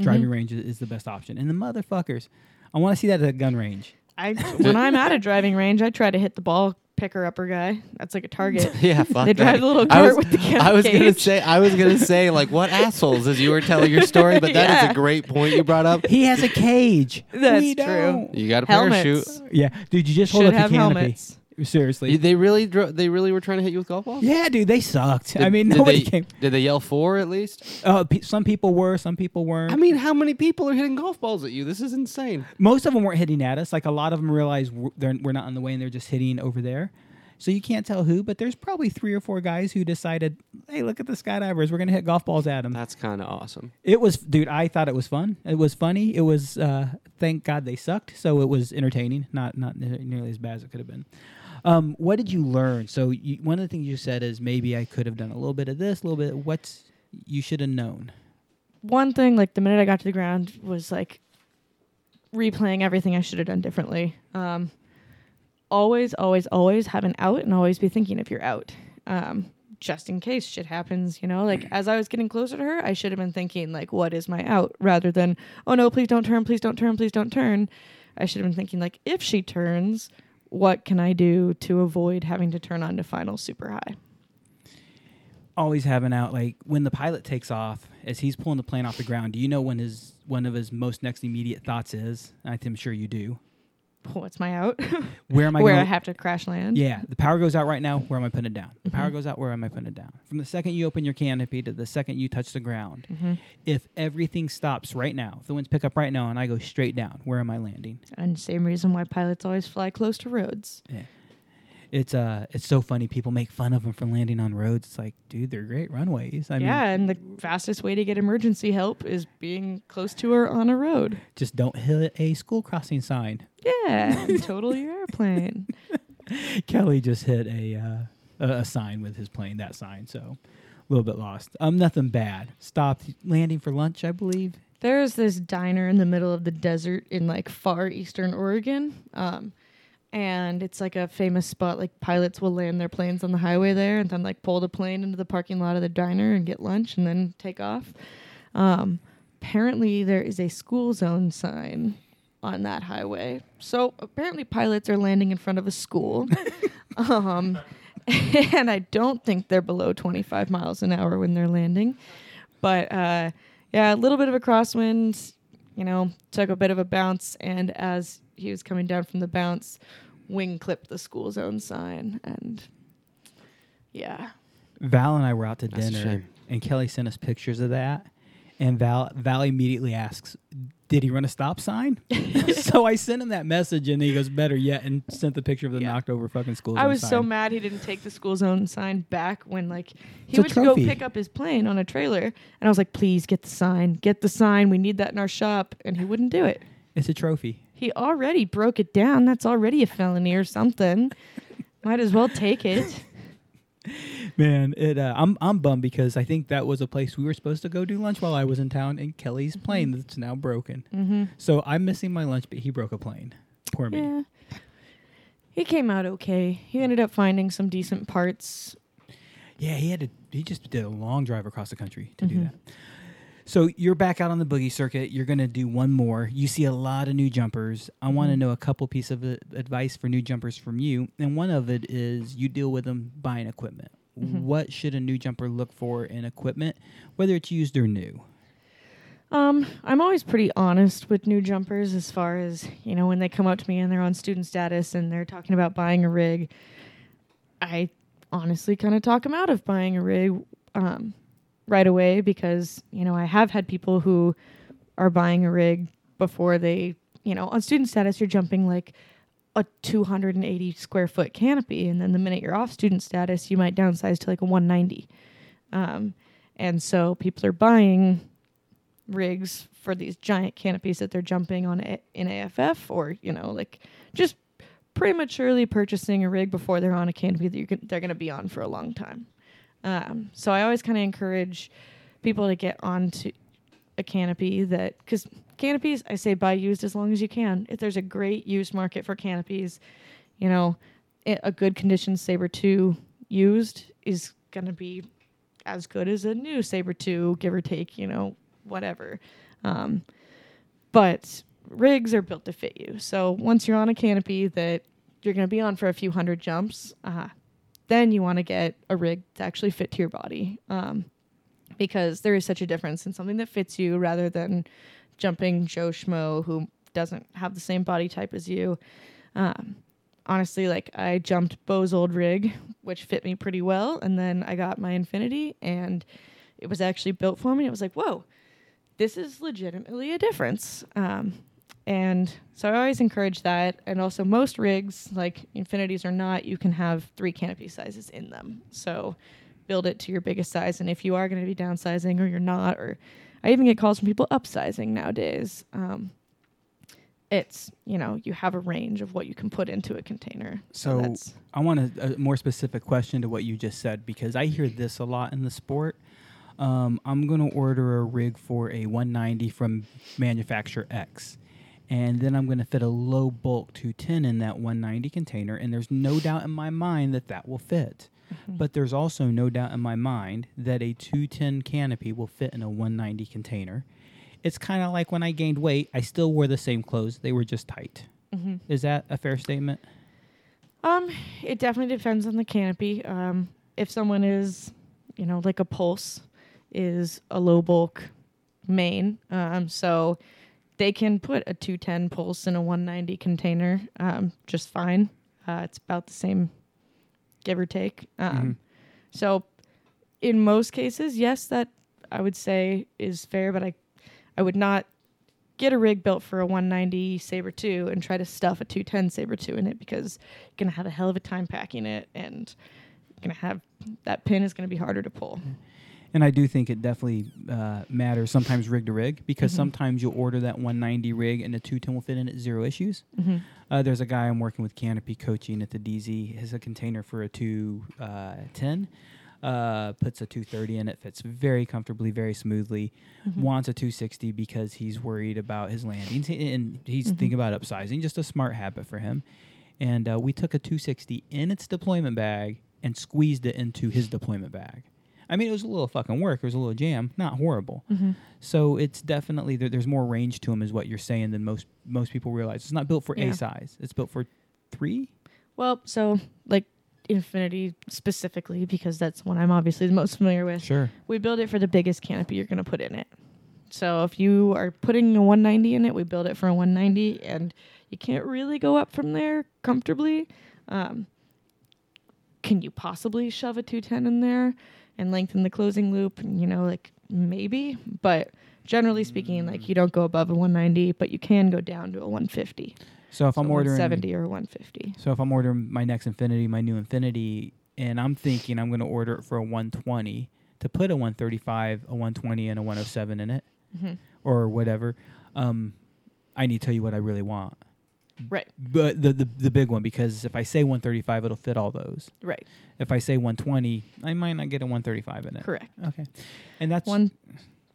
driving Mhm. range is, is the best option. And the motherfuckers, I want to see that at a gun range. I (laughs) when I'm at a driving range, I try to hit the ball picker upper guy. That's like a (laughs) target. Yeah, (laughs) fuck They drive that. the little I cart was, with the ca- (laughs) I was gonna say I was gonna say like what assholes as you were telling your story, but that is Yeah. a great point you brought up. He has a cage. That's We true. don't. You got a Helmets. parachute. Yeah, dude, you just hold Should up have the canopy. helmets. Seriously. They really dro- they really were trying to hit you with golf balls. yeah, dude, they sucked. I Did- mean, did nobody they, came. Did they yell four at least? Uh, pe- some people were, some people weren't. I mean, how many people are hitting golf balls at you? This is insane. most of them weren't hitting at us. Like a lot of them realized w- they're, we're not in the way and they're just hitting over there. So you can't tell who, but there's probably three or four guys who decided, hey, look at the skydivers. We're going to hit golf balls at them. That's kind of awesome. It was, dude, I thought it was fun. It was funny. It was, uh, thank God they sucked. So it was entertaining, not, not nearly as bad as it could have been. Um, what did you learn? So you, one of the things you said is maybe I could have done a little bit of this, a little bit. What's you should have known? One thing, like the minute I got to the ground, was like replaying everything I should have done differently. Um, always, always, always have an out and always be thinking if you're out. Um, just in case shit happens, you know, like as I was getting closer to her, I should have been thinking like, what is my out rather than, oh no, please don't turn, please don't turn, please don't turn. I should have been thinking like, if she turns, what can I do to avoid having to turn on to final super high? always having out like when the pilot takes off as he's pulling the plane off the ground do you know when his one of his most next immediate thoughts is i'm sure you do What's my out? (laughs) where am i Where going I have to crash land? yeah the power goes out right now where am i putting it down the power Mhm. goes out where am i putting it down from the second you open your canopy to the second you touch the ground Mhm. if everything stops right now if the winds pick up right now and i go straight down where am i landing And same reason why pilots always fly close to roads. It's uh it's so funny people make fun of them for landing on roads it's like dude they're great runways i yeah, mean and the fastest way to get emergency help is being close to her on a road. just don't hit a school crossing sign Yeah, (laughs) total your airplane. (laughs) Kelly just hit a, uh, a a sign with his plane. That sign, so a little bit lost. Um, nothing bad. Stopped landing for lunch, I believe. There's this diner in the middle of the desert in like far eastern Oregon. Um, and it's like a famous spot. Like pilots will land their planes on the highway there and then like pull the plane into the parking lot of the diner and get lunch and then take off. Um, apparently, there is a school zone sign on that highway. So apparently, pilots are landing in front of a school. (laughs) um, (laughs) and I don't think they're below 25 miles an hour when they're landing. But uh, yeah, a little bit of a crosswind, you know, took a bit of a bounce. And as he was coming down from the bounce, wing clipped the school zone sign. And yeah, Val and I were out to That's dinner, and Kelly sent us pictures of that. And Val Val immediately asks, "Did he run a stop sign?" (laughs) so I sent him that message, and he goes, "Better yet," and sent the picture of the Yeah. knocked over fucking school. I zone was so mad he didn't take the school zone sign back when like he It's a went to go pick up his plane on a trailer, and I was like, "Please get the sign, get the sign. We need that in our shop," and he wouldn't do it. It's a trophy. He already broke it down. That's already a felony or something. Might as well take it. (laughs) Man, it uh, I'm I'm bummed because I think that was a place we were supposed to go do lunch while I was in town, and Kelly's plane that's now broken. Mm-hmm. So I'm missing my lunch, but he broke a plane. Poor me. Yeah. He came out okay. He ended up finding some decent parts. Yeah, he had to. He just did a long drive across the country to do Mhm. that. So you're back out on the boogie circuit. You're gonna do one more. You see a lot of new jumpers. I want to Mhm. know a couple pieces of advice for new jumpers from you, and one of it is you deal with them buying equipment. Mhm. What should a new jumper look for in equipment, whether it's used or new? Um, I'm always pretty honest with new jumpers as far as, you know, when they come up to me and they're on student status and they're talking about buying a rig. I honestly kind of talk them out of buying a rig um, right away because, you know, I have had people who are buying a rig before they, you know, on student status, you're jumping like a 280 square foot canopy. And then the minute you're off student status, you might downsize to like a 190. Um, and so people are buying rigs for these giant canopies that they're jumping on a- in AFF or, you know, like just prematurely purchasing a rig before they're on a canopy that gon- they're going to be on for a long time. Um, so I always kind of encourage people to get onto a canopy that, because canopies, I say buy used as long as you can. If there's a great used market for canopies, you know, a good condition Sabre 2 used is going to be as good as a new Sabre 2, give or take, you know, whatever. Um, but rigs are built to fit you. So once you're on a canopy that you're going to be on for a few hundred jumps, uh, then you want to get a rig to actually fit to your body. Um, because there is such a difference in something that fits you rather than jumping Joe Schmo who doesn't have the same body type as you. Um, honestly, like I jumped Bo's old rig, which fit me pretty well, and then I got my Infinity, and it was actually built for me. It was like, whoa, this is legitimately a difference. Um, and so I always encourage that. And also, most rigs, like Infinities or not, you can have three canopy sizes in them. So build it to your biggest size. And if you are going to be downsizing or you're not, or I even get calls from people upsizing nowadays. Um, it's you know you have a range of what you can put into a container. So, So that's I want a, a more specific question to what you just said because I hear this a lot in the sport. Um, I'm going to order a rig for a 190 from manufacturer X. And then I'm going to fit a low bulk 210 in that 190 container. And there's no doubt in my mind that that will fit. But there's also no doubt in my mind that a 210 canopy will fit in a 190 container. It's kind of like when I gained weight, I still wore the same clothes, they were just tight. Is that a fair statement? Um, it definitely depends on the canopy. Um, if someone is, you know, like a pulse is a low bulk main, um, so they can put a 210 pulse in a 190 container um, just fine. Uh, it's about the same, give or take. Um, So, in most cases, yes, that I would say is fair, but I, I would not get a rig built for a 190 Sabre 2 and try to stuff a 210 Sabre 2 in it because you're going to have a hell of a time packing it and you're going to have that pin is going to be harder to pull. And I do think it definitely uh, matters sometimes rig to rig because Mhm. sometimes you'll order that 190 rig and the 210 will fit in at zero issues. Uh, there's a guy I'm working with Canopy coaching at the DZ. Has a container for a 210. Uh, puts a 230 in it, fits very comfortably, very smoothly. Wants a 260 because he's worried about his landings and he's thinking about upsizing. Just a smart habit for him. And uh, we took a 260 in its deployment bag and squeezed it into his deployment bag. I mean, it was a little fucking work. It was a little jam, not horrible. So it's definitely there, there's more range to them, is what you're saying than most most people realize. It's not built for Yeah. a size. It's built for three. Well, so like Infinity specifically, because that's one I'm obviously the most familiar with. Sure. We build it for the biggest canopy you're going to put in it. So if you are putting a 190 in it, we build it for a 190, and you can't really go up from there comfortably. Um, can you possibly shove a 210 in there and lengthen the closing loop? You know, like maybe, but generally speaking, like you don't go above a 190, but you can go down to a 150. So if so I'm ordering 70 or 150. So if I'm ordering my next Infinity, my new Infinity, and I'm thinking I'm going to order it for a 120 to put a 135, a 120, and a 107 in it, Mhm. or whatever, um, I need to tell you what I really want. Right, But the, the the big one because if I say 135, it'll fit all those. right, If I say 120, I might not get a 135 in it. correct. Okay, and that's One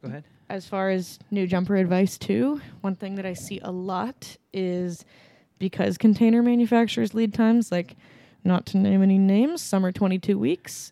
Go ahead. as far as new jumper advice too, one thing that I see a lot is because container manufacturers lead times, like not to name any names, some are 22 weeks.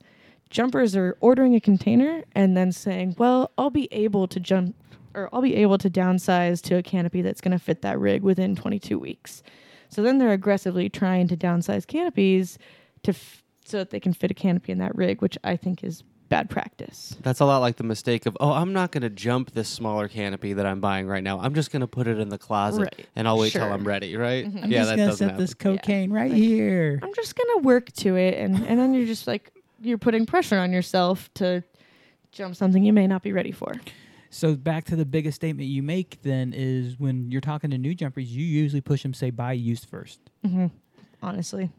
Jumpers are ordering a container and then saying, "Well, I'll be able to jump or I'll be able to downsize to a canopy that's going to fit that rig within 22 weeks." So then they're aggressively trying to downsize canopies to f- so that they can fit a canopy in that rig, which I think is bad practice. That's a lot like the mistake of, oh, I'm not going to jump this smaller canopy that I'm buying right now. I'm just going to put it in the closet Right. and I'll wait till I'm ready, right? Mm-hmm. I'm yeah, just gonna set happen. this cocaine right Like, here. I'm just gonna work to it, and and then you're just like you're putting pressure on yourself to jump something you may not be ready for. So back to the biggest statement you make then is when you're talking to new jumpers, you usually push them say buy used first. Honestly,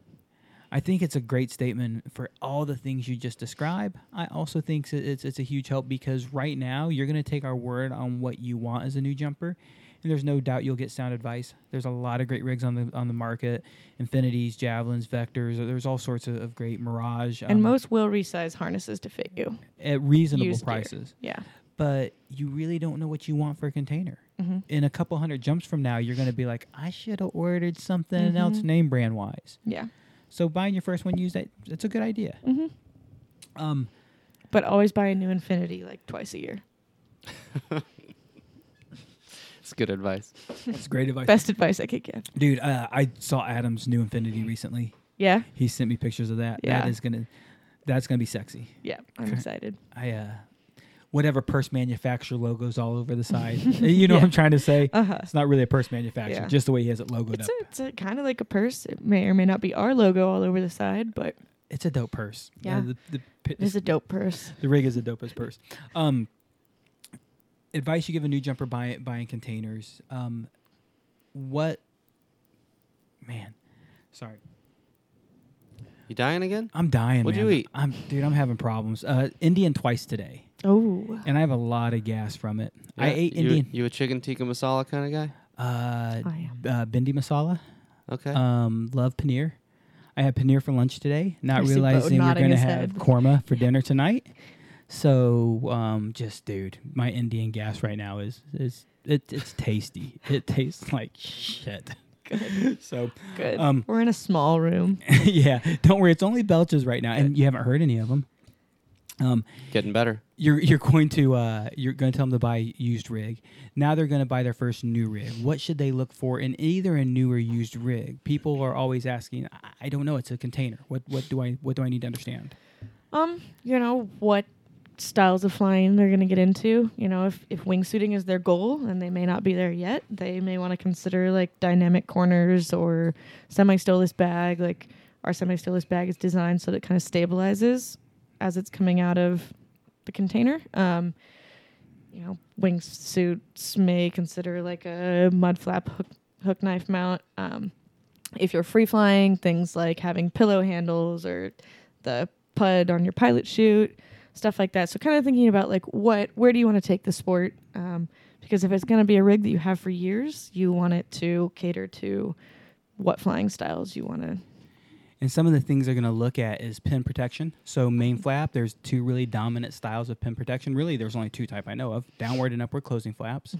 I think it's a great statement for all the things you just described. I also think it's it's a huge help because right now you're going to take our word on what you want as a new jumper, and there's no doubt you'll get sound advice. There's a lot of great rigs on the on the market, infinities, javelins, vectors. There's all sorts of, of great Mirage and um, most will resize harnesses to fit you. at reasonable used gear. prices. Yeah, But you really don't know what you want for a container. Mm-hmm. In a couple hundred jumps from now, you're going to be like, I should have ordered something else Mm-hmm. name brand wise. yeah. So buying your first one used, that it's a good idea. Mm-hmm. Um, But always buy a new Infinity like twice a year. (laughs) It's good advice. That's great advice, Best advice I could give. dude. Uh, I saw Adam's new Infinity recently. Yeah, He sent me pictures of that. Yeah. That is gonna, that's gonna be sexy. yeah, I'm excited. I uh, whatever purse manufacturer logos all over the side. (laughs) you know what I'm trying to say? Uh huh. It's not really a purse manufacturer, Yeah. just the way he has it logoed It's up. a, it's a kind of like a purse. It may or may not be our logo all over the side, but It's a dope purse. Yeah. Uh, the, the, pi- it's a dope purse. the rig is the dopest purse. Um, advice you give a new jumper buy, buying containers. Um, what? Man, sorry, You dying again? I'm dying. What'd you eat? I'm dude. I'm having problems. Uh, Indian twice today, Oh, and I have a lot of gas from it. I ate you, Indian. You a chicken tikka masala kind of guy? Uh, I am. uh, bhindi masala. Okay. Um, love paneer. I had paneer for lunch today, not I realizing we're going to have head. korma (laughs) for dinner tonight. So, um, just dude, my Indian gas right now is is it, it's tasty. (laughs) It tastes like shit. Good. So, Good. Um, We're in a small room. (laughs) yeah, don't worry. It's only belches right now, and you haven't heard any of them. Um, Getting better. you're you're going to uh, you're going to tell them to buy used rig. Now they're going to buy their first new rig. What should they look for in either a new or used rig? People are always asking. I, I don't know. It's a container. What what do I what do I need to understand? Um, you know what styles of flying they're going to get into. You know, if if wingsuiting is their goal and they may not be there yet, they may want to consider like dynamic corners or semi-stowless bag. Like our semi-stowless bag is designed so that it kind of stabilizes as it's coming out of the container. Um, you know, wingsuits may consider like a mud flap hook, hook knife mount. Um, if you're free flying, things like having pillow handles or the PUD on your pilot chute, stuff like that. So kind of thinking about like what, where do you want to take the sport? Um, because if it's going to be a rig that you have for years, you want it to cater to what flying styles you want to. And some of the things they're going to look at is pin protection. So main flap, there's two really dominant styles of pin protection. Really, there's only two type I know of: downward and upward closing flaps.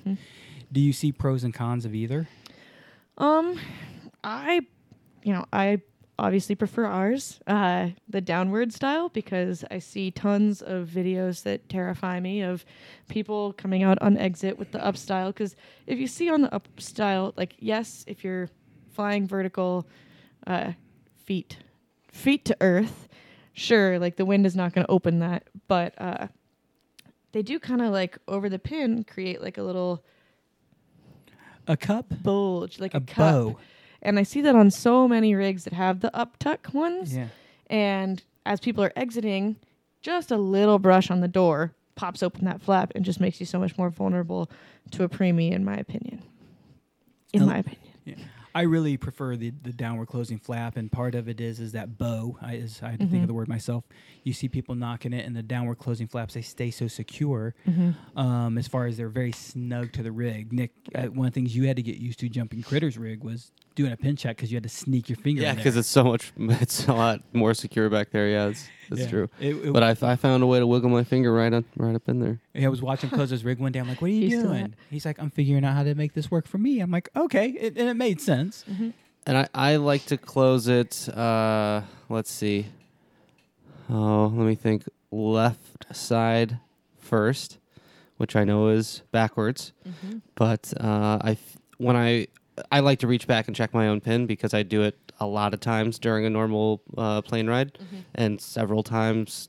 Do you see pros and cons of either? Um, I, you know, I obviously prefer ours, uh, the downward style, because I see tons of videos that terrify me of people coming out on exit with the up style. Because if you see on the up style, like yes, if you're flying vertical, uh, feet, feet to earth, sure, like the wind is not going to open that, but uh, they do kind of like over the pin create like a little A cup, bulge, like a, a cup. bow. And I see that on so many rigs that have the up tuck ones. Yeah. And as people are exiting, just a little brush on the door pops open that flap and just makes you so much more vulnerable to a preemie, in my opinion. In my opinion. I really prefer the, the downward closing flap, and part of it is is that bow. I, is, I had to think Mhm. of the word myself. You see people knocking it, and the downward closing flaps they stay so secure. Mm-hmm. Um, as far as they're very snug to the rig. Nick, uh, one of the things you had to get used to jumping critters rig was doing a pin check because you had to sneak your finger. Yeah, because it's so much. (laughs) It's a lot more secure back there. Yeah, it's, it's Yeah. true. It, it, But I, I found a way to wiggle my finger right up, right up in there. I was watching close his rig one day. I'm like, "What are you Used to doing?" He's like, "I'm figuring out how to make this work for me." I'm like, "Okay," it, and it made sense. Mm-hmm. And I, I like to close it. Uh, let's see. Oh, let me think. Left side first, which I know is backwards. Mm-hmm. But uh, I f- when I I like to reach back and check my own pin because I do it a lot of times during a normal uh, plane ride, and several times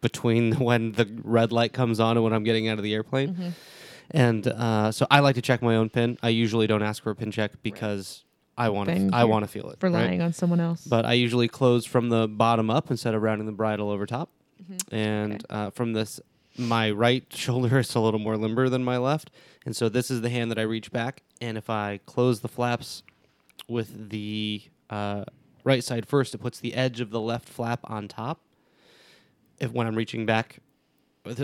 between (laughs) when the red light comes on and when I'm getting out of the airplane. Mm-hmm. And uh, so I like to check my own pin. I usually don't ask for a pin check because I want to. I want to feel it. right? Relying on someone else. But I usually close from the bottom up instead of rounding the bridle over top. And Okay. uh, from this, my right (laughs) shoulder is a little more limber than my left, and so this is the hand that I reach back. And if I close the flaps with the uh, right side first, it puts the edge of the left flap on top. If when I'm reaching back,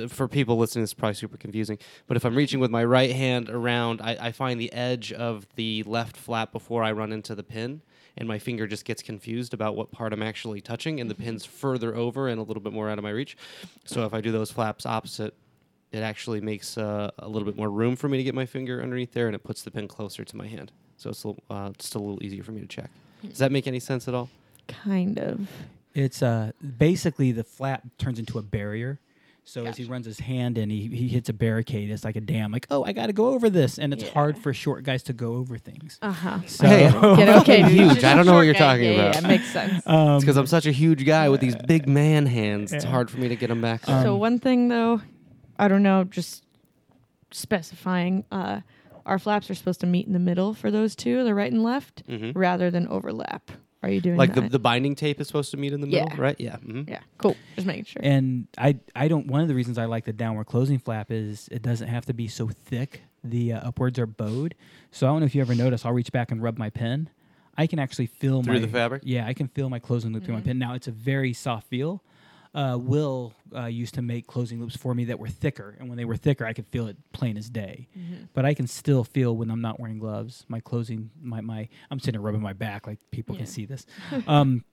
for people listening, it's probably super confusing. But if I'm reaching with my right hand around, I, I find the edge of the left flap before I run into the pin, and my finger just gets confused about what part I'm actually touching, and the pin's further over and a little bit more out of my reach. So if I do those flaps opposite, it actually makes uh, a little bit more room for me to get my finger underneath there, and it puts the pin closer to my hand. So it's a little, uh, just a little easier for me to check. Does that make any sense at all? kind of. It's uh basically the flap turns into a barrier. So as he runs his hand and he, he hits a barricade. It's like a dam. Like, oh, I got to go over this, and it's Yeah. hard for short guys to go over things. Uh huh. So, Hey, Get okay, huge. I don't know what you're talking yeah, about. Yeah, yeah, makes sense. (laughs) um, It's because I'm such a huge guy with these big man hands. It's hard for me to get them back. Um, so one thing though, I don't know, just specifying, uh, our flaps are supposed to meet in the middle for those two, the right and left, Mhm. rather than overlap. Are you doing Like the, that? the binding tape is supposed to meet in the middle, Yeah. right? Yeah. hmm yeah, cool. Just making sure. And I I don't. One of the reasons I like the downward closing flap is it doesn't have to be so thick. The uh, upwards are bowed. So I don't know if you ever notice. I'll reach back and rub my pen. I can actually feel Through my the fabric? Yeah, I can feel my closing loop through my pen. Now it's a very soft feel. Uh, Will uh, used to make closing loops for me that were thicker, and when they were thicker, I could feel it plain as day. But I can still feel when I'm not wearing gloves, my closing, my my. I'm sitting rubbing my back like people Yeah. can see this. (laughs) um,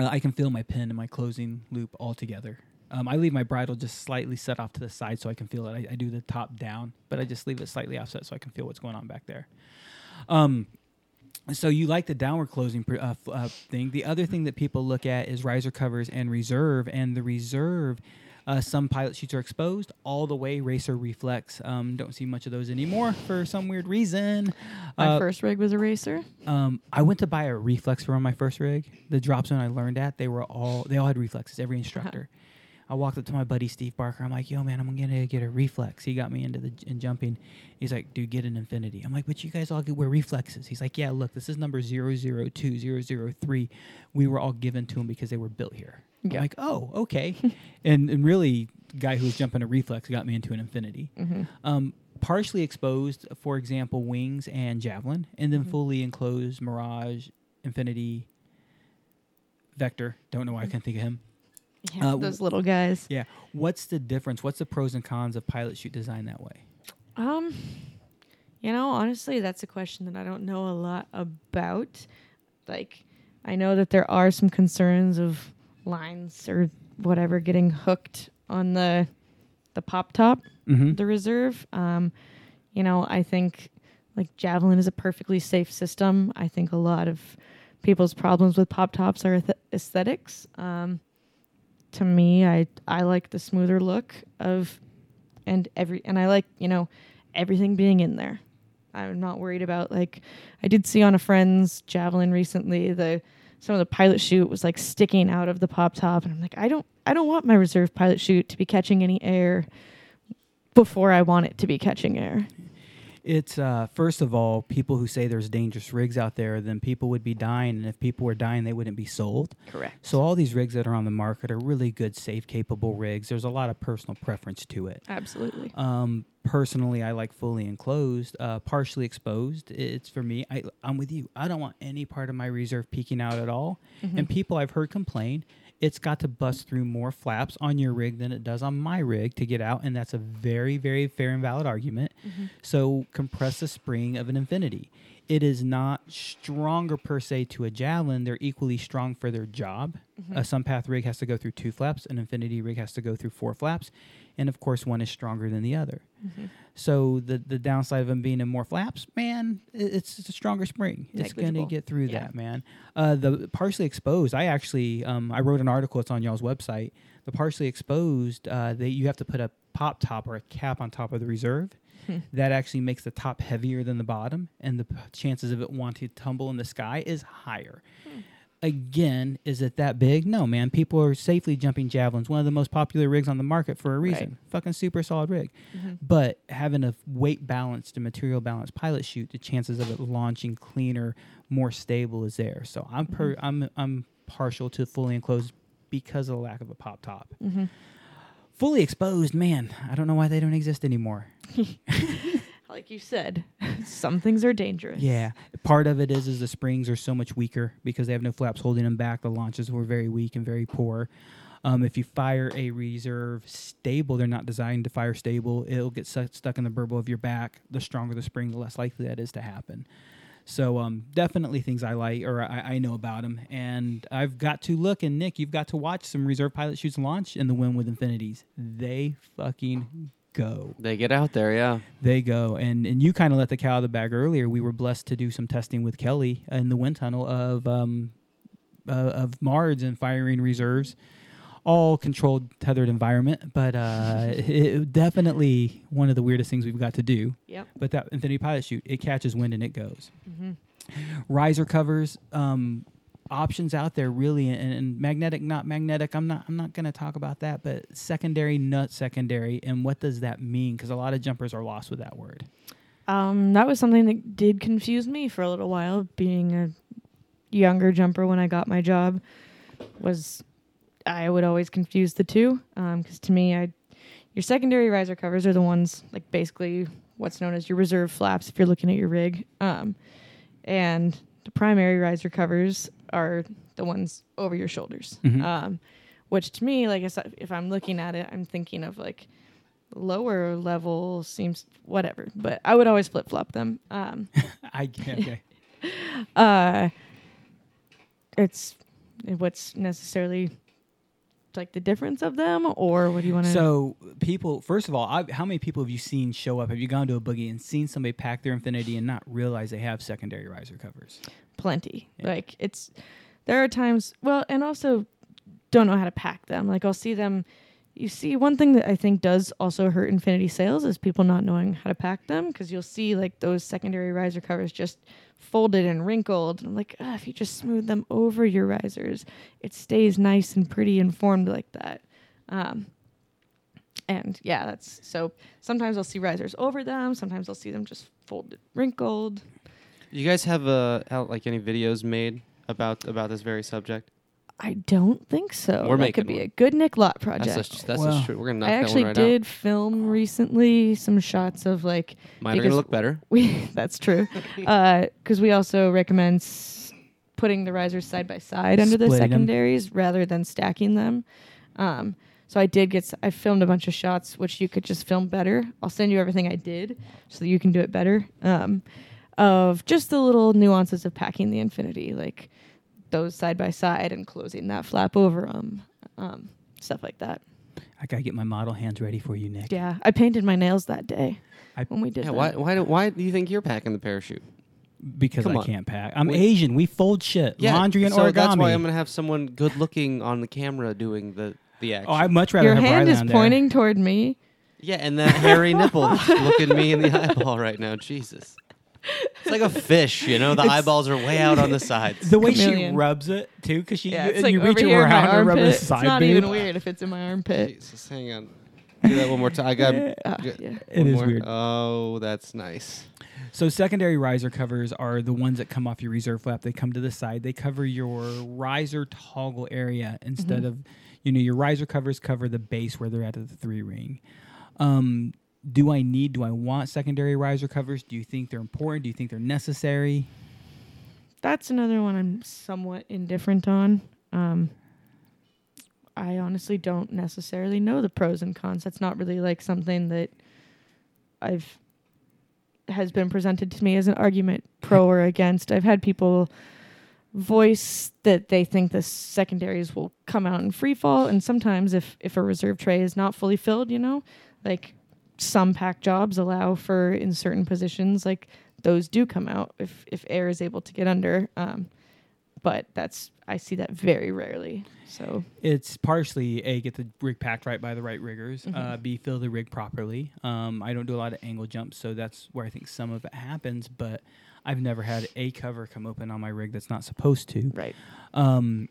uh, I can feel my pin and my closing loop all together. Um, I leave my bridle just slightly set off to the side so I can feel it. I, I do the top down, but I just leave it slightly offset so I can feel what's going on back there. Um, so you like the downward closing uh, uh, thing. The other thing that people look at is riser covers and reserve, and the reserve. Uh, some pilot chutes are exposed all the way. Racer reflex. Um, don't see much of those anymore for some weird reason. my Uh, first rig was a racer. um, I went to buy a reflex for my first rig. The drop zone I learned at, they were all they all had reflexes. Every instructor. I walked up to my buddy Steve Barker. I'm like, "Yo, man, I'm gonna get a reflex." He got me into the in jumping. He's like, "Dude, get an Infinity." I'm like, "But you guys all get wear reflexes." He's like, "Yeah, look, this is number 002, 003. We were all given to him because they were built here." I'm like, "Oh, okay." (laughs) and and really, guy who was jumping a reflex got me into an Infinity mm-hmm. um, partially exposed, for example, wings and javelin, and then mm-hmm. fully enclosed Mirage, Infinity, Vector. Don't know why I mm-hmm. can't think of him. Yeah, uh, those little guys. Yeah. What's the difference? What's the pros and cons of pilot chute design that way? Um, you know, honestly, that's a question that I don't know a lot about. Like, I know that there are some concerns of lines or whatever getting hooked on the the pop top, Mm-hmm. the reserve. Um, you know, I think like Javelin is a perfectly safe system. I think a lot of people's problems with pop tops are th- aesthetics. Um, to me, I I like the smoother look of and every and I like you know everything being in there. I'm not worried about like I did see on a friend's javelin recently the some of the pilot chute was like sticking out of the pop top and I'm like I don't I don't want my reserve pilot chute to be catching any air before I want it to be catching air. It's uh, first of all, people who say there's dangerous rigs out there, then people would be dying, and if people were dying, they wouldn't be sold. Correct. So all these rigs that are on the market are really good, safe, capable rigs. There's a lot of personal preference to it. Absolutely. Um, personally, I like fully enclosed, uh, partially exposed. It's for me. I, I'm with you. I don't want any part of my reserve peeking out at all. And people I've heard complain, it's got to bust through more flaps on your rig than it does on my rig to get out, and that's a very, very fair and valid argument. Mm-hmm. So compress the spring of an Infinity. It is not stronger per se to a javelin. They're equally strong for their job. Mm-hmm. A Sunpath rig has to go through two flaps. An Infinity rig has to go through four flaps, and of course, one is stronger than the other. Mm-hmm. So the the downside of them being in more flaps, man, it's, it's a stronger spring. It's going to get through Yeah. that, man. Uh, the partially exposed, I actually um, I wrote an article. It's on y'all's website. The partially exposed, uh, that you have to put a pop top or a cap on top of the reserve. That actually makes the top heavier than the bottom, and the p- chances of it wanting to tumble in the sky is higher. Again, is it that big? No, man. People are safely jumping javelins. One of the most popular rigs on the market for a reason. Fucking super solid rig. Mm-hmm. But having a weight balanced and material balanced pilot chute, the chances of it launching cleaner, more stable is there. So I'm per, mm-hmm. I'm I'm partial to fully enclosed because of the lack of a pop top. Mm-hmm. Fully exposed, man. I don't know why they don't exist anymore. (laughs) (laughs) Like you said, (laughs) some things are dangerous. Yeah, part of it is is the springs are so much weaker because they have no flaps holding them back. The launches were very weak and very poor. Um, if you fire a reserve stable, they're not designed to fire stable. It'll get stuck in the burble of your back. The stronger the spring, the less likely that is to happen. So um, definitely things I like or I, I know about them, and I've got to look. And Nick, you've got to watch some reserve pilot chutes launch in the win with infinities. They fucking go They get out there, yeah. they go. And and you kind of let the cow out of the bag earlier. We were blessed to do some testing with Kelly in the wind tunnel of um uh, of MARDs and firing reserves all controlled tethered environment, but uh, (laughs) it, definitely one of the weirdest things we've got to do. Yep. But that Infinity Pilot chute, it catches wind and it goes. Mhm. Riser covers, um, options out there really, and, and magnetic, not magnetic. I'm not. I'm not going to talk about that. But secondary, nut secondary, and what does that mean? Because a lot of jumpers are lost with that word. Um, that was something that did confuse me for a little while. Being a younger jumper when I got my job, was I would always confuse the two. Because to me, I your secondary riser covers are the ones like basically what's known as your reserve flaps if you're looking at your rig. Um, and the primary riser covers are the ones over your shoulders. Mhm. Um, which to me, like I said, if I'm looking at it, I'm thinking of like lower level seems whatever, but I would always flip flop them. Um, (laughs) I okay. (laughs) uh, it's what's necessarily like the difference of them, or what do you want to? So people, first of all, I, how many people have you seen show up? Have you gone to a boogie and seen somebody pack their Infinity and not realize they have secondary riser covers? Plenty. Yeah. Like it's there are times well, and also don't know how to pack them. Like I'll see them. You see, one thing that I think does also hurt Infinity sales is people not knowing how to pack them because you'll see like those secondary riser covers just folded and wrinkled. And I'm like, ah, if you just smooth them over your risers, it stays nice and pretty and formed like that. Um, and yeah, that's so. Sometimes I'll see risers over them. Sometimes I'll see them just folded, wrinkled. You guys have uh, out like any videos made about about this very subject? I don't think so. We're that making could be one. a good Nick Lot That's project. just, that's Well, just true. We're gonna knock I that actually one right did film recently some shots of like. Mine are because- gonna look better. (laughs) we. that's true, (laughs) because we also recommend s- putting the risers side by side under the Splitting 'em. secondaries rather than stacking them. Um, so I did get. s- I filmed a bunch of shots which you could just film better. I'll send you everything I did so that you can do it better. Um, of just the little nuances of packing the Infinity, like those side by side and closing that flap over them, um, stuff like that. I gotta get my model hands ready for you, Nick. Yeah, I painted my nails that day I- when we did Yeah, that. why why do, why do you think you're packing the parachute? Because Come I on. can't pack. I'm Wait. Asian. We fold shit. yeah, Laundry and so origami. that's why I'm gonna have someone good looking on the camera doing the the action. oh, I'd much rather Your have hand Riley is on there. pointing toward me. yeah, and that hairy nipple that's (laughs) looking me in the (laughs) eyeball right now. Jesus, it's like a fish, you know. The eyeballs are way out on the sides. The way she Chameleon. rubs it too, because she Yeah, you, it's like you over reach here in my around and rub armpit. his It's side not boob. even weird if it's in my armpit. Jesus, hang on. Do that one more time. I got. (laughs) Ah, got- yeah. It one is more. weird. Oh, that's nice. So secondary riser covers are the ones that come off your reserve flap. They come to the side. They cover your riser toggle area instead Mm-hmm. of, you know, your riser covers cover the base where they're at at the three ring. Um, do I need? Do I want secondary riser covers? Do you think they're important? Do you think they're necessary? That's another one I'm somewhat indifferent on. Um, I honestly don't necessarily know the pros and cons. That's not really like something that I've has been presented to me as an argument pro or against. I've had people voice that they think the secondaries will come out in free fall and sometimes if if a reserve tray is not fully filled, you know, like some pack jobs allow for in certain positions like those do come out if if air is able to get under um but that's i see that very rarely so It's partially a get the rig packed right by the right riggers. Mm-hmm. Uh, B fill the rig properly. Um, I don't do a lot of angle jumps, so that's where I think some of it happens. But I've never had a cover come open on my rig that's not supposed to. right Um,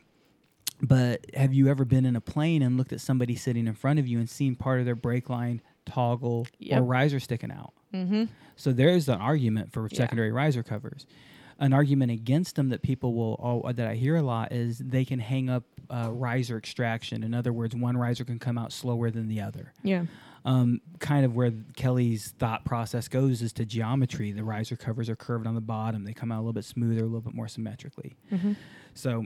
but have you ever been in a plane and looked at somebody sitting in front of you and seen part of their brake line toggle Yep. or riser sticking out? mm-hmm So there is an argument for Yeah. secondary riser covers. An argument against them that people will all, that I hear a lot is they can hang up uh, riser extraction. In other words, one riser can come out slower than the other. yeah Um, kind of where Kelly's thought process goes is to geometry. The riser covers are curved on the bottom; they come out a little bit smoother, a little bit more symmetrically. mm-hmm. So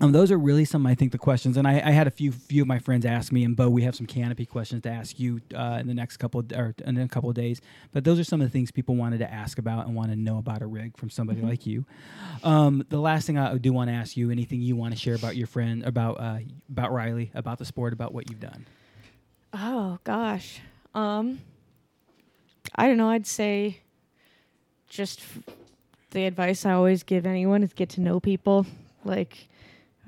um, those are really some, I think, the questions. And I, I had a few few of my friends ask me, and Bo, we have some canopy questions to ask you uh, in the next couple of, or in a couple of days. But those are some of the things people wanted to ask about and want to know about a rig from somebody Mm-hmm. like you. Um, the last thing I do want to ask you, anything you want to share about your friend, about uh, about Riley, about the sport, about what you've done. oh gosh um i don't know i'd say just f- the advice i always give anyone is get to know people like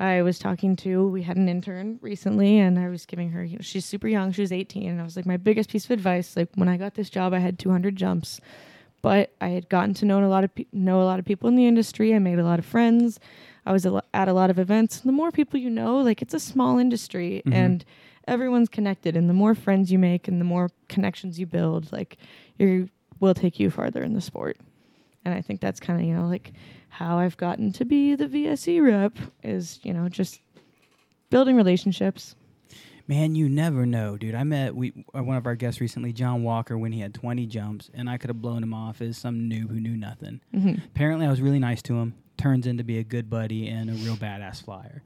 I was talking to, we had an intern recently, and I was giving her, you know, she's super young, she was 18, and I was like, my biggest piece of advice, like when I got this job, I had 200 jumps, but I had gotten to know a lot of pe- know a lot of people in the industry. I made a lot of friends. I was at a lot of events. The more people you know, like it's a small industry, mm-hmm. and everyone's connected. And the more friends you make, and the more connections you build, like you will take you farther in the sport. And I think that's kind of you know like how I've gotten to be the VSE rep is you know just building relationships. Man, you never know, dude. I met we uh, one of our guests recently, John Walker, when he had 20 jumps, and I could have blown him off as some noob who knew nothing. Mhm. Apparently, I was really nice to him. Turns into be a good buddy and a real badass flyer.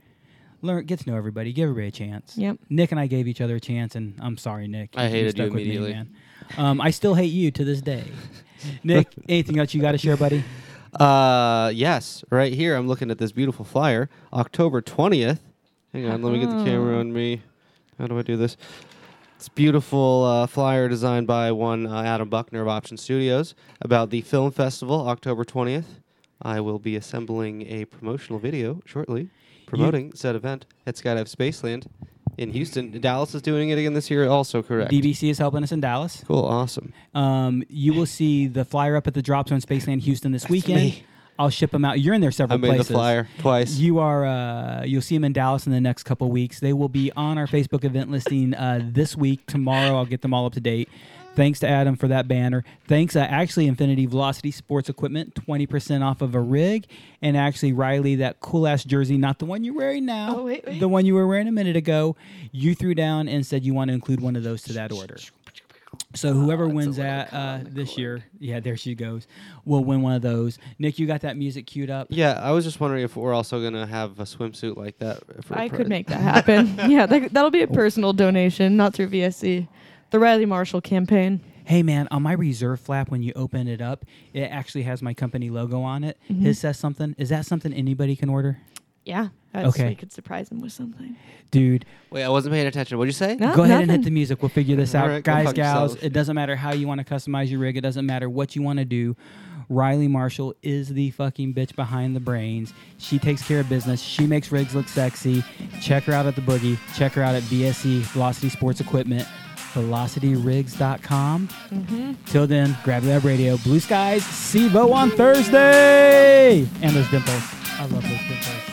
Learn, get to know everybody. Give everybody a chance. Yep. Nick and I gave each other a chance, and I'm sorry, Nick. I hated stuck you with me, immediately. man. Um, I still hate you to this day. (laughs) Nick, anything else you got to share, buddy? Uh, yes, right here. I'm looking at this beautiful flyer. October 20th. Hang on, let me get the camera on me. How do I do this? It's beautiful uh, flyer designed by one uh, Adam Buckner of Option Studios about the film festival, October 20th. I will be assembling a promotional video shortly promoting said event at Skydive Spaceland in Houston. Dallas is doing it again this year, also correct. DBC is helping us in Dallas. Cool, awesome. Um, you will see the flyer up at the Drop Zone Spaceland Houston this weekend. me. I'll ship them out. You're in there several I made places. the flyer twice. You are. Uh, you'll see them in Dallas in the next couple weeks. They will be on our Facebook event listing uh, this week. Tomorrow, I'll get them all up to date. Thanks to Adam for that banner. Thanks, uh, actually, Infinity Velocity Sports Equipment, twenty percent off of a rig, and actually Riley, that cool ass jersey, not the one you're wearing now, Oh, wait, wait. the one you were wearing a minute ago. You threw down and said you want to include one of those to that order. So whoever wins that uh, this year, yeah, there she goes, will win one of those. Nick, you got that music queued up? Yeah, I was just wondering if we're also gonna have a swimsuit like that. For I could make that (laughs) happen. yeah, that, that'll be a personal donation, not through VSE. The Riley Marshall campaign. Hey man, on my reserve flap, when you open it up, it actually has my company logo on it. Mm-hmm. His says something. Is that something anybody can order, Yeah. That's, Okay. We could surprise him with something. dude? Wait, I wasn't paying attention. What'd you say? No, go ahead and hit the music. We'll figure this out, All right, go guys, gals. yourselves. It doesn't matter how you want to customize your rig. It doesn't matter what you want to do. Riley Marshall is the fucking bitch behind the brains. She takes care of business. She makes rigs look sexy. Check her out at the Boogie. Check her out at VSE Velocity Sports Equipment. VelocityRigs.com. Mm-hmm. Till then, grab that radio. Blue skies, SIBO on Thursday. And those dimples. I love those dimples.